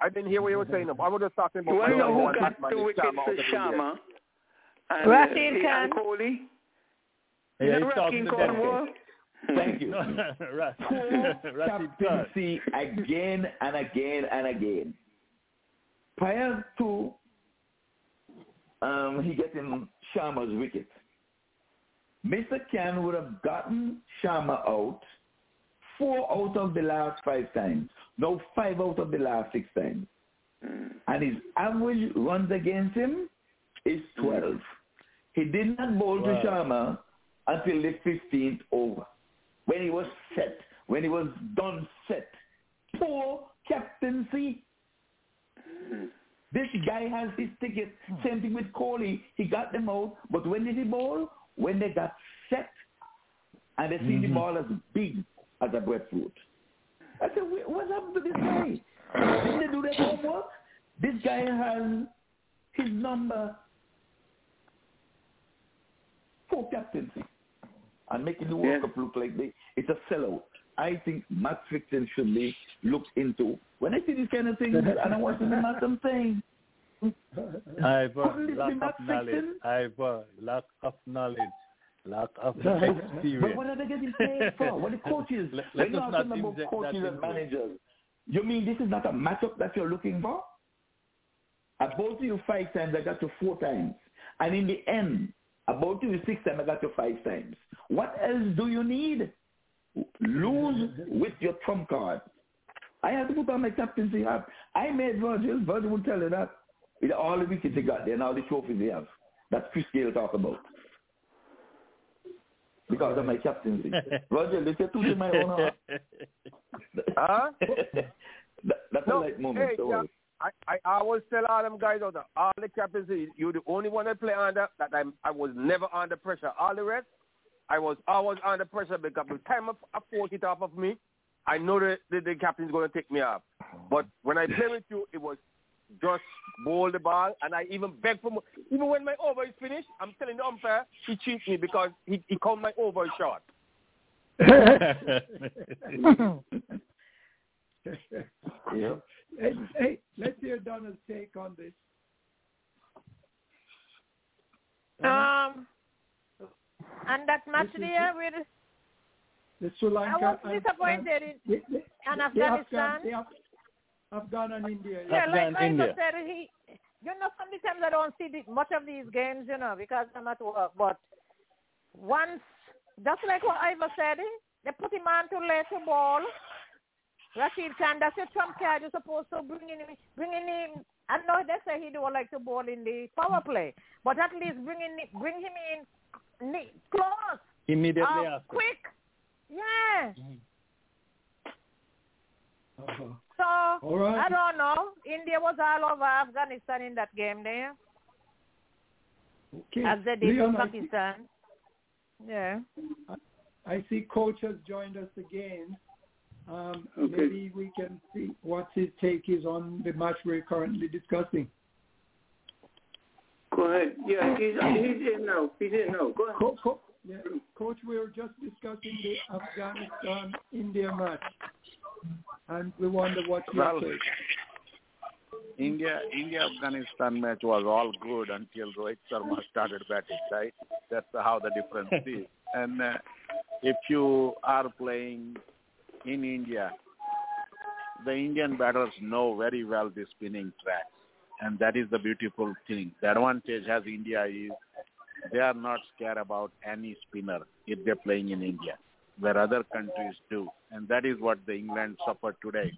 I didn't hear what you were saying. I was just talking about You want to my know number who one got backman the is wickets Sharma for out of India. Sharma? And, Rashid Khan. Kohli? Yeah, he's talking Rakim to Thank you. No, Ras- Poor Rashid captaincy again and again and again. Prior to um, he getting Sharma's wicket, Mr. Khan would have gotten Sharma out four out of the last five times. No, five out of the last six times. Hmm. And his average runs against him is hmm. 12. He did not bowl Wow. to Sharma until the 15th over when he was set, when he was done set. Poor captaincy. Hmm. This guy has his ticket. Same thing with Kohli. He got them out, but when did he bowl? When they got set and they see the Mhm. ball as big as a breadfruit. I said, what happened to this guy? Didn't they do their homework? This guy has his number for captaincy and making the World Yeah. Cup look like they, it's a sellout. I think match fixing should be looked into. When I see this kind of thing, and I watch the match, I'm saying, I've uh, lack of knowledge. I've uh, lack of knowledge. Lack of but what are they getting paid for? What the coaches? Let- let you're us talking not about inject coaches that and into it. managers, you mean this is not a matchup that you're looking for? I bowled to you five times, I got you four times. And in the end, I bought you six times, I got you five times. What else do you need? Lose with your trump card. I had to put on my captaincy hat. I made Virgil. Virgil will tell you that. With all the wickets he got there and all the trophies he have. That's Chris Gayle talk about. Because of my captaincy. Virgil, they say to my own heart. Huh? that, that's No, a light moment. hey, don't yeah, worry. I, I, I always tell all them guys out there, all the captains, you're the only one I play under that I'm, I was never under pressure. All the rest, I was always under pressure because the time I force it off of me, I know that the, the captain's going to take me off. But when I play with you, it was just bowl the ball, and I even beg for more. Even when my over is finished, I'm telling the umpire he cheats me because he, he called my over short. Yeah. hey, hey, let's hear Donald's take on this. Um, and that match This is there with The Sri Lanka I Lanka was and- disappointed in, and, the, and the Afghanistan. Afghan, the Af- Afghan and India. Yeah, like Afghan, I India. said, he, you know, sometimes I don't see the, much of these games, you know, because I'm at work. But once, just like what Ivor said, they put him on to lay to ball. Rashid Khan, that's your trump card. You're supposed to bring in, bring in him. I know they say he don't like to ball in the power play, but at least bring in, bring him in ne- close, Immediately uh, after. quick. Yeah. Uh-huh. So All right. I don't know. India was all over Afghanistan in that game there, Okay. as they did Leon, with I see- Pakistan. Yeah. I see coach has joined us again. Um, Okay. Maybe we can see what his take is on the match we're currently discussing. Go ahead. Yeah, he's, he's in now. He's in now. Go ahead. Co- co- yeah, coach, we were just discussing the Afghanistan-India match, and we wonder what Well. India India Afghanistan match was all good until Rohit Sharma started batting, right? That's how the difference is. And uh, if you are playing in India, the Indian batters know very well the spinning tracks, and that is the beautiful thing. The advantage as India is they are not scared about any spinner if they're playing in India, where other countries do, and that is what the England suffered today.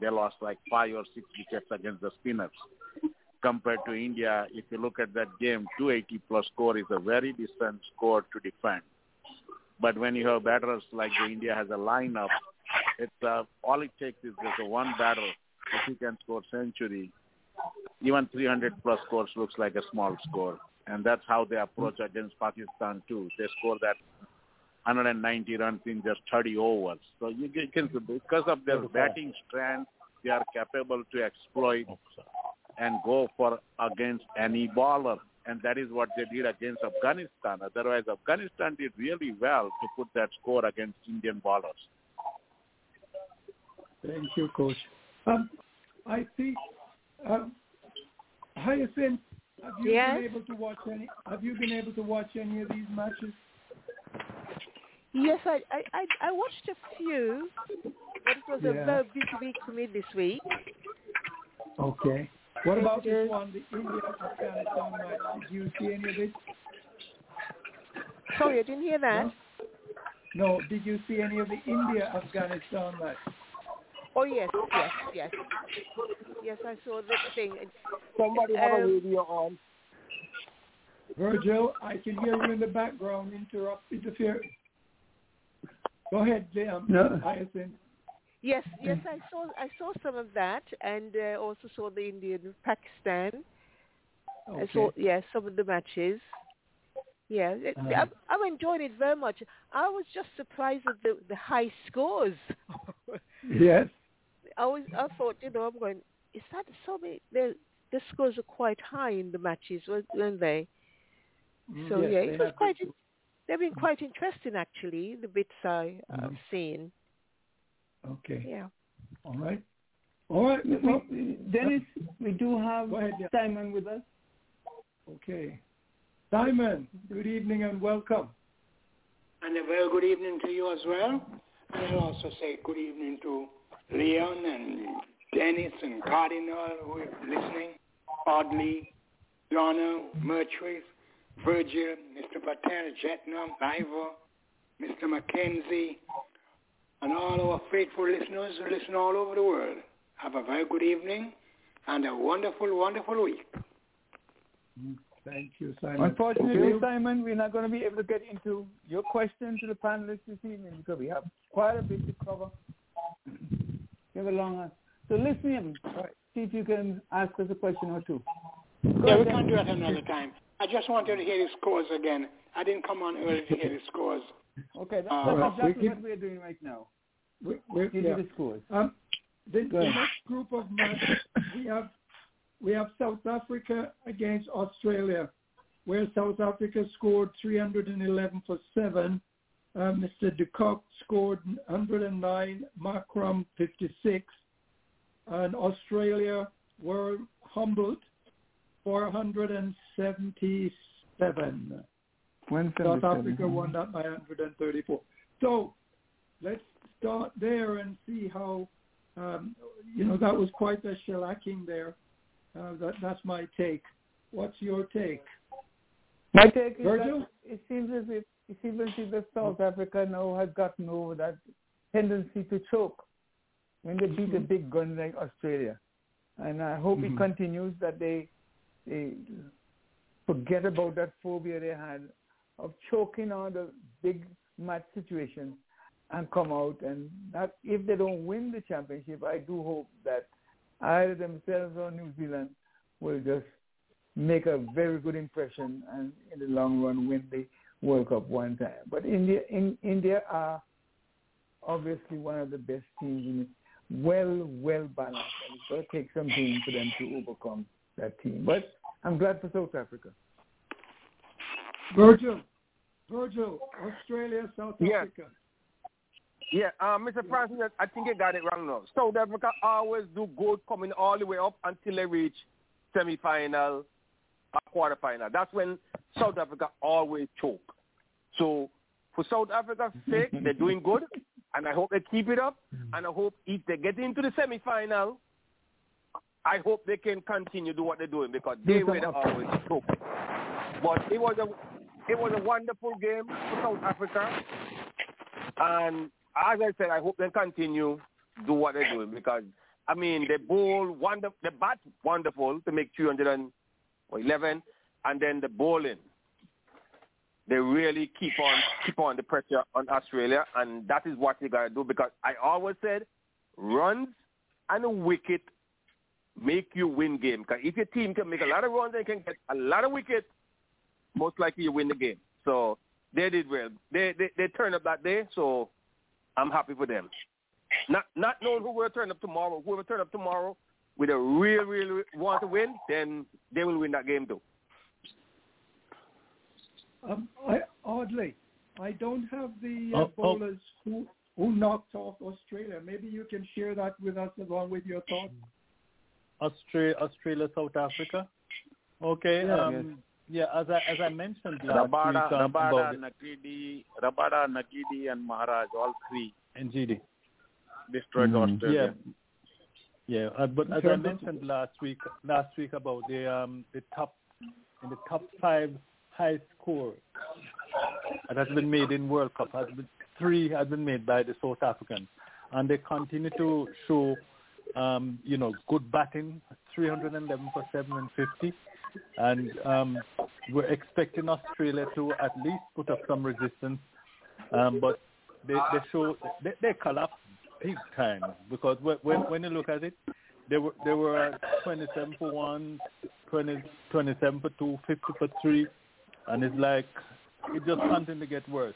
They lost like five or six wickets against the spinners. Compared to India, if you look at that game, 280 plus score is a very decent score to defend. But when you have batters like the India has a lineup, it's uh, all it takes is just a one batter. If he can score century, even 300 plus scores looks like a small score, and that's how they approach against Pakistan too. They score that 190 runs in just 30 overs. So you can because of their batting strength, they are capable to exploit and go for against any bowler. And that is what they did against Afghanistan. Otherwise, Afghanistan did really well to put that score against Indian bowlers. Thank you, coach. Um, I see. Um, Hyacinth, have you Yes? been able to watch any? Have you been able to watch any of these matches? Yes, I, I, I, I watched a few, but it was Yeah. a very busy week for me this week. Okay. What about this one, the India-Afghanistan match? Did you see any of it? Sorry, I didn't hear that. No? No. Did you see any of the India-Afghanistan match? Oh yes, yes, yes, yes. I saw the thing. Somebody have a Um, radio on. Virgil, I can hear you in the background. Interrupt, interfere. Go ahead, Jim. No. Hyacinth. Yes, yes. I saw I saw some of that, and uh, also saw the Indian Pakistan. I saw Okay. yeah some of the matches. Yeah, it, Uh-huh. I've, I've enjoyed it very much. I was just surprised at the the high scores. Yes. I was I thought you know I'm going. Is that so many? The the scores are quite high in the matches, weren't weren't they? Mm, So yes, yeah, it was quite. been. They've been quite interesting actually. The bits I, I've Mhm. seen. Okay. Yeah. All right. All right. We, Well, we, Dennis, we do have ahead, yeah. Simon with us. okay. Simon, good evening and welcome. And a very good evening to you as well. And I'll also say good evening to Leon and Dennis and Cardinal who are listening, Audley, Donna, Myrtrice, Virgil, Mr. Patel, Jetnam, Ivor, Mr. Mackenzie, and all our faithful listeners who listen all over the world. Have a very good evening and a wonderful, wonderful week. Mm, thank you, Simon. Unfortunately, Okay. Simon, we're not going to be able to get into your question to the panelists this evening because we have quite a bit to cover. We have a long one. So listen in. See if you can ask us a question or two. Go Yeah, we can do Dennis. that another time. I just wanted to hear the scores again. I didn't come on early to hear the scores. Okay, that, Uh, that's Alright, we exactly what we're doing right now. We, we, Give yeah. the scores. Um, the, the next group of matches we have we have South Africa against Australia, where South Africa scored 311 for seven. Uh, Mr. De Kock scored 109, Markram 56, and Australia were humbled 477. South Africa won that by 134. So let's start there and see how, um, you know, that was quite a shellacking there. Uh, that, that's my take. What's your take? My take is Virgil? that it seems as if it's even see that South Africa now has gotten over that tendency to choke when they beat a big gun like Australia. And I hope Mhm. it continues that they they forget about that phobia they had of choking on the big match situation and come out and that if they don't win the championship, I do hope that either themselves or New Zealand will just make a very good impression and in the long run win the World Cup one time. But India in India are obviously one of the best teams. Well, well balanced. And it's going to take some time for them to overcome that team. But I'm glad for South Africa. Virgil, Virgil, Australia, South Yeah. Africa. Yeah, uh, Mr. Francis, I think you got it wrong now. South Africa always do good coming all the way up until they reach semi-final or quarter-final. That's when South Africa always choke. So for South Africa's sake, they're doing good, and I hope they keep it up. And I hope if they get into the semi-final, I hope they can continue do what they're doing because they were the always choke. But it was a it was a wonderful game for South Africa, and as I said, I hope they continue do what they're doing because I mean they bowl wonder the bat wonderful to make 211, and then the bowling they really keep on keep on the pressure on Australia, and that is what they gotta do because I always said runs and a wicket make you win game. Because if your team can make a lot of runs and can get a lot of wickets, most likely you win the game. So they did well. They they, they turned up that day, so I'm happy for them. Not not knowing who will turn up tomorrow. Whoever turn up tomorrow with a real, real want to win, then they will win that game too. Um, I, oddly, I don't have the uh, Oh, oh. bowlers who who knocked off Australia. Maybe you can share that with us along with your thoughts. Australia, Australia, South Africa. Okay. Yeah. um, yeah. As I as I mentioned last Rabada, week um, Rabada, about Ngidi, Rabada, Ngidi, and Maharaj, all three Ngidi. destroyed Australia. Yeah. Yeah, uh, but as I mentioned last week, last week about the um the top in the top five high score that has been made in World Cup has been three has been made by the South Africans, and they continue to show um you know good batting, 311 for 750, and um we're expecting Australia to at least put up some resistance, um but they they show they, they collapse big time because when when you look at it, they were they were 27 for one, 20, 27 for two, 50 for three, and it's like it just continues to get worse.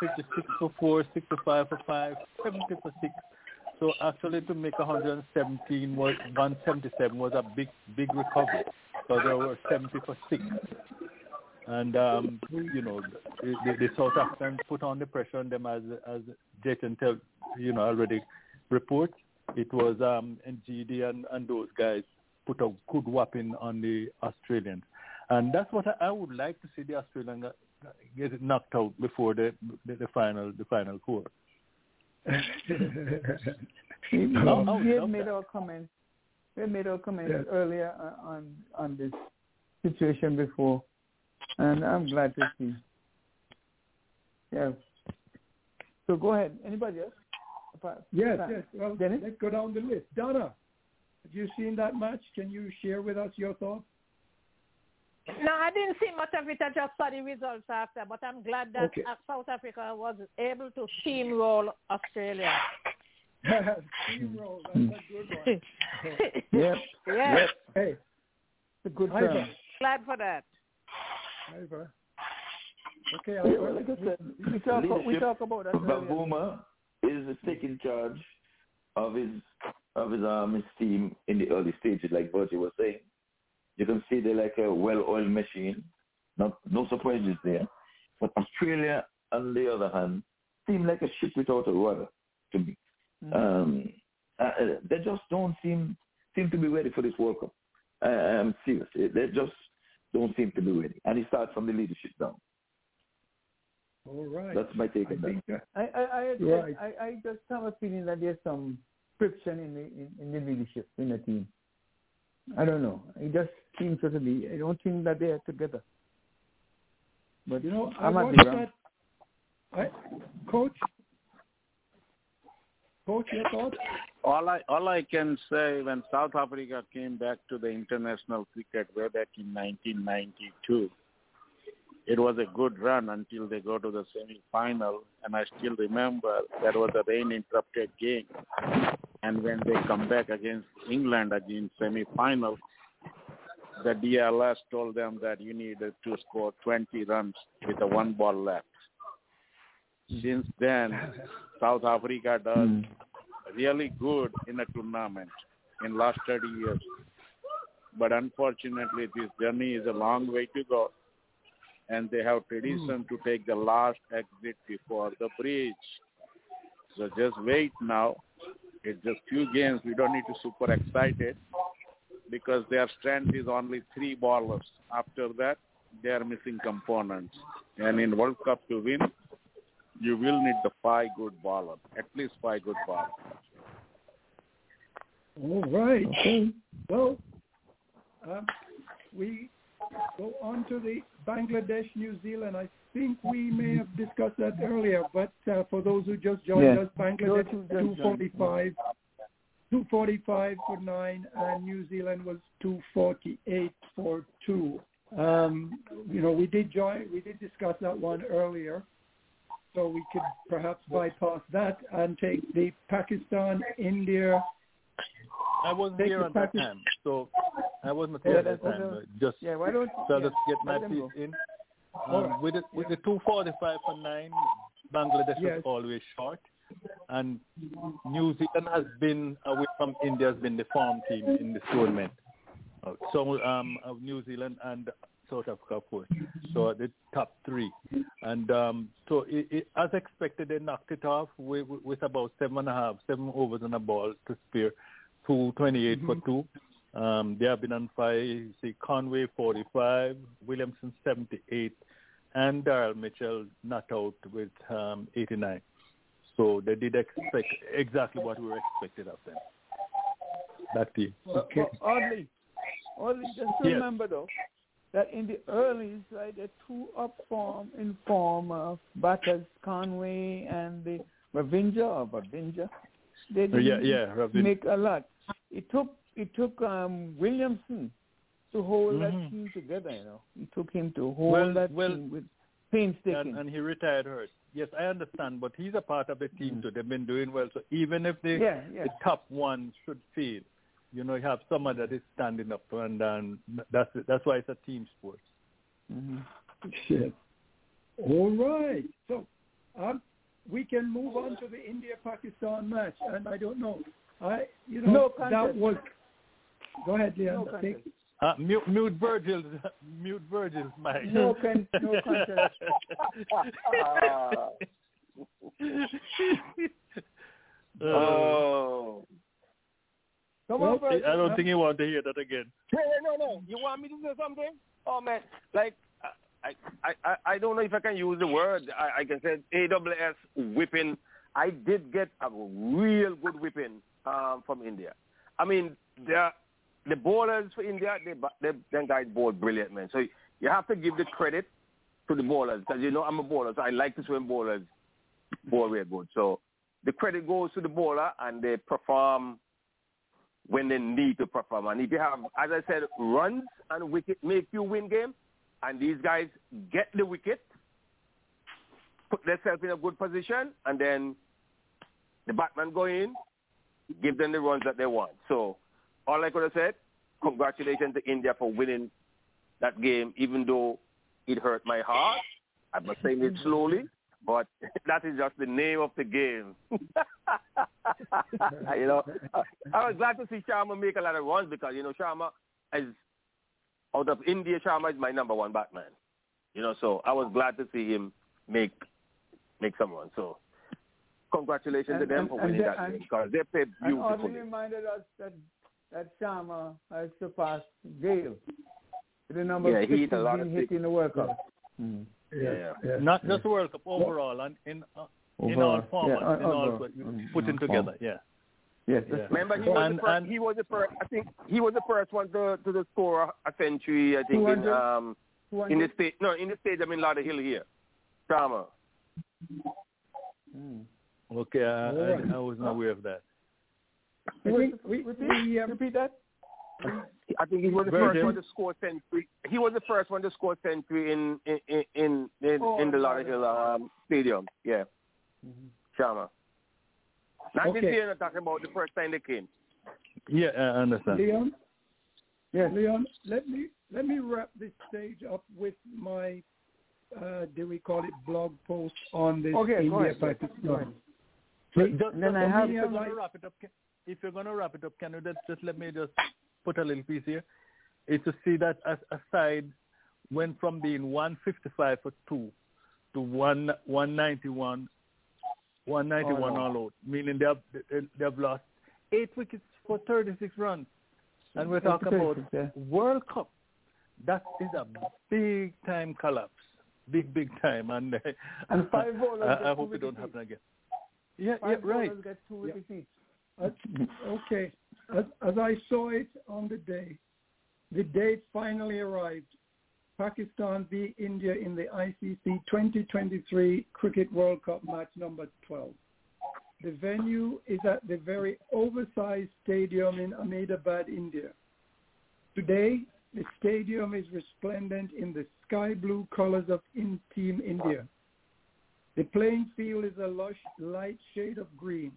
56 for four, 65 for five, 70 for six. So actually, to make 117 was 177 was a big big recovery. So there were 70 for six. And um, you know, the, the, South Africans put on the pressure on them as as Jason tell you know already report. It was um Ngidi and, and those guys put a good whopping on the Australians, and that's what I, I would like to see the Australians get knocked out before the the, the final the final four. We, No, no, we had no. made our comments. We had made our comments Yes. earlier uh, on on this situation before, and I'm glad to see. Yeah. So go ahead. Anybody else? Yes, yes. Well, Dennis? let's go down the list. Donna, have you seen that match? Can you share with us your thoughts? No, I didn't see much of it. I just saw the results after, but I'm glad that Okay. uh, South Africa was able to steamroll Australia. Steamroll, that's a good one. Yep. Yeah. Yep. Hey, It's a good Ivor. term. Glad for that. Ivor. Okay, I'll Yeah, like I said, we talk, we talk about that earlier. Bavuma is taking charge of his of his um his team in the early stages, like Virgil was saying. You can see they're like a well-oiled machine. Not no surprises there. But Australia, on the other hand, seem like a ship without a rudder to me. Um, uh, uh, they just don't seem seem to be ready for this World Cup. I, I'm serious. They just don't seem to be ready. And it starts from the leadership down. All right. That's my take I on that. think that, I, I, I, Right. I, I just have a feeling that there's some friction in the in, in the leadership in the team. I don't know. It just seems to be. I don't think that they are together. But you know, I I might watched be that. I, Coach, Coach, your thoughts? All I all I can say when South Africa came back to the international cricket way back in 1992, it was a good run until they go to the semi-final, and I still remember that was a rain-interrupted game. And when they come back against England again semi-final, the DLS told them that you needed to score 20 runs with a one ball left. Hmm. Since then, South Africa does hmm. really good in a tournament in last 30 years. But unfortunately, this journey is a long way to go, and they have hmm. tradition to take the last exit before the bridge. So just wait now. It's just few games. We don't need to super excited because their strength is only three ballers. After that, they are missing components. And in World Cup to win, you will need the five good ballers, at least five good ballers. All right. Well, um, we go on to the Bangladesh, New Zealand. I think we may have discussed that earlier, but uh, for those who just joined Yes. us, Bangladesh Those who just joined. 245, 245 for nine, and New Zealand was 248 for two. Um, you know, we did join, we did discuss that one earlier, so we could perhaps bypass that and take the Pakistan, India. I wasn't Take here the at that time, so I wasn't Yeah, here at that time. but Just Yeah, why don't so I'll yeah, just get my let piece in. Um, right. with the, with the 245 for nine, Bangladesh Yes. was always short, and New Zealand has been away from India has been the form team in this tournament. Uh, So um, uh, New Zealand and South Africa first, so the top three, and um, so it, it, as expected, they knocked it off with, with about seven and a half, seven overs and a ball to spare, two twenty-eight for two. Um, they have been on fire. You see Conway 45, Williamson 78, and Daryl Mitchell not out with um, 89. So they did expect exactly what we were expected of them. That team. Okay. Oddly, oddly, just Yes. remember though that in the earlys, right, the two up form in form of batters Conway and the Ravinja or Ravinja, they didn't yeah, Ravin- make a lot. It took it took um Williamson to hold Mhm. that team together. You know, it took him to hold Well- that well, team with painstaking. And, and he retired hurt. Yes, I understand, but he's a part of the team Mm. too. They've been doing well. So even if the, Yeah, yeah. the top one should fail, you know, you have someone that is standing up, and um, that's that's why it's a team sport. Mm-hmm. Shit. All right. So um, we can move on to the India-Pakistan match, and I don't know. I, you know, No that was. Go ahead, No Leon. contest. Take, Uh, mute, mute Virgil's, mute Virgil, mic. No con- no contest. Uh, Oh. Come on, Virgil. I don't think you want to hear that again. Hey, hey, no, no. You want me to say something? Oh man, like I, I, I, I don't know if I can use the word. I, I can say AWS whipping. I did get a real good whipping um, from India. I mean, the the bowlers for India, they, they them guys bowled brilliant, man. So you have to give the credit to the bowlers because you know I'm a bowler, so I like to swim bowlers bowl real good. So the credit goes to the bowler, and they perform when they need to perform. And if you have, as I said, runs and wicket make you win game, and these guys get the wicket, put themselves in a good position, and then the batsman go in, give them the runs that they want. So all I could have said, congratulations to India for winning that game, even though it hurt my heart. I'm not saying it slowly, but that is just the name of the game. you know, I, I was glad to see Sharma make a lot of runs because you know Sharma is out of India. Sharma is my number one batman. You know, so I was glad to see him make make some runs. So congratulations to them and- for winning that game because they played And beautifully. reminded us that that Sharma has surpassed Gayle. The number Yeah, of he hit sixes a lot of hit in the World Cup. Mm. Yeah, yeah. Not just World Cup overall, and in uh, in all formats, yeah, in all what you Mm, putting all together. Yeah. Yes. Yeah. Remember, he was, And- the first, and- he was the first. I think he was the first one to to the score a century. I think in 200? um in the state no in the stadium in Lauderhill here. Sharma. Okay, I, I. I wasn't aware of that. I think we, repeat, um, repeat that. I think he was the Virgil? first one to score century. He was the first one to score century in in in in, in, Oh, in the yeah, Lauderdale um, Stadium. Yeah, Sharma. Not this Okay. year. I'm talking about the first time they came. Yeah, I understand. Leon, yeah, Leon, let me let me wrap this stage up with my uh, do we call it blog post on this Okay, go India ahead. Go ahead. Pakistan. So See, then I have me, if you're some- going to wrap it up, can, if you're going to wrap it up, can you just, just let me just put a little piece here? Is to see that as aside went from being 155 for two to one 191, 191 All out. all out, meaning they have they, have lost eight wickets for 36 runs, and we're talking about Yeah. World Cup. That is a big time collapse, big big time, and, uh, And five bowlers I, I hope it don't happen again. Yeah, yeah, right. get two each. Okay, as, as I saw it on the day, the date finally arrived. Pakistan v India in the ICC 2023 Cricket World Cup match number 12. The venue is at the very oversized stadium in Ahmedabad, India. Today, the stadium is resplendent in the sky blue colors of in Team India. The playing field is a lush light shade of green.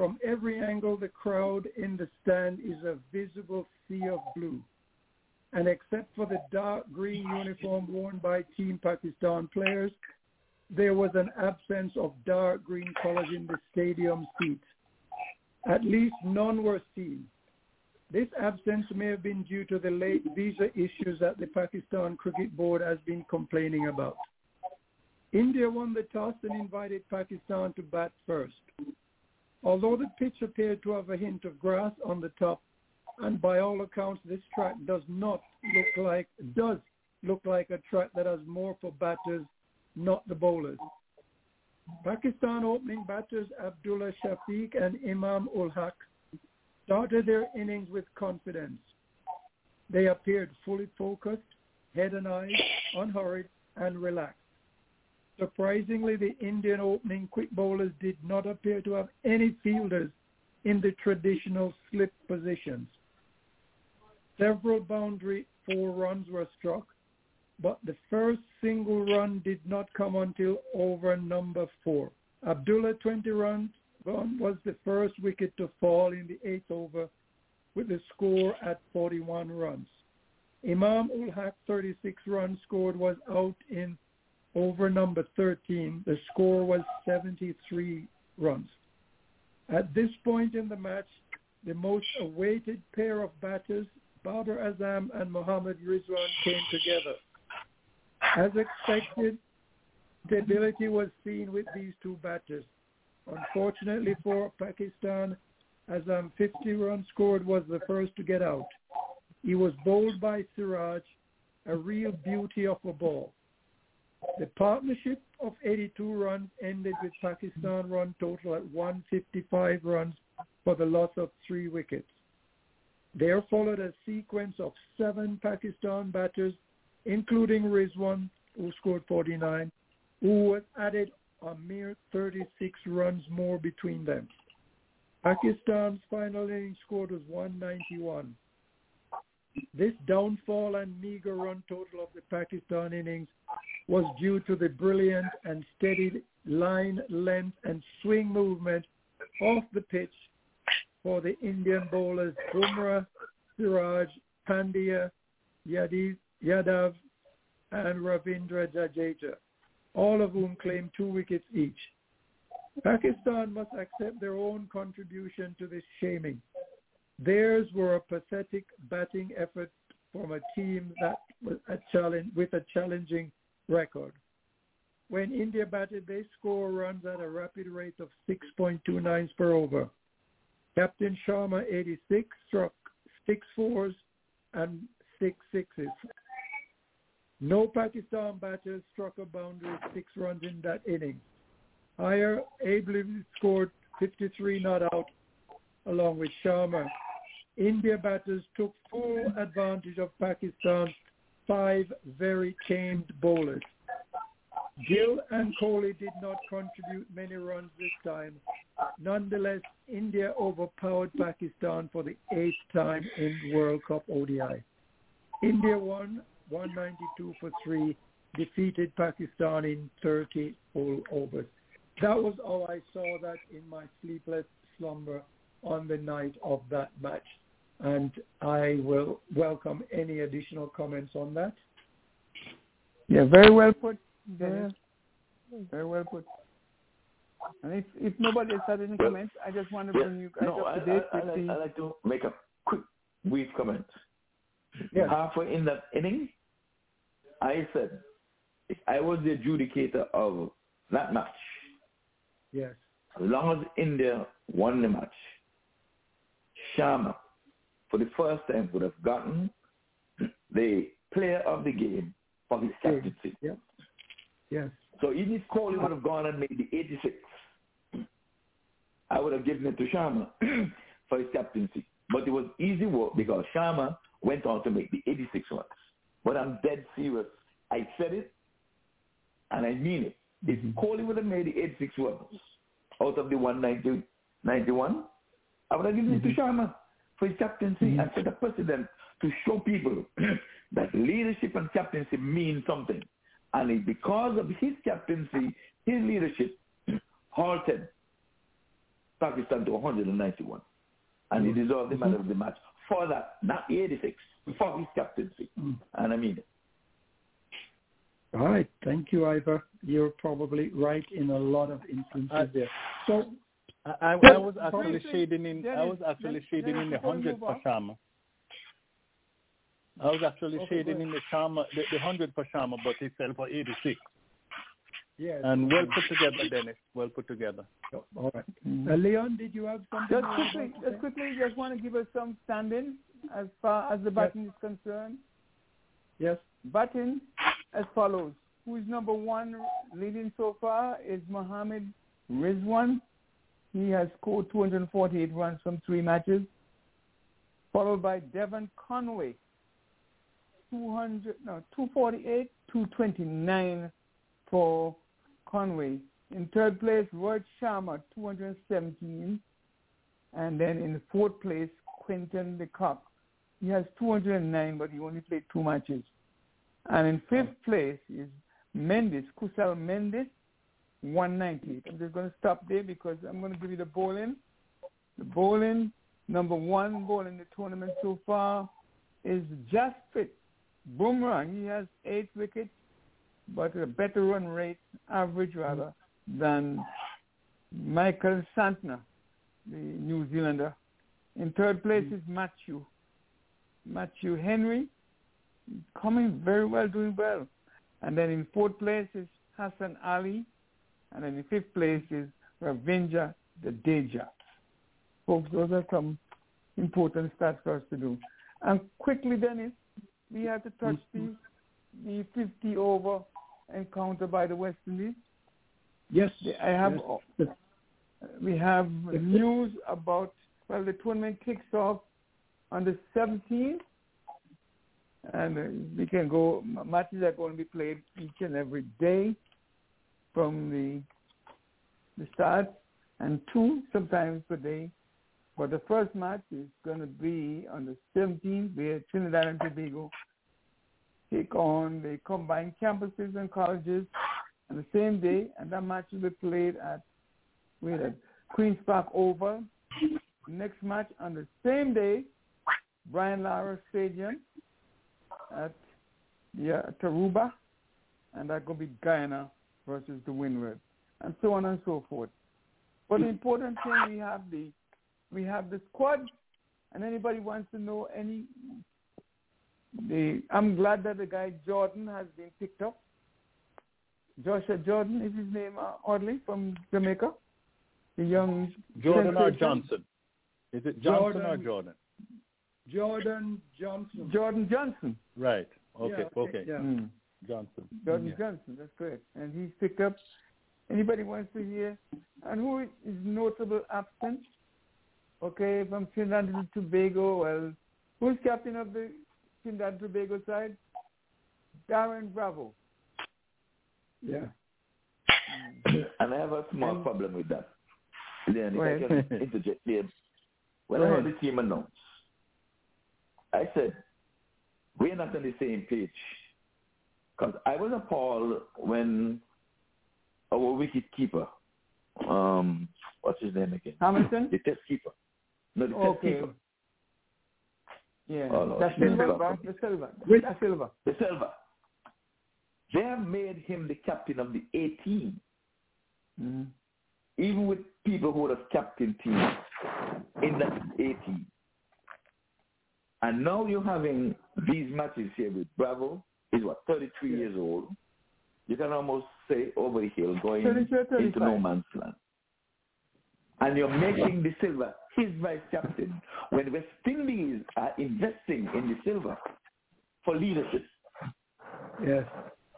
From every angle, the crowd in the stand is a visible sea of blue. And except for the dark green uniform worn by Team Pakistan players, there was an absence of dark green colors in the stadium seats. At least none were seen. This absence may have been due to the late visa issues that the Pakistan Cricket Board has been complaining about. India won the toss and invited Pakistan to bat first. Although the pitch appeared to have a hint of grass on the top, and by all accounts this track does not look like does look like a track that has more for batters, not the bowlers. Pakistan opening batters Abdullah Shafiq and Imam ul Haq started their innings with confidence. They appeared fully focused, head and eyes, unhurried, and relaxed. Surprisingly, the Indian opening quick bowlers did not appear to have any fielders in the traditional slip positions. Several boundary four runs were struck, but the first single run did not come until over number four. Abdullah 20 runs run was the first wicket to fall in the eighth over with the score at 41 runs. Imam ul Haq 36 runs scored was out in over number 13. The score was 73 runs. At this point in the match, the most awaited pair of batters, Babar Azam and Mohammad Rizwan, came together. As expected, stability was seen with these two batters. Unfortunately for Pakistan, Azam 50 runs scored was the first to get out. He was bowled by Siraj, a real beauty of a ball. The partnership of 82 runs ended with Pakistan run total at 155 runs for the loss of three wickets. There followed a sequence of seven Pakistan batters, including Rizwan, who scored 49, who was added a mere 36 runs more between them. Pakistan's final inning score was 191. This downfall and meager run total of the Pakistan innings was due to the brilliant and steady line length and swing movement off the pitch for the Indian bowlers Bumrah, Siraj, Pandya, Yadav, and Ravindra Jadeja, all of whom claimed two wickets each. Pakistan must accept their own contribution to this shaming. Theirs were a pathetic batting effort from a team that was a challenge with a challenging record. When India batted, they score runs at a rapid rate of 6.29 per over. Captain Sharma, 86, struck six fours and six sixes. No Pakistan batters struck a boundary six runs in that inning. Iyer ably scored 53 not out along with Sharma. India batters took full advantage of Pakistan's five very tamed bowlers. Gill and Kohli did not contribute many runs this time. Nonetheless, India overpowered Pakistan for the eighth time in World Cup ODI. India won 192 for three, defeated Pakistan in 30 full overs. That was how I saw that in my sleepless slumber on the night of that match. And I will welcome any additional comments on that. Yeah, very well put. Very, very well put. And if, if nobody has had any Well, comments, I just want to Yeah, bring you guys no, up I, to date I, I, with like, I like to make a quick, brief comment. Yes. Halfway in that inning, I said, if I was the adjudicator of that match, Yes. as long as India won the match, Sharma, for the first time, would have gotten the player of the game for his captaincy. Yes. Yes. So even if Kohli would have gone and made the 86, I would have given it to Sharma for his captaincy. But it was easy work because Sharma went on to make the 86 runs. But I'm dead serious. I said it, and I mean it. If mm-hmm. Kohli would have made the 86 runs out of the 190, 91, I would have given it to mm-hmm. Sharma for his captaincy mm. and set a precedent to show people that leadership and captaincy mean something. And it, because of his captaincy, his leadership halted Pakistan to 191. And he mm. deserved the man of mm-hmm. the match for that, not the 86, for his captaincy. Mm. And I mean it. All right. Thank you, Ivor. You're probably right in a lot of instances Uh, there. So I, I, I was actually shading in. I was actually Dennis, shading in the hundred move for on. Sharma. I was actually Okay, shading in the Sharma, the, the hundred for Sharma, but he fell for eighty-six. yes. And well put together, Dennis. Well put together. All right. Uh, Leon, did you have something? Just quickly, to just quickly, just want to give us some standing as far as the batting is concerned. Yes. Batting as follows. Who is number one leading so far is Mohammed Rizwan. He has scored 248 runs from three matches. Followed by Devon Conway. 200, no, 248, 229 for Conway. In third place, Rohit Sharma, 217. And then in fourth place, Quinton de Kock. He has 209, but he only played two matches. And in fifth oh. place is Mendis, Kusal Mendis, 198. I'm just going to stop there because I'm going to give you the bowling. The bowling, number one bowler in the tournament so far is Jasprit Bumrah. He has eight wickets, but a better run rate, average rather, than Mitchell Santner, the New Zealander. In third place hmm. is Matthew. Matthew Henry, coming very well, doing well. And then in fourth place is Hassan Ali. And then the fifth place is Ravinja the Deja. Folks, those are some important stats for us to do. And quickly, Dennis, we have to touch the, the 50 over encounter by the West Indies. Yes. I have Yes. we have news about well the tournament kicks off on the 17th and uh, we can go matches are going to be played each and every day from the the start and two sometimes per day. But the first match is going to be on the 17th where Trinidad and Tobago take on the combined campuses and colleges on the same day, and that match will be played at Queens Park Oval. Next match on the same day, Brian Lara Stadium at yeah, Tarouba, and that's going to be Guyana versus the Windward, and so on and so forth. But the important thing we have the we have the squad, and anybody wants to know any. The I'm glad that the guy Jordan has been picked up. Joshua Jordan is his name, uh, oddly, from Jamaica. The young Jordan or. Johnson? Is it Johnson or Jordan. Jordan? Jordan Johnson. Jordan Johnson. Right. Okay. Yeah, okay. yeah. Mm. Johnson. Jordan Yeah. Johnson, that's correct. And he's picked up. Anybody wants to hear? And who is notable absent? Okay, from Trinidad and Tobago. Well, who's captain of the Trinidad and Tobago side? Darren Bravo. Yeah. and I have a small And- problem with that. Then Go if I ahead. can interject here. When I heard the team announced, I said, we're not on the same page. Because I was appalled when our wicket keeper, um, what's his name again? Hamilton? The test keeper. No, the test Okay. keeper. Yeah. Oh, no, That's it's Silva. Silva. The Silva. Which- That's Silva. The Silva. They have made him the captain of the A team. Mm-hmm. even with people who would have captain teams in that A team. And now you're having these matches here with Bravo, he's what, 33 years old. You can almost say over the hill going 33 or into no man's land. And you're making Da Silva his vice captain when West Indies are investing in Da Silva for leadership. Yes.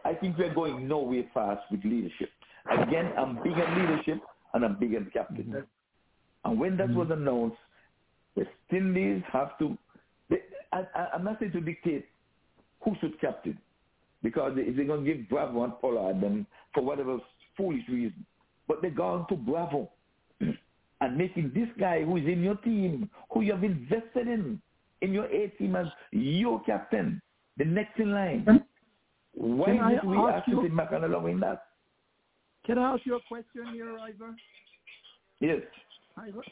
I think we're going nowhere fast with leadership. Again, I'm big on leadership and I'm big on captain. And when that mm-hmm. was announced, West Indies have to. They, I, I, I'm not saying to dictate who should captain, because if they're going to give Bravo and Pollard them for whatever foolish reason, but they're going to Bravo and making this guy who is in your team, who you have invested in, in your A team as your captain, the next in line. Why Can I did we ask you- to sit back allowing that? Can I ask you a question here, Ivor? Yes. Ivor,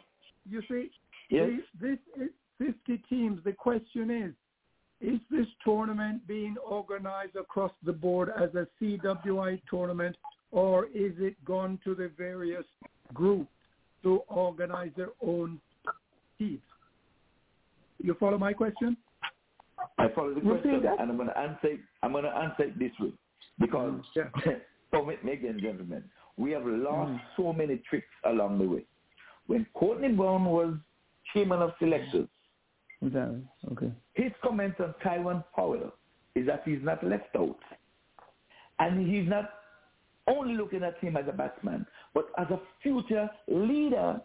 you see, Yes. the- this is 50 teams. The question is, is this tournament being organized across the board as a CWI tournament, or is it gone to the various groups to organize their own teams? You follow my question? I follow the question, and I'm going to answer. it- I'm going to answer it this way, because permit me again, gentlemen, we have lost Mm. so many tricks along the way. When Courtney Browne was chairman of selectors, Exactly. Okay. his comments on Taiwan Powell is that he's not left out, and he's not only looking at him as a batsman, but as a future leader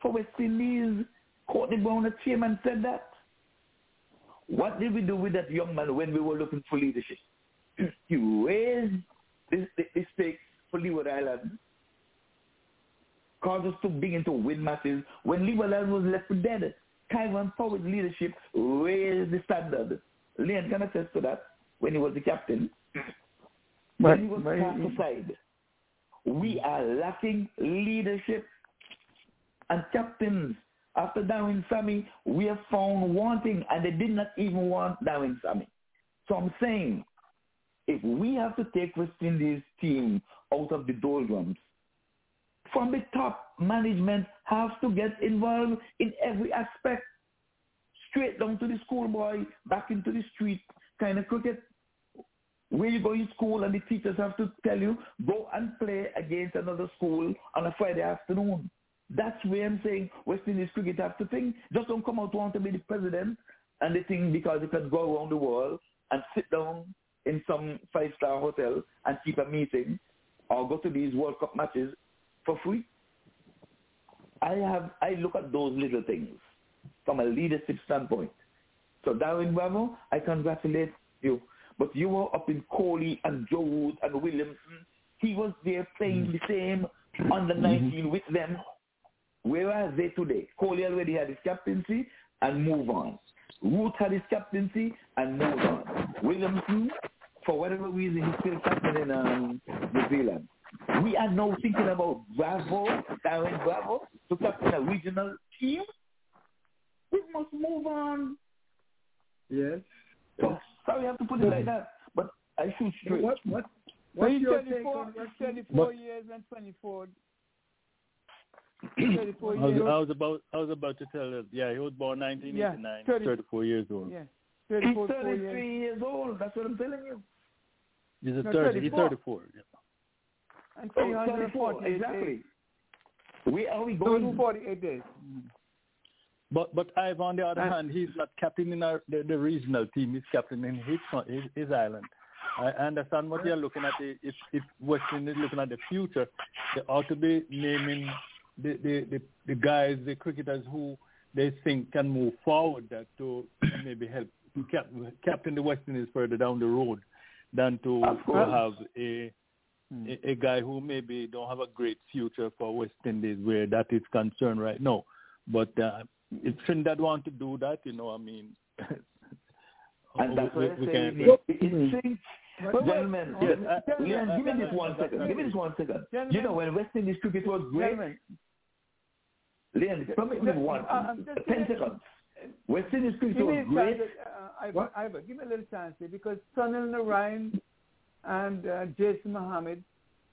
for West Indies. Courtney Browne, the chairman, said that. What did we do with that young man when we were looking for leadership? he raised the, the stakes for Leeward Island, caused us to begin to win matches. When Leeward Island was left for dead, Kyvan forward leadership raised the standard. Leon can attest to that when he was the captain. But- when he was cast aside. We are lacking leadership and captains. After Darren Sammy, we are found wanting, and they did not even want Darren Sammy. So I'm saying, if we have to take West Indies team out of the doldrums, from the top, management has to get involved in every aspect, straight down to the schoolboy, back into the street kind of cricket. Where you go in school and the teachers have to tell you, go and play against another school on a Friday afternoon. That's where I'm saying West Indies cricket have to think. Just don't come out want to be the president and they think because you can go around the world and sit down in some five-star hotel and keep a meeting or go to these World Cup matches for free. I have I look at those little things from a leadership standpoint. So Darren Bravo, I congratulate you. But you were up in Kohli and Joe Wood and Williamson. He was there playing the same under 19 with them. Where are they today? Kohli already had his captaincy and move on. Root had his captaincy and move on. Williamson, for whatever reason, he's still captain in um, New Zealand. We are now thinking about Bravo, Darren Bravo, to captain a regional team. We must move on. Yes. So, sorry I have to put it like that, but I shoot straight. What, what, So what's he's your take 24, on he's West 24 years and 24. 34 I was, years. I was about I was about to tell you. Yeah, he was born 1989, Yeah, 30 34 years old. Yeah. He's 34 four 33 years. years old. That's what I'm telling you. He's a No, 30, he's 34. 34. Yeah. And Oh, 348 34, exactly. days. Where are we So going? 248 days. Mm. But but Ive, on the other And- hand, he's not captain in our, the, the regional team. He's captain in his his, his island. I understand what you're looking at. If if West Indies looking at the future, they ought to be naming the the, the, the guys, the cricketers who they think can move forward that to maybe help cap, captain the West Indies further down the road than to, to have a a, a guy who maybe don't have a great future for West Indies where that is concerned right now. But uh, if Trinidad want to do that, you know, I mean, and that's we, what we I can. say. It, it thinks, But wait, gentlemen, yes, Leon, uh, Leon, uh, give me uh, this one uh, second. Give me this one second. Gentlemen. You know, when West Indies cricket was great, Gentlemen, Leon, permit me Just- one, uh, just ten give seconds. West Indies cricket give was great. chance, uh, Ivor, Ivor, give me a little chance here because Sunil Narine and uh, Jason Mohammed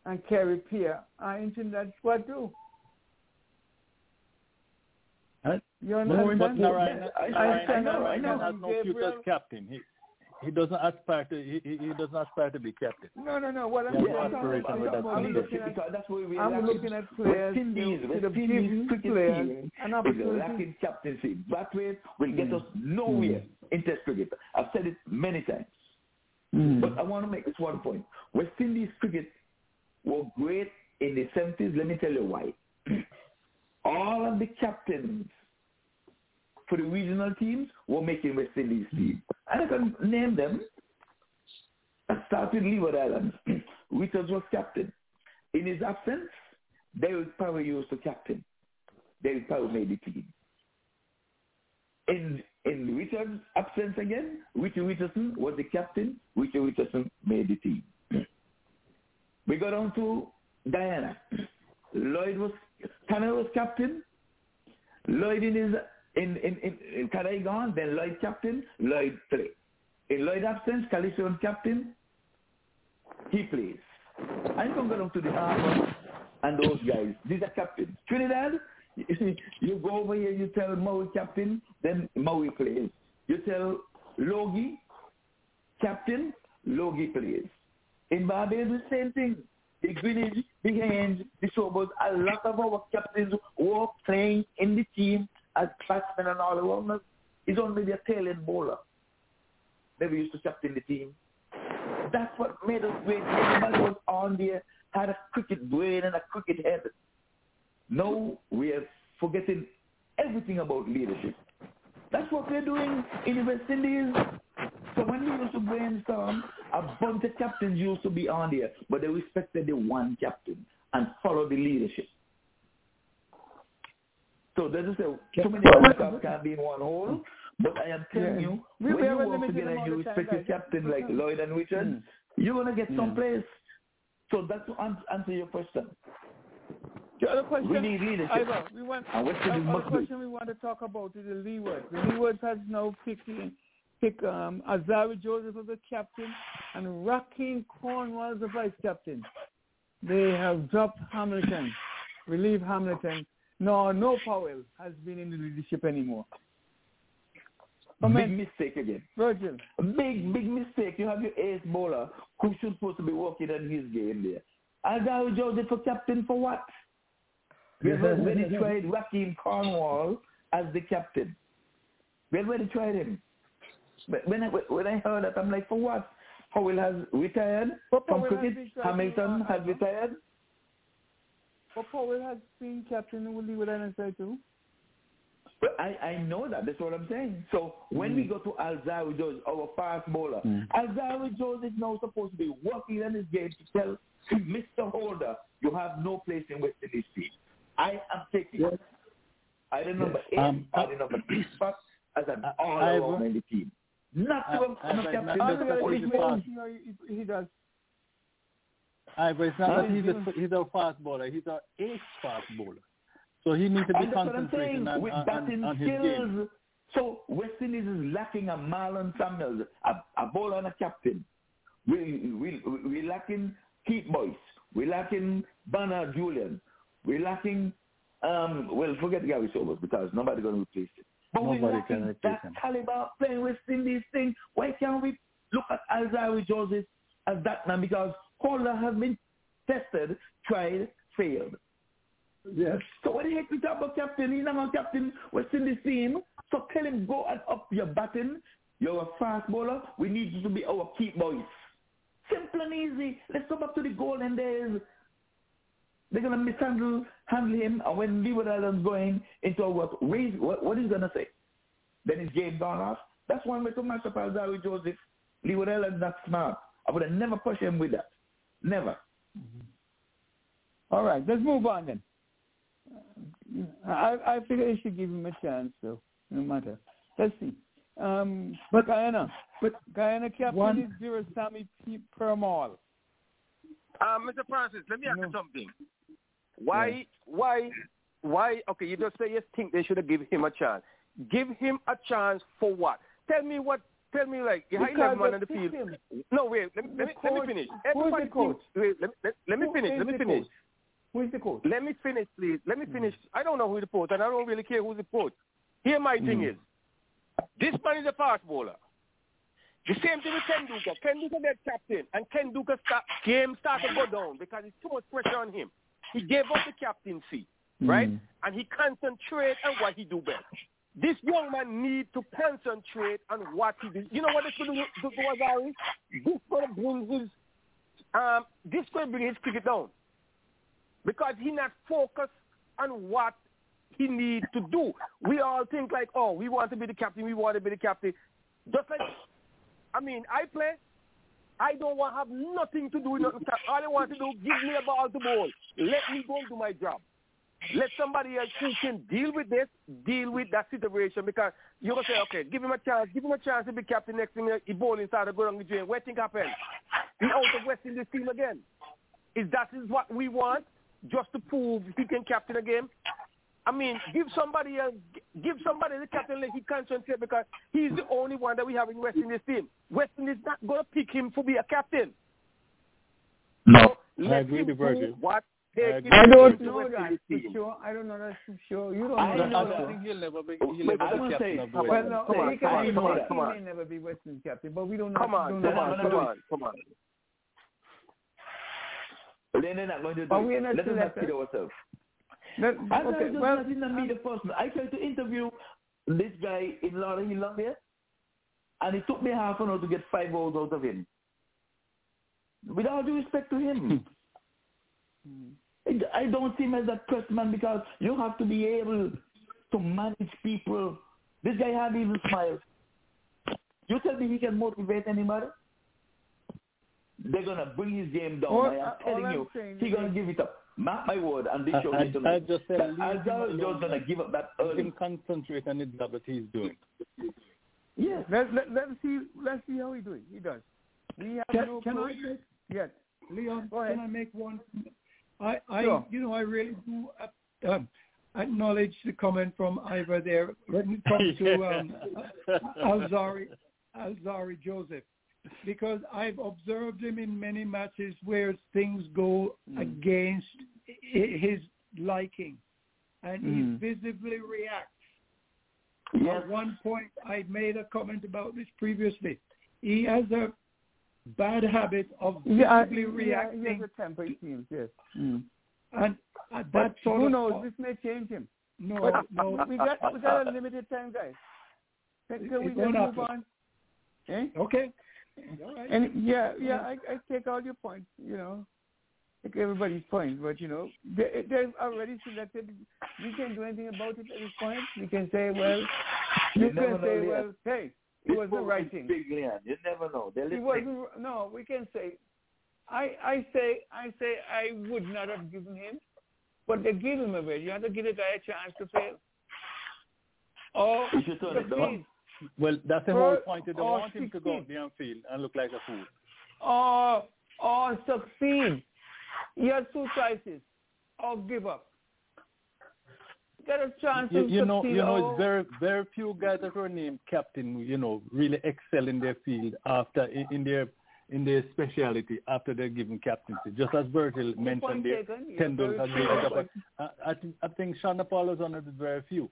and Khary Pierre are in that squad too. Huh? You But, understand? but Narine, I- I- Narine, I know, I Narine know. has no future Gabriel- as captain. He he doesn't aspire to he, he he doesn't aspire to be captain. No, no, no. What I'm, Yeah, what no I'm talking aspiration about, with I'm that talking team. about looking at, because that's where we I'm lack- looking at players. West Indies, they West have Indies given cricket players team an is opportunity. lacking captaincy. That way will get Mm. us nowhere in Test cricket. I've said it many times. Mm. But I want to make this one point. West Indies cricket were great in the 70s. Let me tell you why. All of the captains for the regional teams were making West Indies team. And I can name them. I start with Leeward Islands. Richards was captain. In his absence, David Power used to captain. David Power made the team. In in Richard's absence again, Richard Richardson was the captain. Richard Richardson made the team. we got on to Diana. Lloyd was Tanner was captain. Lloyd in his in in in, in Kanhai gone, then Lloyd captain, Lloyd play. In Lloyd absence, Calisto captain, he plays. I'm going to go down to the Harbour and those guys. These are captains. Trinidad, you see, you go over here, you tell Maui captain, then Maui plays. You tell Logie captain, Logie plays. In Barbados, the same thing. The Greenidge, the Hands, the Showboats, a lot of our captains were playing in the team as batsmen and all around. It's only the tail end bowler. Never used to captain the team. That's what made us great. Everybody was on there, had a cricket brain and a cricket head. Now we are forgetting everything about leadership. That's what we're doing in the West Indies. So when we used to brainstorm, a bunch of captains used to be on there, but they respected the one captain and followed the leadership. So they just say too many captains can't be in one hole. But I am telling Yeah. you, We- when you have work together and you respect your captain like Lloyd and Richard, Mm. you're gonna get Mm. someplace. So that's to answer your question. The other question, We need leadership. We want, And the Indies other must be. question we want to talk about is the Leeward. The Leeward has now picked, pick um, Alzarri Joseph as the captain and Rahkeem Cornwall as the vice captain. They have dropped Hamilton, relieve Hamilton. No, no Powell has been in the leadership anymore. Big Comment, mistake again. Virgil. A big, big mistake. You have your ace bowler who should supposed to be working on his game there. Alzarri Joseph for captain for what? We have already tried Rahkeem Cornwall as the captain. We have already tried him. But when I, when I heard that, I'm like, for what? Howell has retired But from cricket. Hamilton to- has retired. But Powell has been captain of the Leeward Island side too. But I, I know that. That's what I'm saying. So when we go to Alzarri Jones, our fast bowler, Mm. Alzarri Jones is now supposed to be working on his game to tell Mr. Holder, you have no place in West Indies team. I am taking Yes. either number eight Um, or the number six spot as an uh, all I- around in the team. Not to I- a, I- a I- captain, I- not I- to I- a I- policeman. fast. You know, he, he does. Aye, but it's not that he's a he's a fast bowler. He's a ace fast bowler. So he needs to be And that's what I'm saying. concentrating on, With on, batting on his skills, game. so West Indies is lacking a Marlon Samuels, a, a bowler and a captain. We we we lacking Keith Boyce. We lacking Bernard Julien. We lacking um well forget Gary Sobers because nobody's gonna replace him. But we Nobody lacking can that him. caliber playing West Indies thing. Why can't we look at Alzarri Joseph as that man? Because Holder has been tested, tried, failed. Yes. So what the heck we talk about captain? He's not a captain West Indies team. So tell him go and up your batting. You're a fast bowler. We need you to be our key boys. Simple and easy. Let's go back to the golden days. They're gonna mishandle handle him, and when Leeward Island's going into a what? Raise, what, what is he gonna say? Then his game gone off. That's one way to match up Alzarri Joseph. Leeward Island's not smart. I would have never pushed him with that. Never. All right, let's move on then. I I figure you should give him a chance, though. No matter. Let's see. Um, but Guyana, but Guyana captain One- is Zero Sammy P. Permaul. Um, Mr. Francis, let me ask you something. Why, why, why? Okay, you just say you think they should have given him a chance. Give him a chance for what? Tell me what. Tell me like you Because eleven man on the field. No, wait. Let, me- let, me, let me finish. who is the Everybody coach? thinks- Wait, let, let, let me finish. Let me finish. Who is the coach? Let me finish, please. Let me finish. I don't know who the coach, and I don't really care who the coach. Here, my thing Mm. is, this man is a fast bowler. The same thing with Ken Duka. Ken Duka get captain, and Ken Duka start, game start to go down because it's too much pressure on him. He gave up the captaincy, right? Mm. And he concentrate on what he do best. This young man need to concentrate on what he do. You know what this going to do Alzarri? This going to bring his, um, this going to bring his cricket down because he not focused on what he need to do. We all think like, oh, we want to be the captain, we want to be the captain. Just like, I mean, I play, I don't want to have nothing to do with nothing. All I want to do, give me a ball to bowl. Let me go and do my job. Let somebody else who can deal with this, deal with that situation because you're going to say, okay, give him a chance, give him a chance to be captain next thing he bowl inside go down the drain. What think happen? He out of West Indies team again. Is that is what we want? Just to prove he can captain a game? I mean, give somebody a, give somebody the captain let he concentrate because he's the only one that we have in West Indies team. West Indies not going to pick him to be a captain. No, Let I agree with do Virgil. what I take agree him I don't know West that Indies for sure. I don't know that for sure. You don't I know I, know that. I think he'll never be. He'll wait, never be captain say- of the come West Well, Indies. no, Come on, he, come can, on, he, come on, he come on. may never be Western captain, but we don't know. Come on, don't come know on, that. come on, come on. They're not going to do But we are not Let us not selected. kid ourselves. That, I'm okay, not just well, not in the person. I tried to interview this guy in Lauderhill on there, and it took me half an hour to get five hours out of him. With all due respect to him, hmm. hmm. I- I don't see him as that press man because you have to be able to manage people. This guy hardly even smiles. You tell me he can motivate anybody? They're gonna bring his game down. All- I am telling I'm you, he's gonna give it up. Mark my word, and this I, show I, here I just said leave him Azar is just gonna give up that Let early. him concentrate on the job that he's doing. Yeah. let, let, let's see. Let's see how he doing. He does. We have Can, no can I clue make, yet. Leon, Go ahead. can I make one? I, I Sure. you know, I really do uh, um, acknowledge the comment from Ivor there when it comes to um, Alzarri, Alzarri Joseph, because I've observed him in many matches where things go Mm. against his liking, and Mm. he visibly reacts. Yes. At one point, I made a comment about this previously. He has a bad habit of Yeah, visibly yeah, reacting, he has a temper, it seems, yes. Mm. and uh, that sort who of knows? This may change him. no, But no. we got we got a limited time, guys. Can, can we just move happen. on? Eh? Okay. All right. And yeah, yeah, mm. I, I take all your points. You know, take everybody's points, but you know, they, they're already selected. We can't do anything about it at this point. We can say, well, you You can say, Leon. well, hey, it was the right thing. Big Leon. You never know. They're It wasn't. No, we can say. I I say I say I would not have given him, but they give him away. You have to give a guy a chance to fail. Or oh, You should turn it down. Succeed. Well, that's the whole point. You don't want him to go out 16. there and field and look like a fool. or or succeed. You have two choices, or give up. Get a chance You, to you know, you know, it's very, very few guys that were named captain. You know, really excel in their field after in, in their in their speciality after they're given captaincy. Just as Virgil mentioned there, Tendulkar very gave true. it up. I, I, think, I think was one of the very few,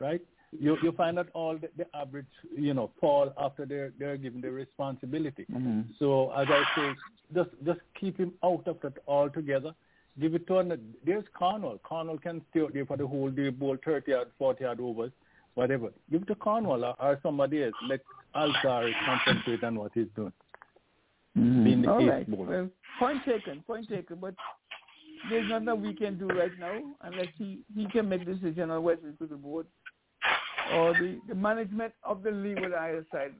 right? You you find that all the, the average, you know, fall after they're they're given the responsibility. Mm-hmm. So as I say, just just keep him out of that altogether. Give it to an, there's Cornwall. Cornwall can stay out there for the whole day, bowl 30 yard, 40 yard overs, whatever. Give it to Cornwall or, or somebody else. Let Alzarri concentrate on what he's doing. Being the All right. bowler. Well, point taken. Point taken. But there's nothing we can do right now unless he he can make decision on whether to the board or the, the management of the Leeward Island side.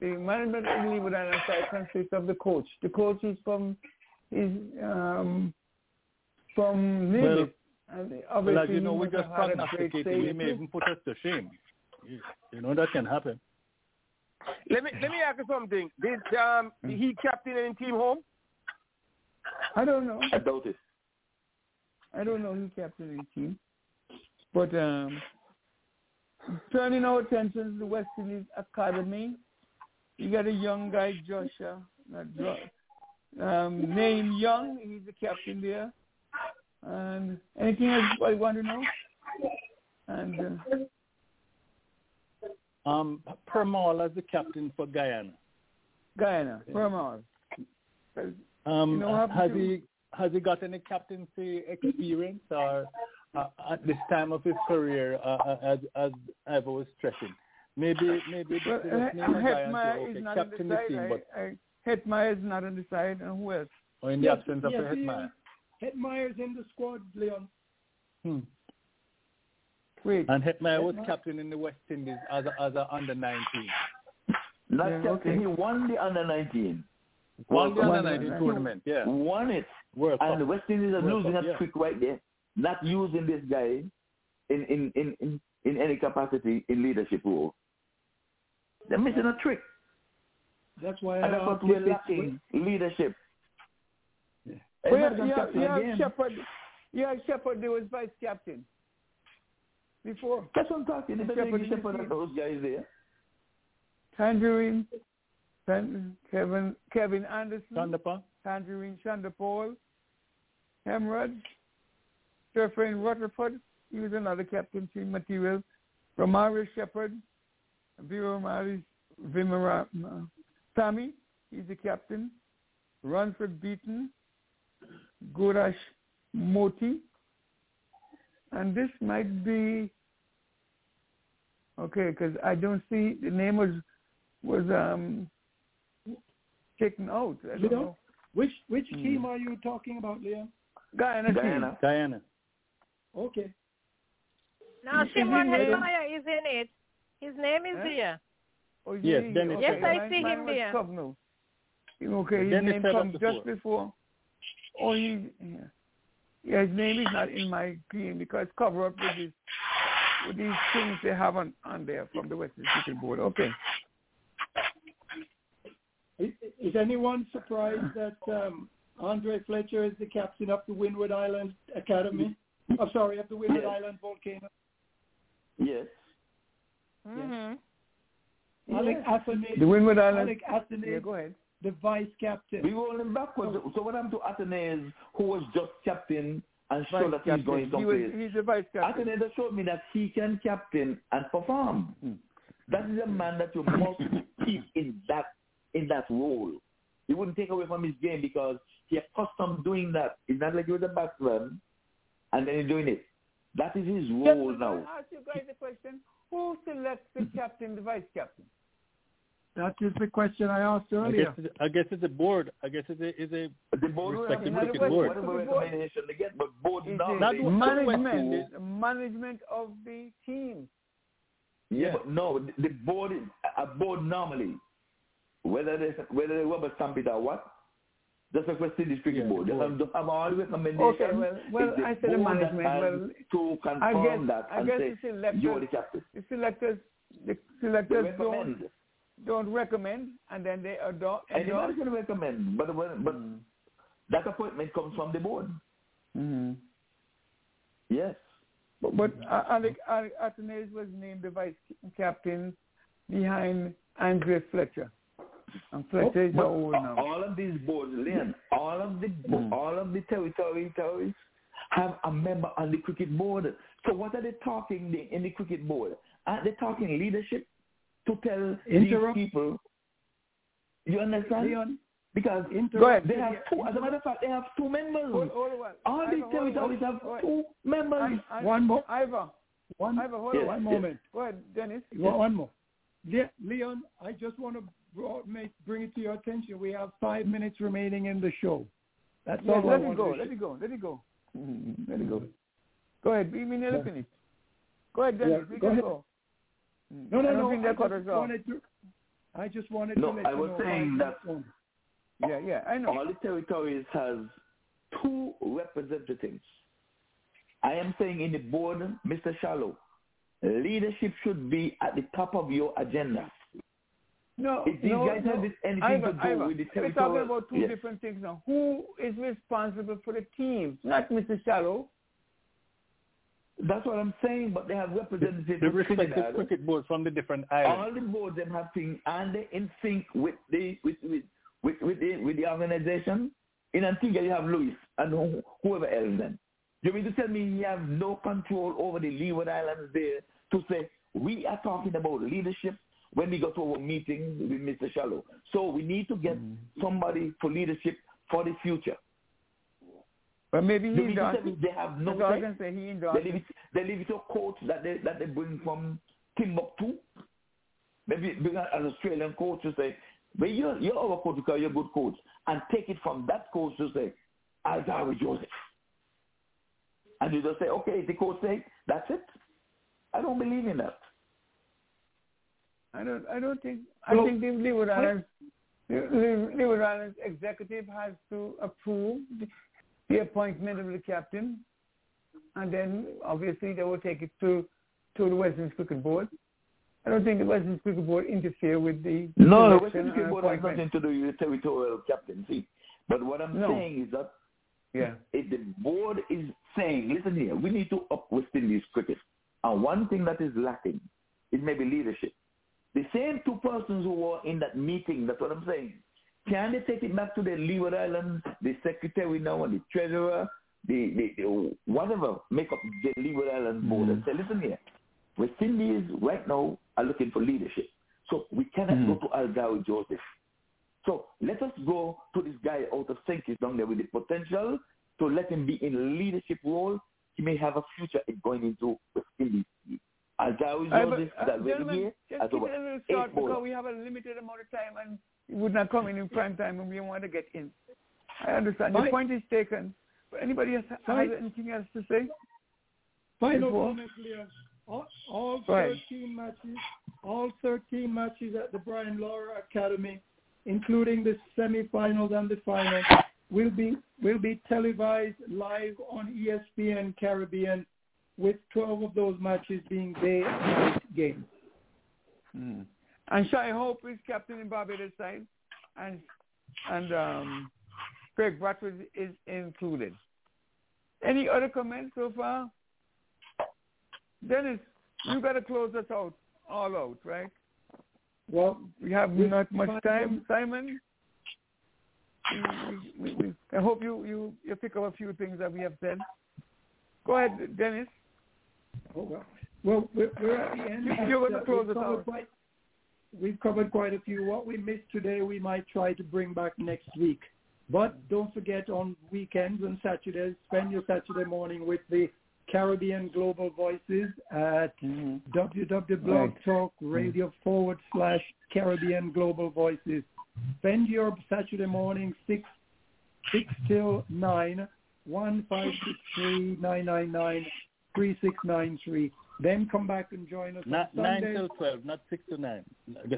The management of the Leeward Island side consists of the coach. The coach is from is um, from Nimitz. and Well, obviously as you know, we just had a great prognosticated. He may even put us to shame. You, you know that can happen. Let me let me ask you something. Did um he captain any team home? I don't know. I doubt it. I don't know who captain any team. But um, turning our attention to the West Indies Academy, you got a young guy, Joshua, not Jo- um, name Young. He's the captain there. And anything else I want to know? And uh, Um, Permaul as the captain for Guyana. Guyana, Permaul. Um, You know has to- he has he got any captaincy experience or uh, at this time of his career, uh, uh, as as Ivor was stressing? Maybe maybe well, the the name of Guyana, Hetmyer okay, is not on captain the the side. team, but I, I, Hetmyer is not on the side. And who else? or in the Yes, absence of yes, the he- Hetmyer. Hetmyer's in the squad, Leon. Hmm. Wait. And Hetmyer was captain in the West Indies as a, as a under 19. Not Yeah, captain. okay. He won the under 19. Won the under 19 tournament, yeah. Won it. World And Cup. the West Indies are World losing Cup, a yeah. trick right there. Not using this guy in, in, in, in, in any capacity in leadership role. They're missing a trick. That's why I that's uh, what asked we're lacking, leadership. Well, Everybody's yeah, captain yeah, again. Shepherd. Yeah, Shepherd. There was vice captain before. That's what I'm talking. They better Shepherd give in the Shepherd team. those guys there. Tagenarine, Tan- Kevin Kevin Anderson, Chandapa? Tagenarine Chanderpaul, Hemrod, Sherfane Rutherford. He was another captain. captaincy material. Romario Shepherd, Vimara, Vimara, uh, Sammy, he's the captain. Ronsford Beaton, Gudakesh Motie, and this might be okay because I don't see the name was was um taken out. I don't Leon, know. which which Hmm. team are you talking about, Leon? Guyana, Guyana. Guyana. Okay. Now Is he Shimron in it? Hetmyer is in it. His name is Huh? there. Oh, Yes, yeah, Dennis okay. Yes, I see him was there. Covno. Okay, his Dennis name said that comes just before. Oh, he, yeah. yeah, his name is not in my green because cover up with these with these things they have on, on there from the Western Cricket Board. Okay. Is, is anyone surprised that um, Andre Fletcher is the captain of the Windward Island Academy? Oh, sorry, of the Windward Yes. Island Volcano. Yes. Mm-hmm. Alick Athanaze, The Windward Island. Alick Athanaze, Yeah, go ahead. the vice captain. We rolling backwards. So what happened to Athanaze, who was just captain and Vice showed that he's captain. going He was, someplace? he's the vice captain. Athanaze showed me that he can captain and perform. That is a man that you must keep in that in that role. You wouldn't take away from his game because he accustomed doing that. It's not like he was a batsman and then he's doing it. That is his role Gentlemen, now. I ask you guys a question. Who selects the captain, the vice captain? That is the question I asked I guess, earlier. it's- I guess it's a board. I guess it's a, it's a The board will Not to the cricket make board. whatever board. recommendation they get, but board Is normally. Not the management, the management of the team. Yeah, Yeah. but no, the- the board, a board normally, whether they whether they rubber stamp it or what, just a question is cricket Yeah, board. the They board. have, they have all the recommendations. Okay, well, well I said the management. Well, to I confirm guess that I guess say the selectors, you're the captain. the selectors, the selectors don't recommend. don't recommend, and then they adopt. Anybody can recommend, but when- but Mm. that appointment comes from the board. Mm-hmm. Yes. But, but Alick, Alick was named the vice captain behind Andre Fletcher. And Fletcher is But now. all of these boards, Leon, all of the Mm. all of the territory territories have a member on the cricket board. So what are they talking in the cricket board? Are they talking leadership to tell Interrupt. these people? You understand? Leon, Because Go ahead. they have two. As a matter of fact, they have two members. Hold, hold on. all these Ivor, hold on. territories have Hold two members. I, I, One more. Ivor, one, Ivor, hold Yes. on. one moment. Go ahead, Dennis. One one more. Le- Leon, I just want to bro- make, bring it to your attention. We have five minutes remaining in the show. That's Yes, all I let it go. to Let say. it go. Let it go. Mhm. Let it go. Go ahead. We mean nearly finished. Go ahead, Dennis. Yeah, go ahead. go. Mm. No, I no, don't no. I just wanted to. I just wanted No, to let I you was know saying that- it's. Yeah, yeah, I know. All the territories has two representatives. I am saying in the board, Mr. Shallow, leadership should be at the top of your agenda. No, If these no, guys no. have anything Ivan, to do Ivan, with the We're talking about two Yes. different things now. Who is responsible for the team? Not Mr. Shallow. That's what I'm saying, but they have representatives The from respective Trinidad. cricket boards from the different islands. All the boards them have things and they in sync with the with with with, with the with the organization. In Antigua you have Luis and whoever else then. You mean to tell me you have no control over the Leeward Islands there to say we are talking about leadership when we go to our meeting with Mr. Shallow. So we need to get mm-hmm. somebody for leadership for the future. But maybe he to does. they have no I say? He They endorsed leave it, they leave it to a coach that they that they bring from Timbuktu. Maybe bring an an Australian coach to say, but you're you're our coach because you're a good coach, and take it from that coach to say, Alzarri Joseph. And you just say, okay, the coach say that's it. I don't believe in that. I don't. I don't think. I think the Leeward Islands, Leeward Islands executive has to approve the, the appointment of the captain, and then obviously they will take it to to the Western Cricket Board. I don't think the Western Cricket Board interfere with the No, the Western Cricket Board has nothing to do with the territorial captaincy. But what I'm No. saying is that Yeah. if the board is saying, listen here, we need to up West Indies cricket, and one thing that is lacking is maybe leadership. The same two persons who were in that meeting, that's what I'm saying. Can they take it back to the Leeward Islands, the secretary now and the treasurer, the, the, the whatever, make up the Leeward Islands board and mm. say, listen here, West Indies right now are looking for leadership. So we cannot mm. go to Alzarri Joseph. So let us go to this guy out of Sankis down there with the potential to let him be in leadership role. He may have a future in going into West Indies. Alzarri Uh, but, Joseph uh, is already gentlemen, here just as keep it a little short bowler. because we have a limited amount of time and it would not come in in prime time and we want to get in. I understand. Your Fine. point is taken. But anybody else Fine. has anything else to say? Final comment, Leon. All, all Go ahead. 13 matches, all 13 matches at the Brian Lara Academy, including the semifinals and the final, will be will be televised live on ESPN Caribbean, with 12 of those matches being day and night games. And Shai Hope is captain in Barbados side and and um, Kraigg Brathwaite is included. Any other comments so far? Dennis, you got to close us out, all out, right? Well, We have we- not much final- time, Simon. We, we, we, I hope you, you, you pick up a few things that we have said. Go ahead, Dennis. Oh, well. Well, we're, we're at the end. You- you're but, going to close we've us covered out. Quite, we've covered quite a few. What we missed today, we might try to bring back next week. But don't forget on weekends and Saturdays, spend your Saturday morning with the Caribbean Global Voices at mm-hmm. www.blogtalkradio mm-hmm. forward slash Caribbean Global Voices. Spend your Saturday morning six six till nine one five six three nine nine nine three six nine three. Then come back and join us Not on nine Sunday. till twelve, not six to nine.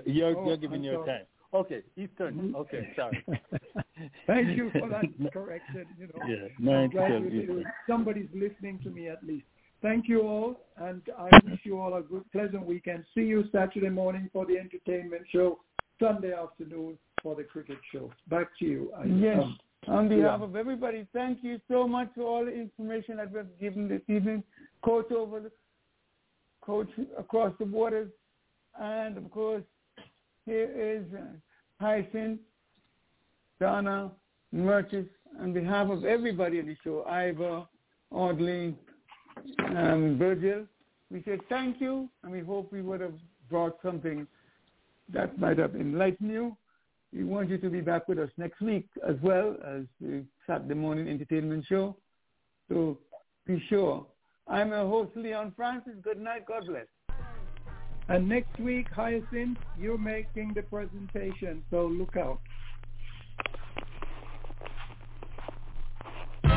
You're Oh, you're giving I'm your sorry. time. Okay, Eastern. Okay, sorry. Thank you for that correction. You know, Yeah, nine to twelve somebody's listening to me at least. Thank you all, and I wish you all a good, pleasant weekend. See you Saturday morning for the entertainment show, Sunday afternoon for the cricket show. Back to you. I- Yes. um, On behalf yeah. of everybody, thank you so much for all the information that we've given this evening. Coach over the coach across the waters, and of course, here is uh, Hyacinth, Donna, Merchis, on behalf of everybody on the show, Ivor, Audley, um, Virgil, we say thank you, and we hope we would have brought something that might have enlightened you. We want you to be back with us next week as well as the Saturday morning entertainment show. So be sure. I'm your host, Leon Francis. Good night. God bless. And next week, Hyacinth, you're making the presentation, so look out. This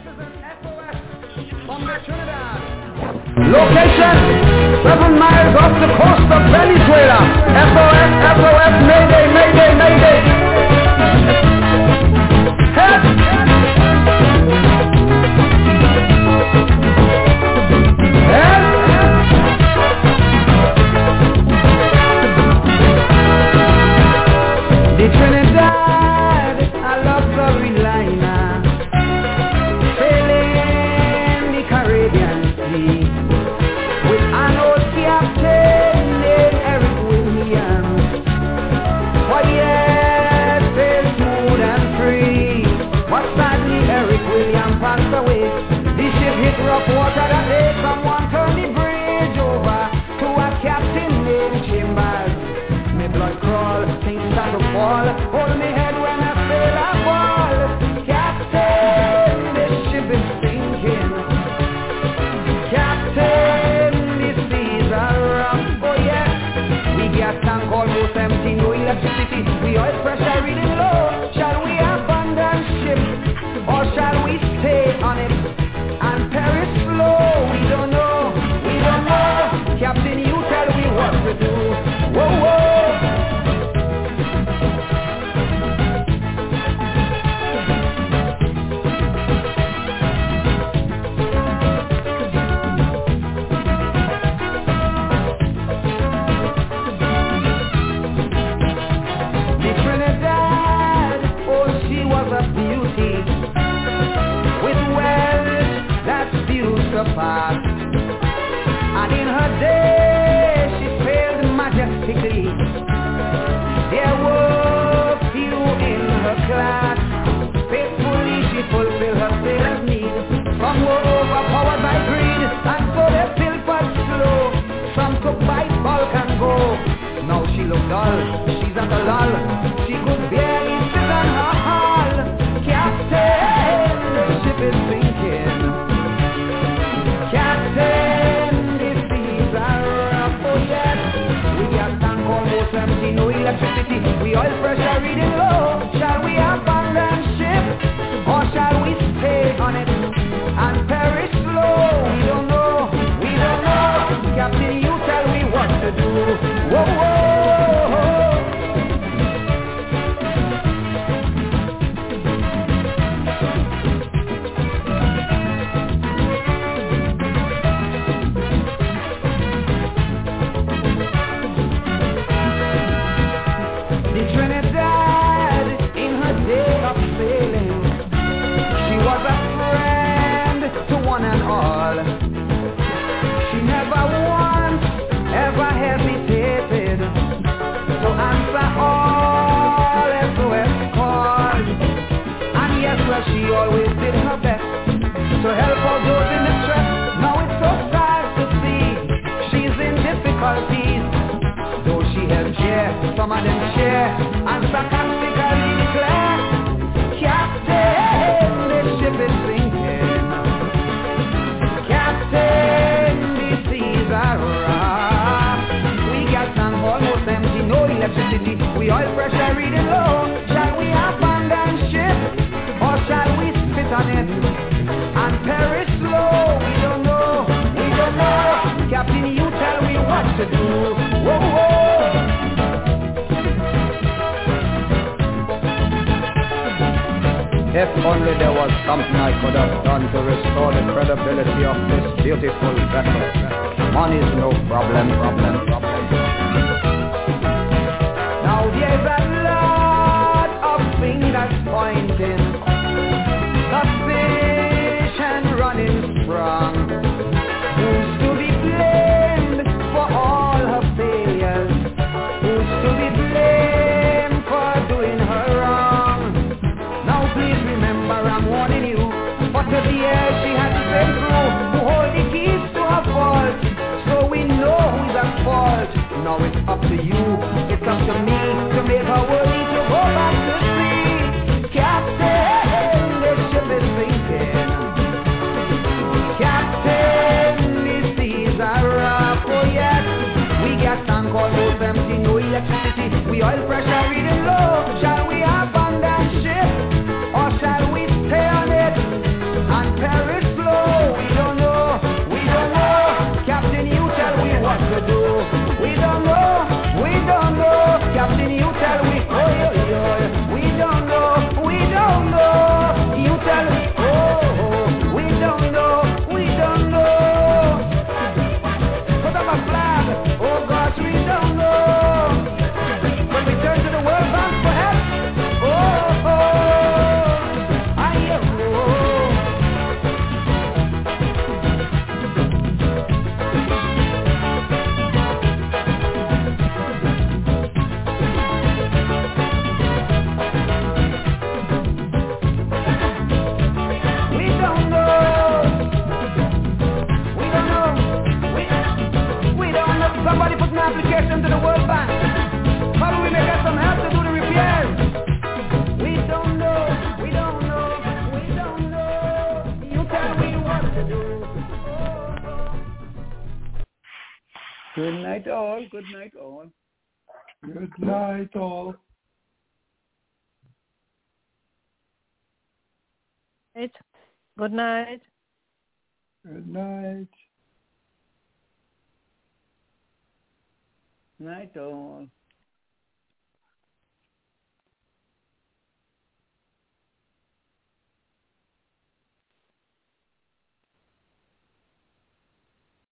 is an from the Trinidad. Location seven miles off the coast of Venezuela. SOS, SOS, Mayday, Mayday.